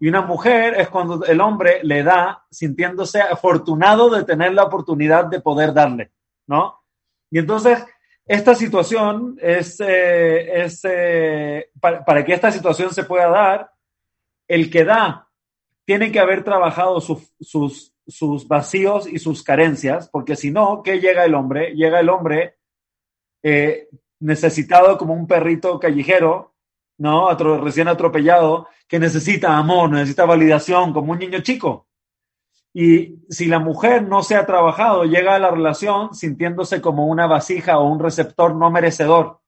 H: Y una mujer es cuando el hombre le da sintiéndose afortunado de tener la oportunidad de poder darle, ¿no? Y entonces, esta situación es, eh, es eh, para, que esta situación se pueda dar, el que da tiene que haber trabajado su, sus, sus vacíos y sus carencias, porque si no, ¿qué llega el hombre? Llega el hombre eh, necesitado como un perrito callejero, ¿no? Recién atropellado, que necesita amor, necesita validación, como un niño chico. Y si la mujer no se ha trabajado, llega a la relación sintiéndose como una vasija o un receptor no merecedor.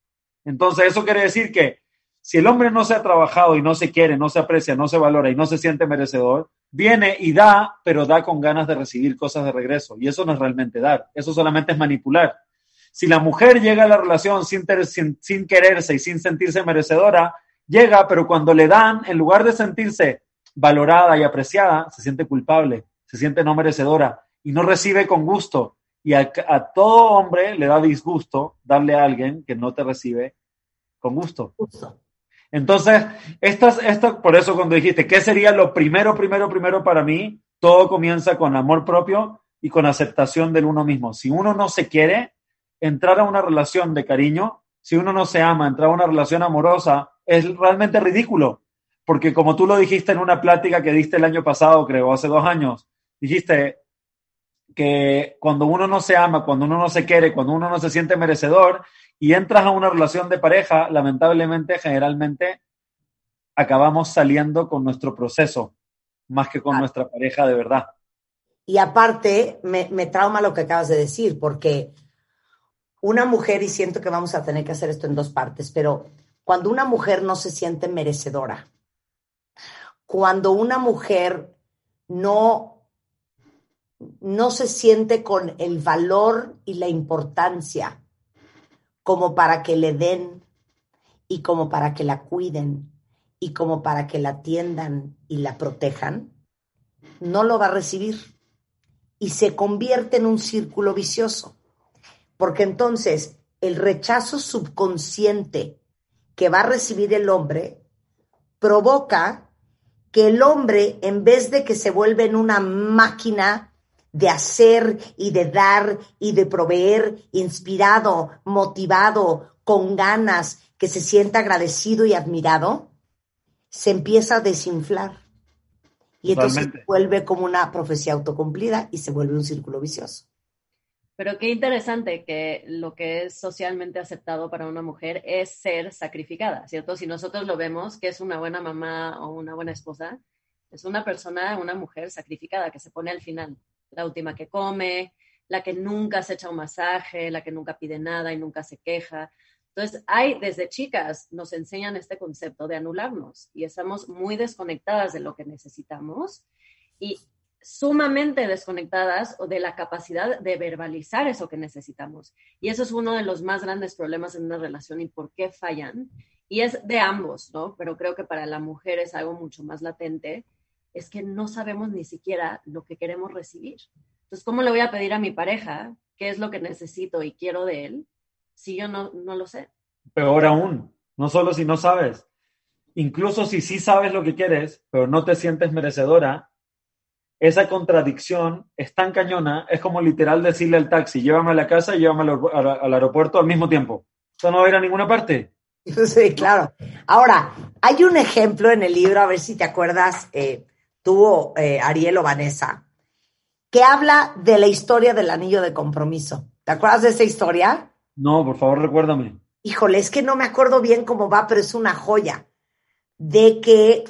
H: Entonces, eso quiere decir que si el hombre no se ha trabajado y no se quiere, no se aprecia, no se valora y no se siente merecedor, viene y da, pero da con ganas de recibir cosas de regreso. Y eso no es realmente dar, eso solamente es manipular. Si la mujer llega a la relación sin, sin, sin quererse y sin sentirse merecedora, llega, pero cuando le dan, en lugar de sentirse valorada y apreciada, se siente culpable, se siente no merecedora y no recibe con gusto. Y a, a todo hombre le da disgusto darle a alguien que no te recibe con gusto. Entonces, estas, estas, por eso cuando dijiste, ¿qué sería lo primero, primero, primero para mí? Todo comienza con amor propio y con aceptación del uno mismo. Si uno no se quiere, entrar a una relación de cariño, si uno no se ama, entrar a una relación amorosa, es realmente ridículo. Porque como tú lo dijiste en una plática que diste el año pasado, creo, hace dos años, dijiste, que cuando uno no se ama, cuando uno no se quiere, cuando uno no se siente merecedor y entras a una relación de pareja, lamentablemente, generalmente acabamos saliendo con nuestro proceso más que con nuestra pareja de verdad.
D: Y aparte, me, me trauma lo que acabas de decir, porque una mujer, y siento que vamos a tener que hacer esto en dos partes, pero cuando una mujer no se siente merecedora, cuando una mujer no, no se siente con el valor y la importancia como para que le den y como para que la cuiden y como para que la atiendan y la protejan, no lo va a recibir y se convierte en un círculo vicioso. Porque entonces el rechazo subconsciente que va a recibir el hombre provoca que el hombre, en vez de que se vuelva en una máquina de hacer y de dar y de proveer, inspirado, motivado, con ganas, que se sienta agradecido y admirado, se empieza a desinflar. Y entonces
H: Totalmente.
D: vuelve como una profecía autocumplida y se vuelve un círculo vicioso.
I: Pero qué interesante que lo que es socialmente aceptado para una mujer es ser sacrificada, ¿cierto? Si nosotros lo vemos, que es una buena mamá o una buena esposa, es una persona, una mujer sacrificada que se pone al final, la última que come, la que nunca se echa un masaje, la que nunca pide nada y nunca se queja. Entonces, hay desde chicas nos enseñan este concepto de anularnos y estamos muy desconectadas de lo que necesitamos y sumamente desconectadas de la capacidad de verbalizar eso que necesitamos. Y eso es uno de los más grandes problemas en una relación y por qué fallan. Y es de ambos, ¿no? Pero creo que para la mujer es algo mucho más latente, es que no sabemos ni siquiera lo que queremos recibir. Entonces, ¿cómo le voy a pedir a mi pareja qué es lo que necesito y quiero de él si yo no, no lo sé?
H: Peor aún, no solo si no sabes, incluso si sí sabes lo que quieres, pero no te sientes merecedora, esa contradicción es tan cañona, es como literal decirle al taxi, llévame a la casa y llévame al, aer- al- al aeropuerto al mismo tiempo. Eso no va a ir a ninguna parte.
D: Sí, claro. Ahora, hay un ejemplo en el libro, a ver si te acuerdas, eh, tuvo eh, Ariel o Vanessa, que habla de la historia del anillo de compromiso. ¿Te acuerdas de esa historia?
H: No, por favor, recuérdame.
D: Híjole, es que no me acuerdo bien cómo va, pero es una joya. De que,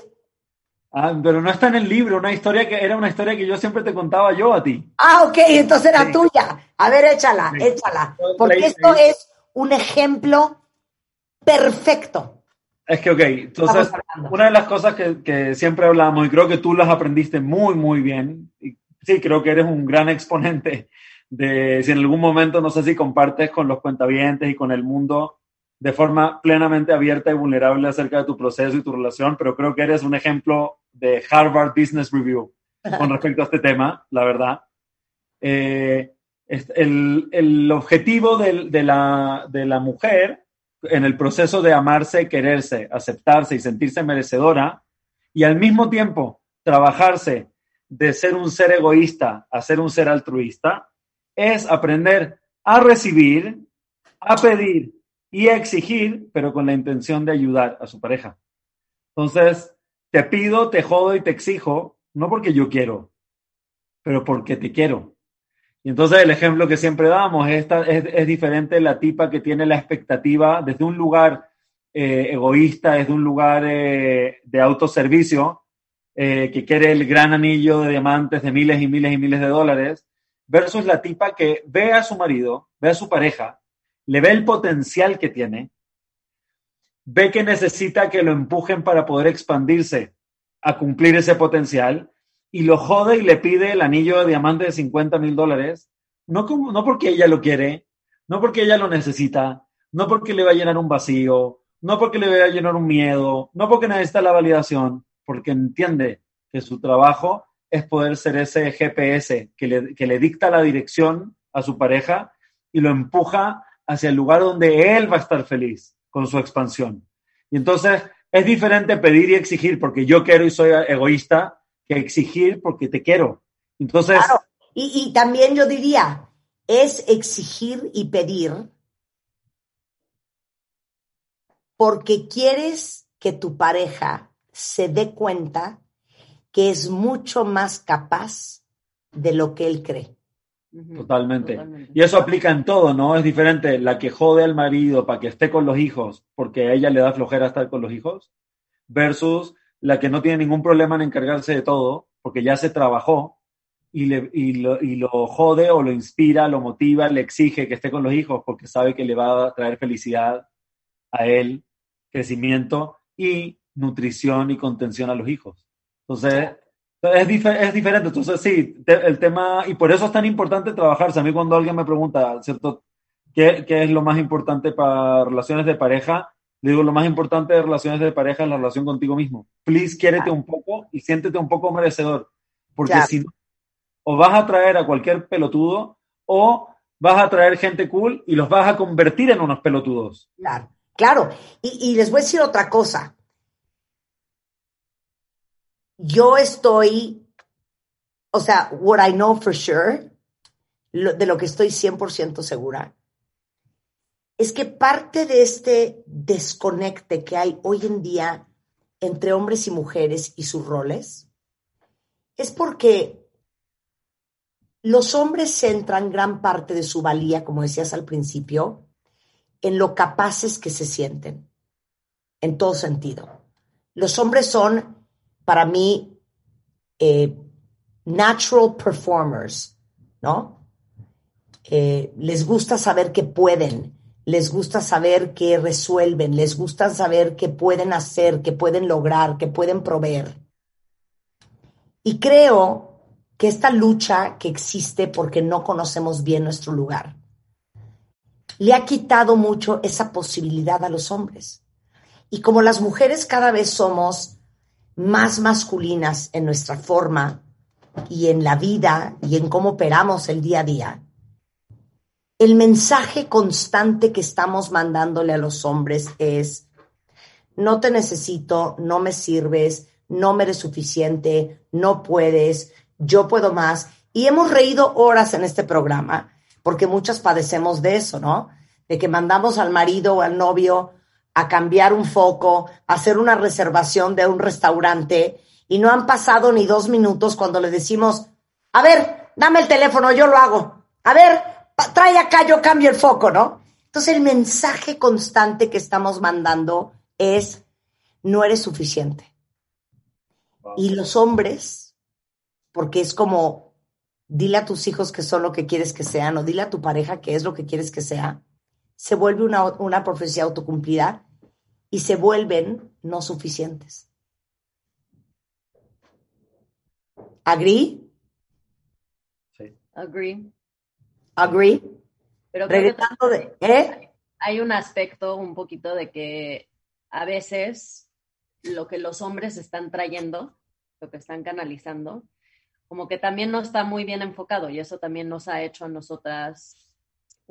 H: Ah, pero no está en el libro, una historia que era una historia que yo siempre te contaba yo a ti.
D: ah, ok, entonces era
H: Sí.
D: tuya. A ver, échala,
H: Sí.
D: échala. Porque esto es un ejemplo perfecto.
H: Es que, ok, entonces, una de las cosas que, que siempre hablamos, y creo que tú las aprendiste muy, muy bien, y sí, creo que eres un gran exponente de si en algún momento, no sé si compartes con los cuentavientes y con el mundo de forma plenamente abierta y vulnerable acerca de tu proceso y tu relación, pero creo que eres un ejemplo de Harvard Business Review con respecto a este tema, la verdad. Eh, el, el objetivo del- de, la, de la mujer en el proceso de amarse, quererse, aceptarse y sentirse merecedora, y al mismo tiempo trabajarse de ser un ser egoísta a ser un ser altruista, es aprender a recibir, a pedir y a exigir, pero con la intención de ayudar a su pareja. Entonces, te pido, te jodo y te exijo, no porque yo quiero, pero porque te quiero. Y entonces el ejemplo que siempre damos es, diferente la tipa que tiene la expectativa desde un lugar eh, egoísta, desde un lugar eh, de autoservicio, eh, que quiere el gran anillo de diamantes de miles y miles y miles de dólares, versus la tipa que ve a su marido, ve a su pareja, le ve el potencial que tiene, ve que necesita que lo empujen para poder expandirse a cumplir ese potencial y lo jode y le pide el anillo de diamante de 50 mil dólares, no, como, no porque ella lo quiere, no porque ella lo necesita, no porque le va a llenar un vacío, no porque le va a llenar un miedo, no porque necesita la validación, porque entiende que su trabajo es poder ser ese GPS que le, que le dicta la dirección a su pareja y lo empuja hacia el lugar donde él va a estar feliz con su expansión. Y entonces es diferente pedir y exigir porque yo quiero y soy egoísta que exigir porque te quiero. Entonces.
D: Y, y también yo diría, es exigir y pedir porque quieres que tu pareja se dé cuenta que es mucho más capaz de lo que él cree.
H: Totalmente. Y eso aplica en todo, ¿no? Es diferente la que jode al marido para que esté con los hijos porque a ella le da flojera estar con los hijos versus la que no tiene ningún problema en encargarse de todo porque ya se trabajó y, le, y, lo, y lo jode o lo inspira, lo motiva, le exige que esté con los hijos porque sabe que le va a traer felicidad a él, crecimiento y nutrición y contención a los hijos. Entonces, es, dife- es diferente. Entonces, sí, te- el tema, y por eso es tan importante trabajarse. A mí cuando alguien me pregunta, ¿cierto? ¿Qué, qué es lo más importante para relaciones de pareja? Le digo, lo más importante de relaciones de pareja es la relación contigo mismo. Please, quiérete un poco y siéntete un poco merecedor. Porque si no, o vas a traer a cualquier pelotudo o vas a traer gente cool y los vas a convertir en unos pelotudos.
D: Claro, claro. Y, y les voy a decir otra cosa. Yo estoy, o sea, what I know for sure, de lo que estoy 100% segura, es que parte de este desconecte que hay hoy en día entre hombres y mujeres y sus roles es porque los hombres centran gran parte de su valía, como decías al principio, en lo capaces que se sienten, en todo sentido. Los hombres son, para mí, eh, natural performers, ¿no? Eh, les gusta saber que pueden, les gusta saber que resuelven, les gusta saber que pueden hacer, que pueden lograr, que pueden proveer. Y creo que esta lucha que existe porque no conocemos bien nuestro lugar, le ha quitado mucho esa posibilidad a los hombres. Y como las mujeres cada vez somos más masculinas en nuestra forma y en la vida y en cómo operamos el día a día, el mensaje constante que estamos mandándole a los hombres es, no te necesito, no me sirves, no me eres suficiente, no puedes, yo puedo más. Y hemos reído horas en este programa porque muchas padecemos de eso, ¿no? De que mandamos al marido o al novio a cambiar un foco, a hacer una reservación de un restaurante y no han pasado ni dos minutos cuando le decimos, a ver, dame el teléfono, yo lo hago. A ver, trae acá, yo cambio el foco, ¿no? Entonces el mensaje constante que estamos mandando es, no eres suficiente. Y los hombres, porque es como, dile a tus hijos que son lo que quieres que sean, o dile a tu pareja que es lo que quieres que sea, se vuelve una, una profecía autocumplida y se vuelven no suficientes. ¿Agree?
I: Agree.
D: ¿Agree?
I: Pero
D: Regresando de... ¿Eh?
I: hay un aspecto un poquito de que a veces lo que los hombres están trayendo, lo que están canalizando, como que también no está muy bien enfocado y eso también nos ha hecho a nosotras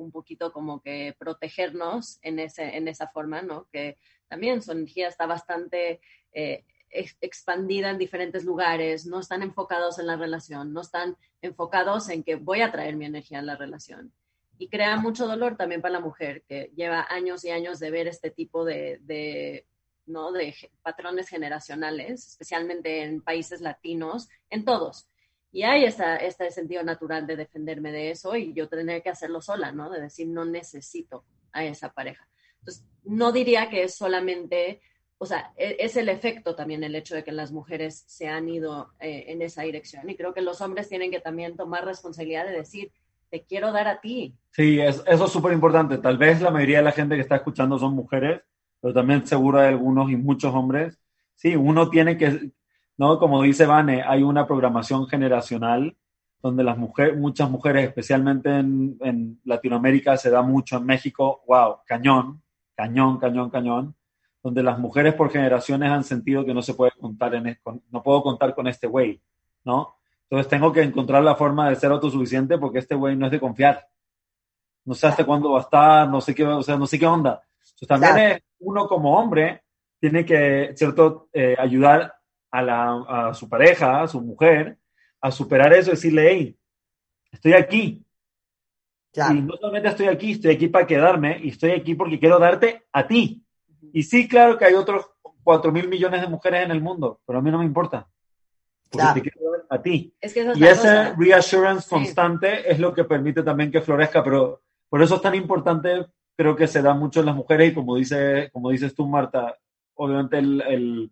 I: un poquito como que protegernos en, ese, en esa forma, ¿no? Que también su energía está bastante eh, ex- expandida en diferentes lugares, no están enfocados en la relación, no están enfocados en que voy a traer mi energía en la relación y crea mucho dolor también para la mujer que lleva años y años de ver este tipo de, de, ¿no? de patrones generacionales, especialmente en países latinos, en todos. Y hay esta, este sentido natural de defenderme de eso y yo tener que hacerlo sola, ¿no? De decir, no necesito a esa pareja. Entonces, no diría que es solamente, o sea, e- es el efecto también el hecho de que las mujeres se han ido eh, en esa dirección. Y creo que los hombres tienen que también tomar responsabilidad de decir, te quiero dar a ti,
H: Sí, es- eso es súper importante. Tal vez la mayoría de la gente que está escuchando son mujeres, pero también seguro algunos y muchos hombres. Sí, uno tiene que, ¿no? Como dice Vane, hay una programación generacional donde las mujeres, muchas mujeres, especialmente en, en Latinoamérica, se da mucho en México, wow, cañón, cañón, cañón, cañón, donde las mujeres por generaciones han sentido que no se puede contar en, con- no puedo contar con este güey, ¿no? Entonces tengo que encontrar la forma de ser autosuficiente porque este güey no es de confiar. No sé hasta cuándo va a estar, no sé qué, o sea, no sé qué onda. Entonces también es- uno como hombre tiene que, ¿cierto?, Eh, ayudar a, la, a su pareja, a su mujer, a superar eso, decirle, hey, estoy aquí.
D: Claro.
H: Y no solamente estoy aquí, estoy aquí para quedarme y estoy aquí porque quiero darte a ti. Y sí, claro que hay otros cuatro mil millones de mujeres en el mundo, pero a mí no me importa. porque
D: Claro.
H: te quiero ver a ti.
I: Es que eso es
H: Y ese
I: cosa.
H: reassurance
I: Sí.
H: constante es lo que permite también que florezca, pero por eso es tan importante, creo que se da mucho en las mujeres y como, dice, como dices tú, Marta, obviamente el, el,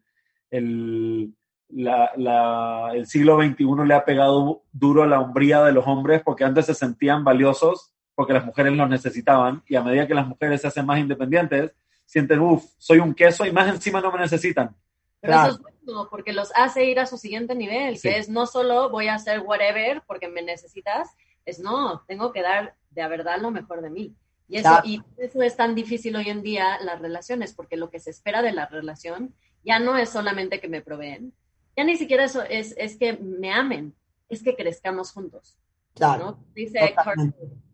H: el, la- la- el siglo XXI le ha pegado duro a la hombría de los hombres porque antes se sentían valiosos porque las mujeres los necesitaban y a medida que las mujeres se hacen más independientes, sienten, uff, soy un queso y más encima no me necesitan.
I: Pero
D: Claro.
I: eso es bueno, porque los hace ir a su siguiente nivel,
H: Sí.
I: que es no solo voy a hacer whatever porque me necesitas, es no, tengo que dar de verdad lo mejor de mí. Y eso,
D: Claro.
I: y eso es tan difícil hoy en día, las relaciones, porque lo que se espera de la relación ya no es solamente que me proveen, ya ni siquiera eso es, es que me amen, es que crezcamos juntos.
D: Claro.
I: ¿no? Dice. Carter,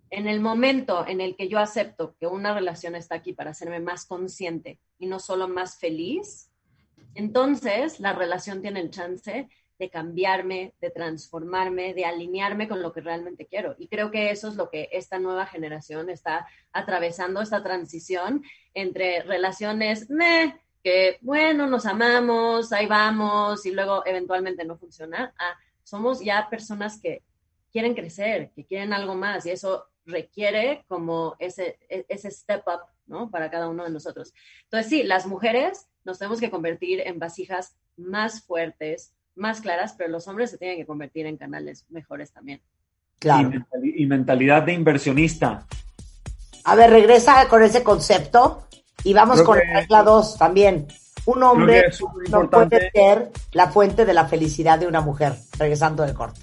I: en el momento en el que yo acepto que una relación está aquí para hacerme más consciente y no solo más feliz, entonces la relación tiene el chance de cambiarme, de transformarme, de alinearme con lo que realmente quiero. Y creo que eso es lo que esta nueva generación está atravesando, esta transición entre relaciones, meh, que bueno, nos amamos, ahí vamos, y luego eventualmente no funciona. Ah, somos ya personas que quieren crecer, que quieren algo más, y eso requiere como ese, e- ese step up, ¿no? Para cada uno de nosotros. Entonces, sí, las mujeres nos tenemos que convertir en vasijas más fuertes, más claras, pero los hombres se tienen que convertir en canales mejores también.
H: Y,
D: Claro.
H: y mentalidad de inversionista.
D: A ver, regresa con ese concepto y vamos
H: Creo
D: con
H: que-
D: la regla 2 también. Un hombre no puede ser la fuente de la felicidad de una mujer. Regresando del corte.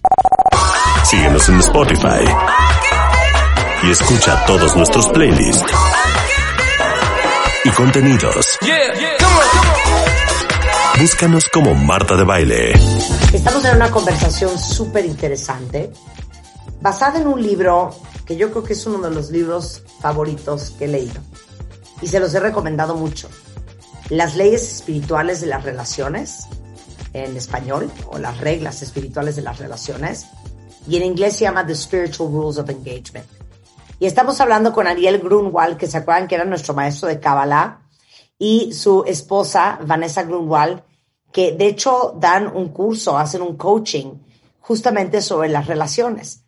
B: Síguenos en Spotify. Y escucha todos nuestros playlists. Y contenidos. Búscanos como Marta de Baile.
D: Estamos en una conversación súper interesante, basada en un libro que yo creo que es uno de los libros favoritos que he leído. Y se los he recomendado mucho. Las leyes espirituales de las relaciones, en español, o las reglas espirituales de las relaciones, y en inglés se llama The Spiritual Rules of Engagement. Y estamos hablando con Ariel Grunwald, que se acuerdan que era nuestro maestro de Kabbalah, y su esposa, Vanessa Grunwald, que de hecho dan un curso, hacen un coaching justamente sobre las relaciones.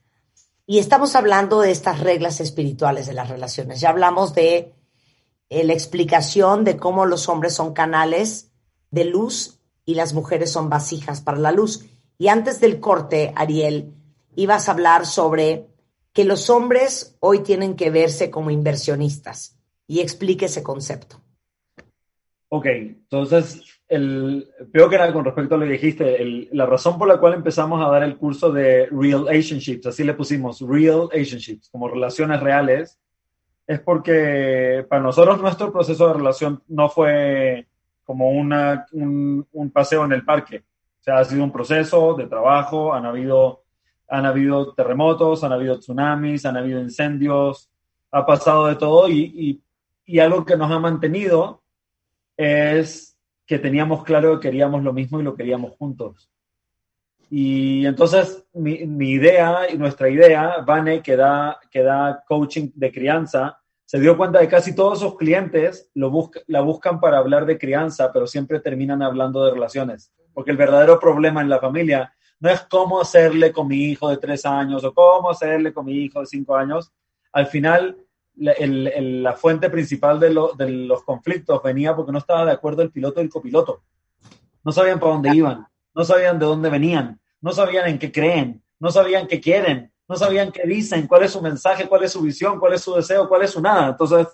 D: Y estamos hablando de estas reglas espirituales de las relaciones. Ya hablamos de eh, la explicación de cómo los hombres son canales de luz y las mujeres son vasijas para la luz. Y antes del corte, Ariel, ibas a hablar sobre que los hombres hoy tienen que verse como inversionistas. Y explique ese concepto.
H: Ok, entonces, el, creo que era con respecto a lo que dijiste, el- la razón por la cual empezamos a dar el curso de Relationships, así le pusimos, Relationships, como relaciones reales, es porque para nosotros nuestro proceso de relación no fue como una, un, paseo en el parque. O sea, ha sido un proceso de trabajo, han habido, han habido terremotos, han habido tsunamis, han habido incendios, ha pasado de todo y, y, y algo que nos ha mantenido es que teníamos claro que queríamos lo mismo y lo queríamos juntos. Y entonces mi, mi idea y nuestra idea, Vane, que da, que da coaching de crianza, se dio cuenta de que casi todos sus clientes lo busca, la buscan para hablar de crianza, pero siempre terminan hablando de relaciones. Porque el verdadero problema en la familia no es cómo hacerle con mi hijo de tres años o cómo hacerle con mi hijo de cinco años. Al final, la, el, el, la fuente principal de, lo, de, los conflictos venía porque no estaba de acuerdo el piloto y el copiloto. No sabían para dónde iban, no sabían de dónde venían, no sabían en qué creen, no sabían qué quieren, no sabían qué dicen, cuál es su mensaje, cuál es su visión, cuál es su deseo, cuál es su nada. Entonces,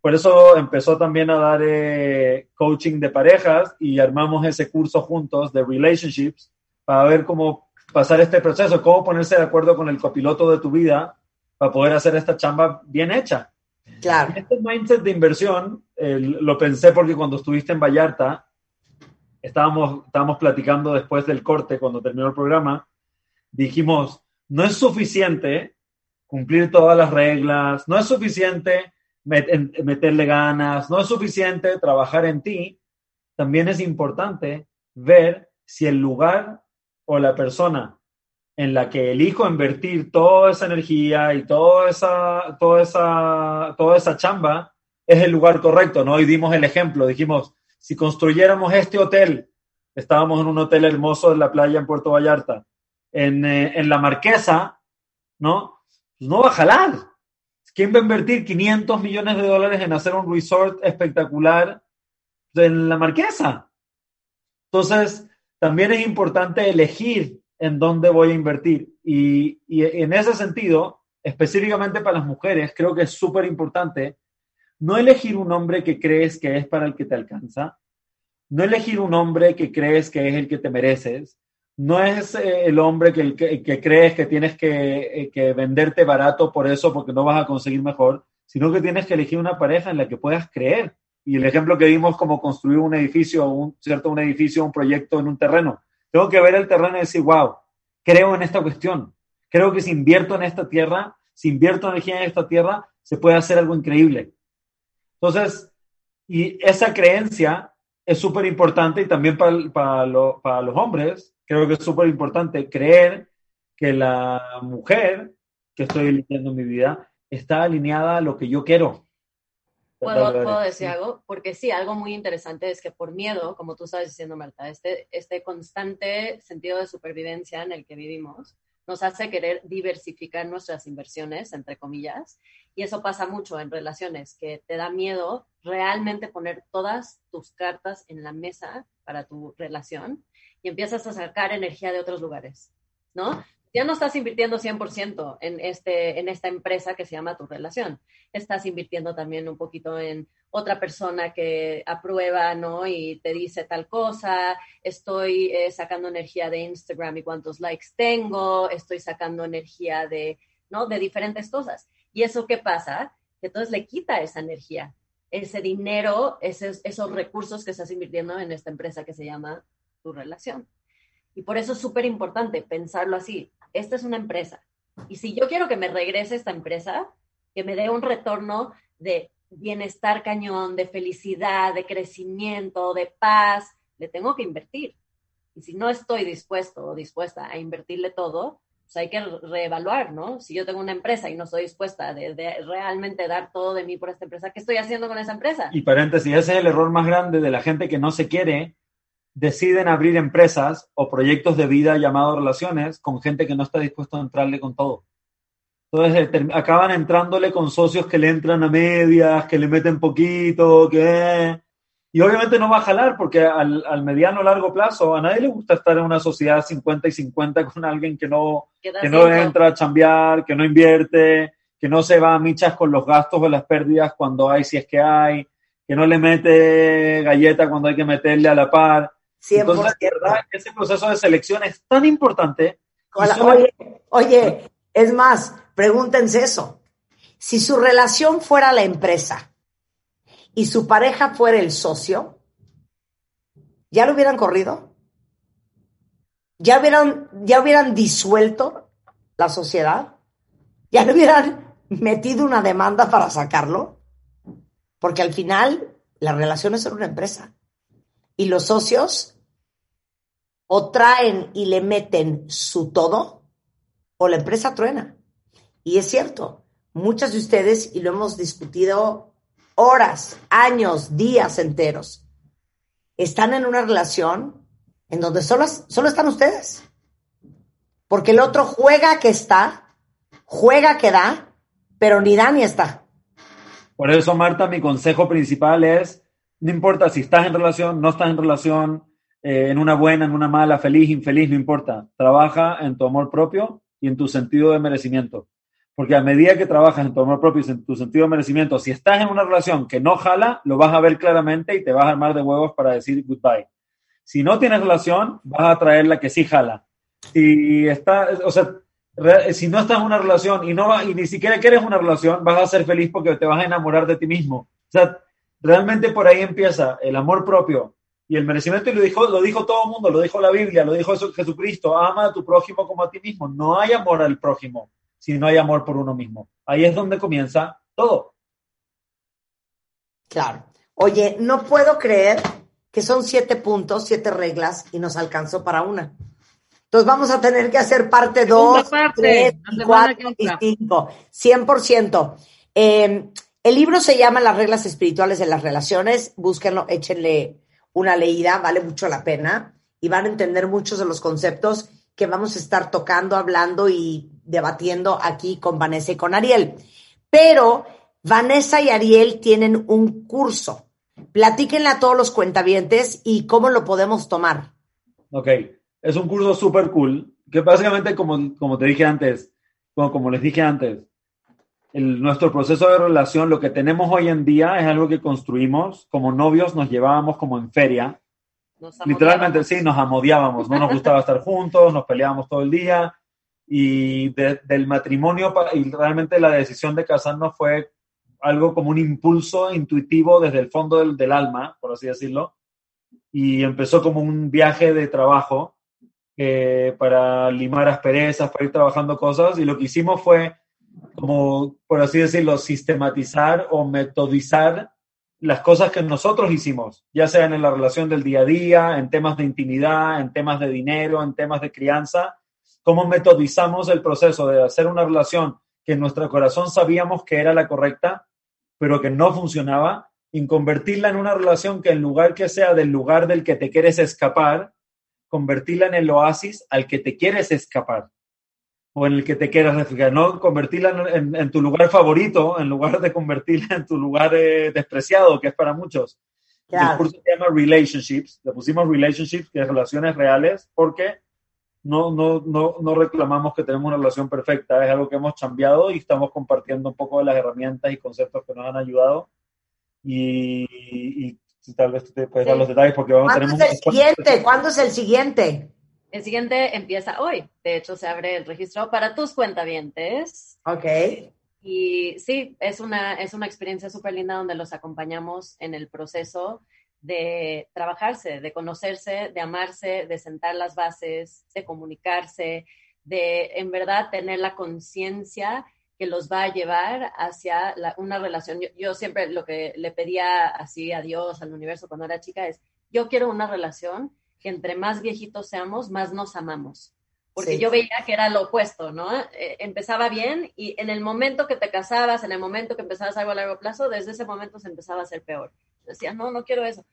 H: por eso empezó también a dar eh, coaching de parejas y armamos ese curso juntos de relationships para ver cómo pasar este proceso, cómo ponerse de acuerdo con el copiloto de tu vida para poder hacer esta chamba bien hecha.
D: Claro.
H: Este mindset de inversión eh, lo pensé porque cuando estuviste en Vallarta, estábamos, estábamos platicando después del corte, cuando terminó el programa, dijimos, no es suficiente cumplir todas las reglas, no es suficiente met meterle ganas, no es suficiente trabajar en ti, también es importante ver si el lugar o la persona en la que elijo invertir toda esa energía y toda esa, toda esa, toda esa chamba es el lugar correcto, ¿no? Y dimos el ejemplo, dijimos, si construyéramos este hotel estábamos en un hotel hermoso de la playa en Puerto Vallarta, en, eh, en la Marquesa, ¿no? Pues no va a jalar. ¿Quién va a invertir 500 millones de dólares en hacer un resort espectacular en la Marquesa? Entonces, también es importante elegir en dónde voy a invertir. Y, y en ese sentido, específicamente para las mujeres, creo que es súper importante no elegir un hombre que crees que es para el que te alcanza, no elegir un hombre que crees que es el que te mereces, no es eh, el hombre que, que, crees que tienes que, eh, que, venderte barato por eso porque no vas a conseguir mejor, sino que tienes que elegir una pareja en la que puedas creer. Y el ejemplo que vimos como construir un edificio, un, ¿cierto? un edificio, un proyecto en un terreno. Tengo que ver el terreno y decir, wow, creo en esta cuestión. Creo que si invierto en esta tierra, si invierto energía en esta tierra, se puede hacer algo increíble. Entonces, y esa creencia es súper importante y también para, para, lo, para, los hombres, creo que es súper importante creer que la mujer que estoy eligiendo en mi vida está alineada a lo que yo quiero.
I: ¿Puedo, ¿Puedo, decir algo? Porque sí, algo muy interesante es que por miedo, como tú sabes diciendo, Marta, este, este constante sentido de supervivencia en el que vivimos, nos hace querer diversificar nuestras inversiones, entre comillas, y eso pasa mucho en relaciones, que te da miedo realmente poner todas tus cartas en la mesa para tu relación y empiezas a sacar energía de otros lugares, ¿no? Ya no estás invirtiendo 100% en, este, en esta empresa que se llama tu relación. Estás invirtiendo también un poquito en otra persona que aprueba, ¿no? Y te dice tal cosa, estoy eh, sacando energía de Instagram y cuántos likes tengo, estoy sacando energía de, ¿no? De diferentes cosas. ¿Y eso qué pasa? Que entonces le quita esa energía, ese dinero, esos, esos recursos que estás invirtiendo en esta empresa que se llama tu relación. Y por eso es súper importante pensarlo así. Esta es una empresa. Y si yo quiero que me regrese esta empresa, que me dé un retorno de bienestar cañón, de felicidad, de crecimiento, de paz, le tengo que invertir. Y si no estoy dispuesto o dispuesta a invertirle todo, pues hay que reevaluar, ¿no? Si yo tengo una empresa y no estoy dispuesta de, de, realmente dar todo de mí por esta empresa, ¿qué estoy haciendo con esa empresa?
H: Y paréntesis, ese es el error más grande de la gente que no se quiere, deciden abrir empresas o proyectos de vida llamados relaciones con gente que no está dispuesta a entrarle con todo. Entonces acaban entrándole con socios que le entran a medias, que le meten poquito, que... Y obviamente no va a jalar porque al, al mediano o largo plazo a nadie le gusta estar en una sociedad 50 y 50 con alguien que no, que no entra a chambear, que no invierte, que no se va a michas con los gastos o las pérdidas cuando hay, si es que hay, que no le mete galleta cuando hay que meterle a la par.
D: 100%.
H: Entonces, ¿verdad? ese proceso de selección es tan importante.
D: Hola, oye, oye, es más, pregúntense eso. Si su relación fuera la empresa y su pareja fuera el socio, ¿ya lo hubieran corrido? ¿Ya hubieran, ya hubieran disuelto la sociedad? ¿Ya le hubieran metido una demanda para sacarlo? Porque al final la relación es una empresa. Y los socios o traen y le meten su todo o la empresa truena. Y es cierto, muchas de ustedes, y lo hemos discutido horas, años, días enteros, están en una relación en donde solo, solo están ustedes. Porque el otro juega que está, juega que da, pero ni da ni está.
H: Por eso, Marta, mi consejo principal es, no importa si estás en relación, no estás en relación, eh, en una buena, en una mala, feliz, infeliz, no importa. Trabaja en tu amor propio y en tu sentido de merecimiento. Porque a medida que trabajas en tu amor propio y en tu sentido de merecimiento, si estás en una relación que no jala, lo vas a ver claramente y te vas a armar de huevos para decir goodbye. Si no tienes relación, vas a traer la que sí jala. Si está, o sea, si no estás en una relación y no va, y ni siquiera quieres una relación, vas a ser feliz porque te vas a enamorar de ti mismo. O sea, realmente por ahí empieza el amor propio y el merecimiento y lo dijo, lo dijo todo el mundo, lo dijo la Biblia, lo dijo Jesucristo, ama a tu prójimo como a ti mismo. No hay amor al prójimo si no hay amor por uno mismo. Ahí es donde comienza todo.
D: Claro. Oye, no puedo creer que son siete puntos, siete reglas y nos alcanzó para una. Entonces vamos a tener que hacer parte dos, tres, cuatro y cinco. 100%. Eh, el libro se llama Las reglas espirituales de las relaciones. Búsquenlo, échenle una leída, vale mucho la pena. y van a entender muchos de los conceptos que vamos a estar tocando, hablando y debatiendo aquí con Vanessa y con Ariel. Pero Vanessa y Ariel tienen un curso. Platíquenle a todos los cuentavientes y cómo lo podemos tomar.
H: Ok, es un curso súper cool, que básicamente, como, como te dije antes, como, como les dije antes, el, nuestro proceso de relación, lo que tenemos hoy en día es algo que construimos. Como novios nos llevábamos como en feria. Literalmente, sí, nos amodiábamos, no nos gustaba estar juntos, nos peleábamos todo el día. Y del matrimonio, y realmente la decisión de casarnos fue algo como un impulso intuitivo desde el fondo del, del alma, por así decirlo. Y empezó como un viaje de trabajo eh, para limar asperezas, para ir trabajando cosas. Y lo que hicimos fue como, por así decirlo, sistematizar o metodizar las cosas que nosotros hicimos, ya sean en la relación del día a día, en temas de intimidad, en temas de dinero, en temas de crianza, cómo metodizamos el proceso de hacer una relación que en nuestro corazón sabíamos que era la correcta, pero que no funcionaba, y convertirla en una relación que en lugar que sea del lugar del que te quieres escapar, convertirla en el oasis al que te quieres escapar o en el que te quieras refugiar, no convertirla en, tu lugar favorito en lugar de convertirla en tu lugar eh, despreciado, que es para muchos. El curso se llama Relationships, le pusimos Relationships, que es relaciones reales, porque no, no, no, no reclamamos que tenemos una relación perfecta, es algo que hemos cambiado y estamos compartiendo un poco de las herramientas y conceptos que nos han ayudado. Y, y, tal vez tú te puedes dar los detalles porque vamos,
D: ¿Cuándo es el siguiente? ¿Cuándo es el siguiente?
I: El siguiente empieza hoy. De hecho, se abre el registro para tus cuentavientes.
D: Ok.
I: Y sí, es una, es una experiencia súper linda donde los acompañamos en el proceso de trabajarse, de conocerse, de amarse, de sentar las bases, de comunicarse, de en verdad tener la conciencia que los va a llevar hacia una relación. Yo, yo, siempre lo que le pedía así a Dios, al universo cuando era chica es, yo quiero una relación que entre más viejitos seamos, más nos amamos. Porque yo veía que era lo opuesto, ¿no? Eh, empezaba bien y en el momento que te casabas, en el momento que empezabas algo a largo plazo, desde ese momento se empezaba a hacer peor. Decía, no, no quiero eso.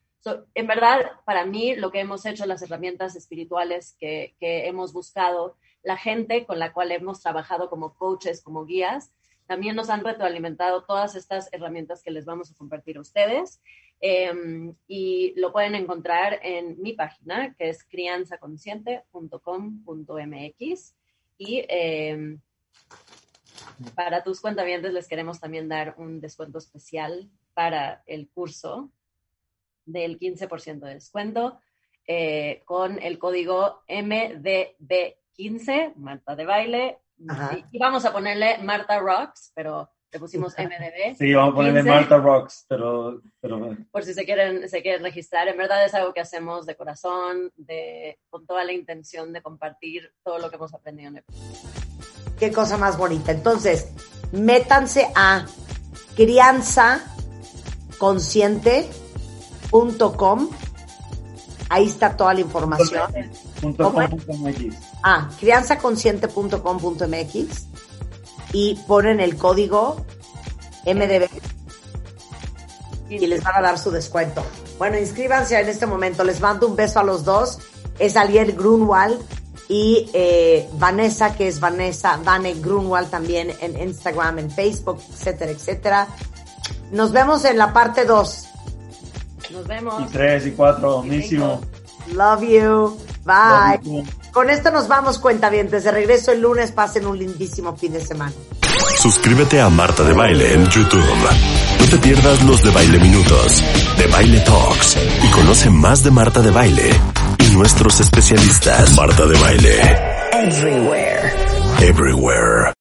I: en verdad, para mí, lo que hemos hecho, las herramientas espirituales que, que hemos buscado, la gente con la cual hemos trabajado como coaches, como guías, también nos han retroalimentado todas estas herramientas que les vamos a compartir a ustedes. Em, y lo pueden encontrar en mi página, que es crianzaconsciente.com.mx. Y em, para tus cuentavientes les queremos también dar un descuento especial para el curso del 15% de descuento eh, con el código MDB15, Marta de Baile. Y, y vamos a ponerle Marta Rocks, pero le pusimos MDB.
H: Sí, vamos a ponerle Marta Rocks, pero, pero...
I: Por si se quieren, se quieren registrar. En verdad es algo que hacemos de corazón, de, con toda la intención de compartir todo lo que hemos aprendido en el
D: Qué cosa más bonita. Entonces, métanse a crianzaconsciente.com. Ahí está toda la información. Ah, crianzaconsciente.com.mx y ponen el código MDB y les van a dar su descuento. Bueno, inscríbanse en este momento. Les mando un beso a los dos. Es Aliel Grunwald y eh, Vanessa, que es Vanessa, Vane Grunwald también en Instagram, en Facebook, etcétera, etcétera. Nos vemos en la parte 2.
I: Nos vemos.
H: Y 3 y 4, mismo.
D: Love you. Bye. Con esto nos vamos, cuentavientes. De regreso el lunes, pasen un lindísimo fin de semana.
B: Suscríbete a Marta de Baile en YouTube. No te pierdas los de Baile Minutos, de Baile Talks y conoce más de Marta de Baile y nuestros especialistas. Marta de Baile.
A: Everywhere.
B: Everywhere.